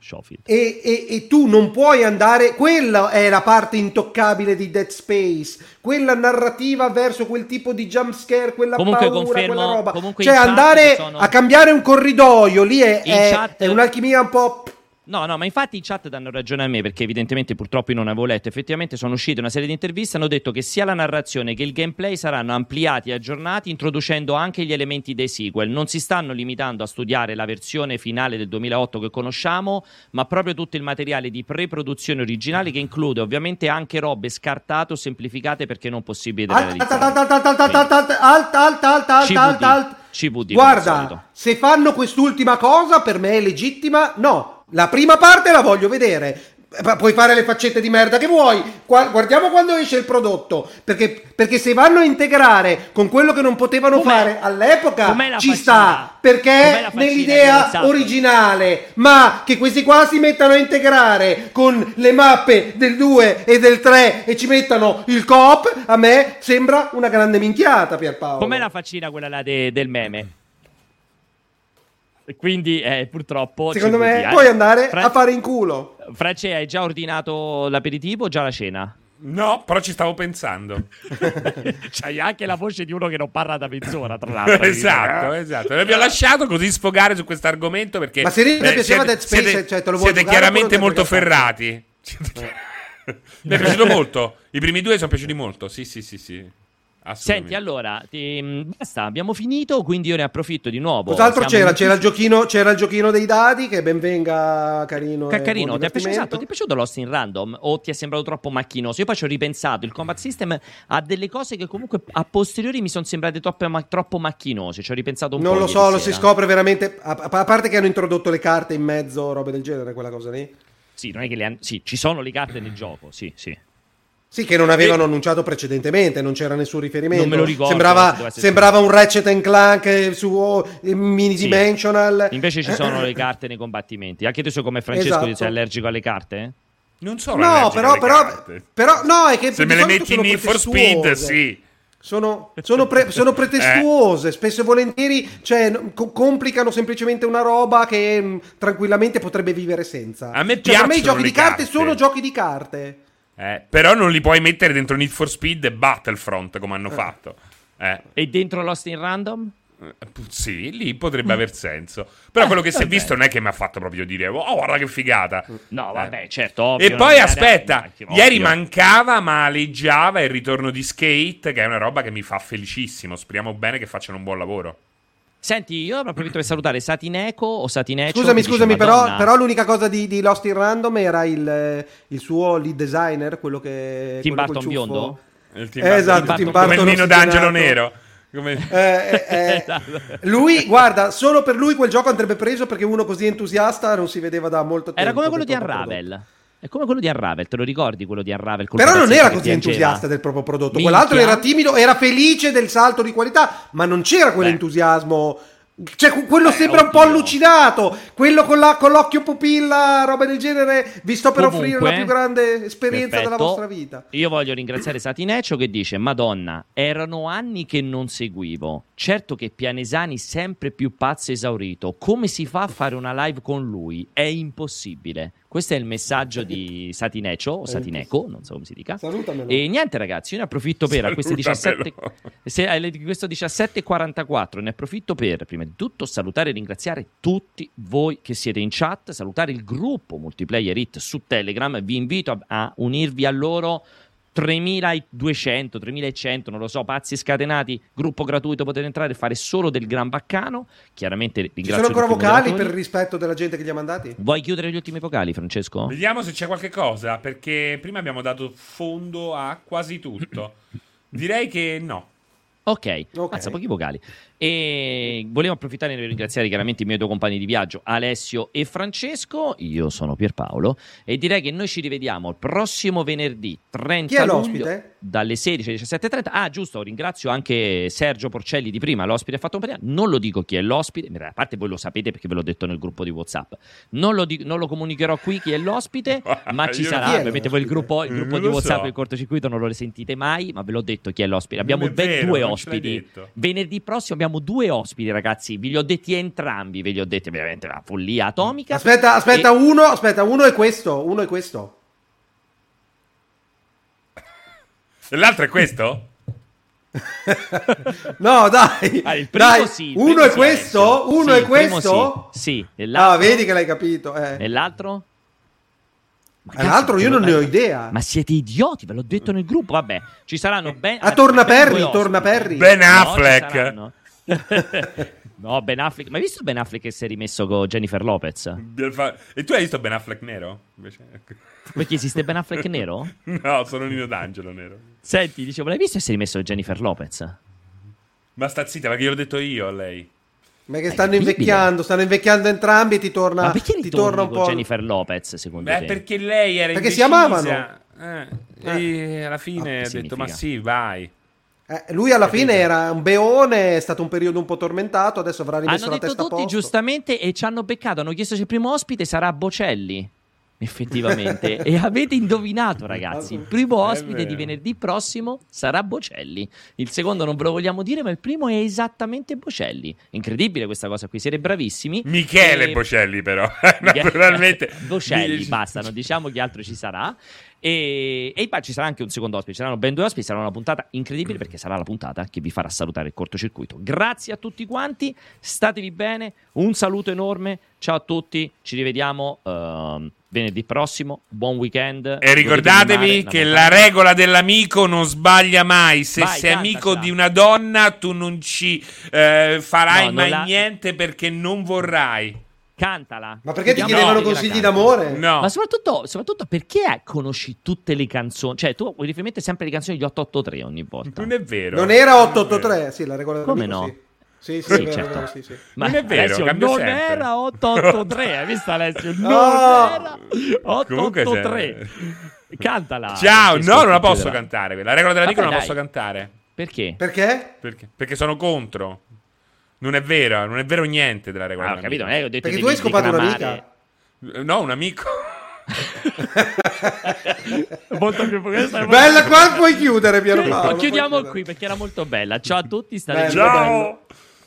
Schofield. E, e, e, tu non puoi andare, quella è la parte intoccabile di Dead Space, quella narrativa verso quel tipo di jump scare, quella comunque paura, confermo, quella roba. Cioè andare sono... a cambiare un corridoio, lì è, è, chat... è un'alchimia un po' No, no, ma infatti in chat danno ragione a me perché evidentemente purtroppo io non avevo letto. Effettivamente sono uscite una serie di interviste, hanno detto che sia la narrazione che il gameplay saranno ampliati e aggiornati introducendo anche gli elementi dei sequel. Non si stanno limitando a studiare la versione finale del 2008 che conosciamo, ma proprio tutto il materiale di pre-produzione originale che include ovviamente anche robe scartate o semplificate perché non possibili da realizzare. Alta, alta, alta, alta, alta, alta. Guarda, se fanno quest'ultima cosa per me è legittima, no la prima parte la voglio vedere. Puoi fare le faccette di merda che vuoi. Guardiamo quando esce il prodotto. Perché, perché se vanno a integrare con quello che non potevano com'è, fare all'epoca, ci faccina? sta. Perché nell'idea originale. Ma che questi qua si mettano a integrare con le mappe del 2 e del 3 e ci mettano il coop, a me sembra una grande minchiata, Pierpaolo. Com'è la faccina quella là de, del meme? Quindi eh, purtroppo... Secondo me puoi andare Fra- a fare in culo. France, hai già ordinato l'aperitivo o già la cena? No, però ci stavo pensando. (laughs) C'hai anche la voce di uno che non parla da mezz'ora, tra (laughs) l'altro. esatto, esatto. Vi ho lasciato così sfogare su questo argomento perché... Ma se ti eh, piaceva Dead Space, siete, cioè, te lo vuoi Siete chiaramente molto ferrati. (laughs) Mi è piaciuto molto. I primi due sono piaciuti molto. Sì, sì, sì, sì. Senti, allora, ti, mm, basta, abbiamo finito, quindi io ne approfitto di nuovo. Cos'altro c'era? C'era il, giochino, c'era il, giochino, dei dadi, che ben venga carino. Ca- carino, ti è, piaciuto, esatto, ti è piaciuto Lost in Random o ti è sembrato troppo macchinoso? Io poi ci ho ripensato, il combat system ha delle cose che comunque a posteriori mi sono sembrate troppo, ma- troppo macchinose, ci ho ripensato un non po'. Non lo so, lo si scopre veramente, a-, a parte che hanno introdotto le carte in mezzo, robe del genere, quella cosa lì. Sì, non è che le han- sì, ci sono le carte nel gioco, sì, sì. Sì, che non avevano e... annunciato precedentemente, non c'era nessun riferimento. Non me lo ricordo. Sembrava, sembrava un Ratchet Clank su oh, mini sì. dimensional. Invece ci sono (clears throat) le carte nei combattimenti. Anche tu sei come Francesco, esatto. sei allergico alle carte? Non sono no, però, però, però, no, è che se me le metti in Need for Speed, sì. Sono, sono, pre, sono pretestuose, (laughs) eh. spesso e volentieri cioè, co- complicano semplicemente una roba che mh, mm, tranquillamente potrebbe vivere senza. A me cioè, piacciono per me i giochi di carte, carte sono giochi di carte. Eh, però non li puoi mettere dentro Need for Speed e Battlefront come hanno eh. fatto. Eh. E dentro Lost in Random? Eh, sì, lì potrebbe aver senso. Però quello che si è visto non è che mi ha fatto proprio dire oh, guarda che figata. No, vabbè, certo. Ovvio, e poi aspetta, ovvio. ieri mancava, ma aleggiava il ritorno di Skate, che è una roba che mi fa felicissimo. Speriamo bene che facciano un buon lavoro. Senti, io approfitto per salutare Satineco o Satineco. Scusami, scusami, però, però, l'unica cosa di, di, Lost in Random era il, il suo lead designer, quello che... Tim Burton biondo? Il Tim Burton, esatto, Tim Burton, come il Nino d'Angelo Nero. Come... Eh, eh, eh. (laughs) esatto. Lui, guarda, solo per lui quel gioco andrebbe preso perché uno così entusiasta non si vedeva da molto tempo. Era come quello di Unravel. È come quello di Unravel, te lo ricordi quello di Unravel? Però non era così entusiasta del proprio prodotto. Minchia. Quell'altro era timido, era felice del salto di qualità, ma non c'era quell'entusiasmo. Beh cioè, quello eh, sembra oddio. un po' allucinato. Quello con, la, con, l'occhio pupilla, roba del genere, vi sto per Comunque, offrire la più grande esperienza perfetto. della vostra vita. Io voglio ringraziare Satineccio che dice: Madonna, erano anni che non seguivo. Certo che Pianesani sempre più pazzo esaurito. Come si fa a fare una live con lui? È impossibile. Questo è il messaggio di Satineco, o Satineco, non so come si dica. Salutamelo. E niente ragazzi, io ne approfitto per a queste 17 se, a questo 17:44 ne approfitto per prima di tutto salutare e ringraziare tutti voi che siete in chat, salutare il gruppo Multiplayer Hit su Telegram, vi invito a, a unirvi a loro 3200, 3100, non lo so, pazzi scatenati, gruppo gratuito, potete entrare e fare solo del gran baccano. Chiaramente ringrazio Ci sono ancora vocali per il rispetto della gente che li ha mandati? Vuoi chiudere gli ultimi vocali, Francesco? Vediamo se c'è qualche cosa, perché prima abbiamo dato fondo a quasi tutto. (laughs) Direi che no. Ok, okay. Mazza, pochi vocali. E volevo approfittare per ringraziare chiaramente i miei due compagni di viaggio, Alessio e Francesco. Io sono Pierpaolo e direi che noi ci rivediamo il prossimo venerdì 30 Chi è luglio. l'ospite? Dalle 16 alle 17.30. Ah, giusto, ringrazio anche Sergio Porcelli di prima, l'ospite ha fatto un compagnia. Non lo dico chi è l'ospite, a parte voi lo sapete perché ve l'ho detto nel gruppo di WhatsApp. Non lo, di- non lo comunicherò qui chi è l'ospite, (laughs) ma ci sarà. Ovviamente voi il gruppo, il gruppo di WhatsApp del cortocircuito non lo sentite mai, ma ve l'ho detto chi è l'ospite. Abbiamo ben vero, due ospiti. Venerdì prossimo abbiamo due ospiti, ragazzi. Vi li ho detti entrambi, ve li ho detti veramente una follia atomica. Aspetta, aspetta, e... uno, aspetta, uno è questo, uno è questo. L'altro è questo? (laughs) no, dai, ah, dai. Sì, uno è questo, sì, uno è questo. Sì, sì ah, vedi che l'hai capito. Eh. E l'altro? Ma l'altro io non ne ho idea. Ma siete idioti, ve l'ho detto nel gruppo. Vabbè, ci saranno ben. Ah, torna Perry, torna Perry. Ben Affleck. No, (laughs) No, Ben Affleck. Ma hai visto Ben Affleck che si è rimesso con Jennifer Lopez? E tu hai visto Ben Affleck nero? Invece... Perché esiste Ben Affleck nero? (laughs) no, sono Nino D'Angelo nero. Senti, dicevo, l'hai visto che si è rimesso Jennifer Lopez? Ma sta zitta, perché gliel'ho detto io a lei. Ma che stanno invecchiando, stanno invecchiando entrambi e ti torna, Ma perché ti torna un po'. Jennifer Lopez, secondo Beh, te? perché lei era Perché indecisa. si amavano. Eh, eh. E alla fine ah, ha detto, ma sì, vai. Eh, lui alla fine era un beone, è stato un periodo un po' tormentato, adesso avrà rimesso hanno la testa tutti, a posto. giustamente e ci hanno beccato, hanno chiesto se il primo ospite sarà Bocelli. Effettivamente, e avete indovinato, ragazzi. Il primo ospite di venerdì prossimo sarà Bocelli. Il secondo non ve lo vogliamo dire, ma il primo è esattamente Bocelli. Incredibile questa cosa qui, siete bravissimi. Michele e... Bocelli, però. (laughs) Naturalmente. Bocelli, basta, non diciamo chi altro ci sarà. E, e poi ci sarà anche un secondo ospite, ci saranno ben due ospiti, sarà una puntata incredibile perché sarà la puntata che vi farà salutare il cortocircuito. Grazie a tutti quanti, statevi bene, un saluto enorme, ciao a tutti, ci rivediamo uh, venerdì prossimo, buon weekend. E ricordatevi che la regola dell'amico non sbaglia mai, se Vai, sei amico di una donna tu non ci eh, farai no, mai la... niente perché non vorrai. Cantala. Ma perché ti chiedevano consigli d'amore? No. Ma soprattutto, soprattutto, perché conosci tutte le canzoni? Cioè, tu vuoi riferimento sempre le canzoni di 883 ogni volta. Non è vero. Non era 883, sì, la regola Come no? Sì. Sì, sì, sì, vero, certo. sì, sì. Ma non è vero, Alessio, non sempre. era 883, hai visto Alessio? (laughs) Non no. era 883. Cantala. Ciao, no, non la posso cantare. La regola dell'amico non la posso cantare. Perché? Perché? Perché? Perché sono contro. Non è vero, non è vero niente della regola. Ah, ho capito, eh, ho detto Perché tu hai scopato un'amica? No, un amico. (laughs) molto più bella qua puoi chiudere Piero Paolo chiudiamo qui perché era molto bella ciao a tutti state ciao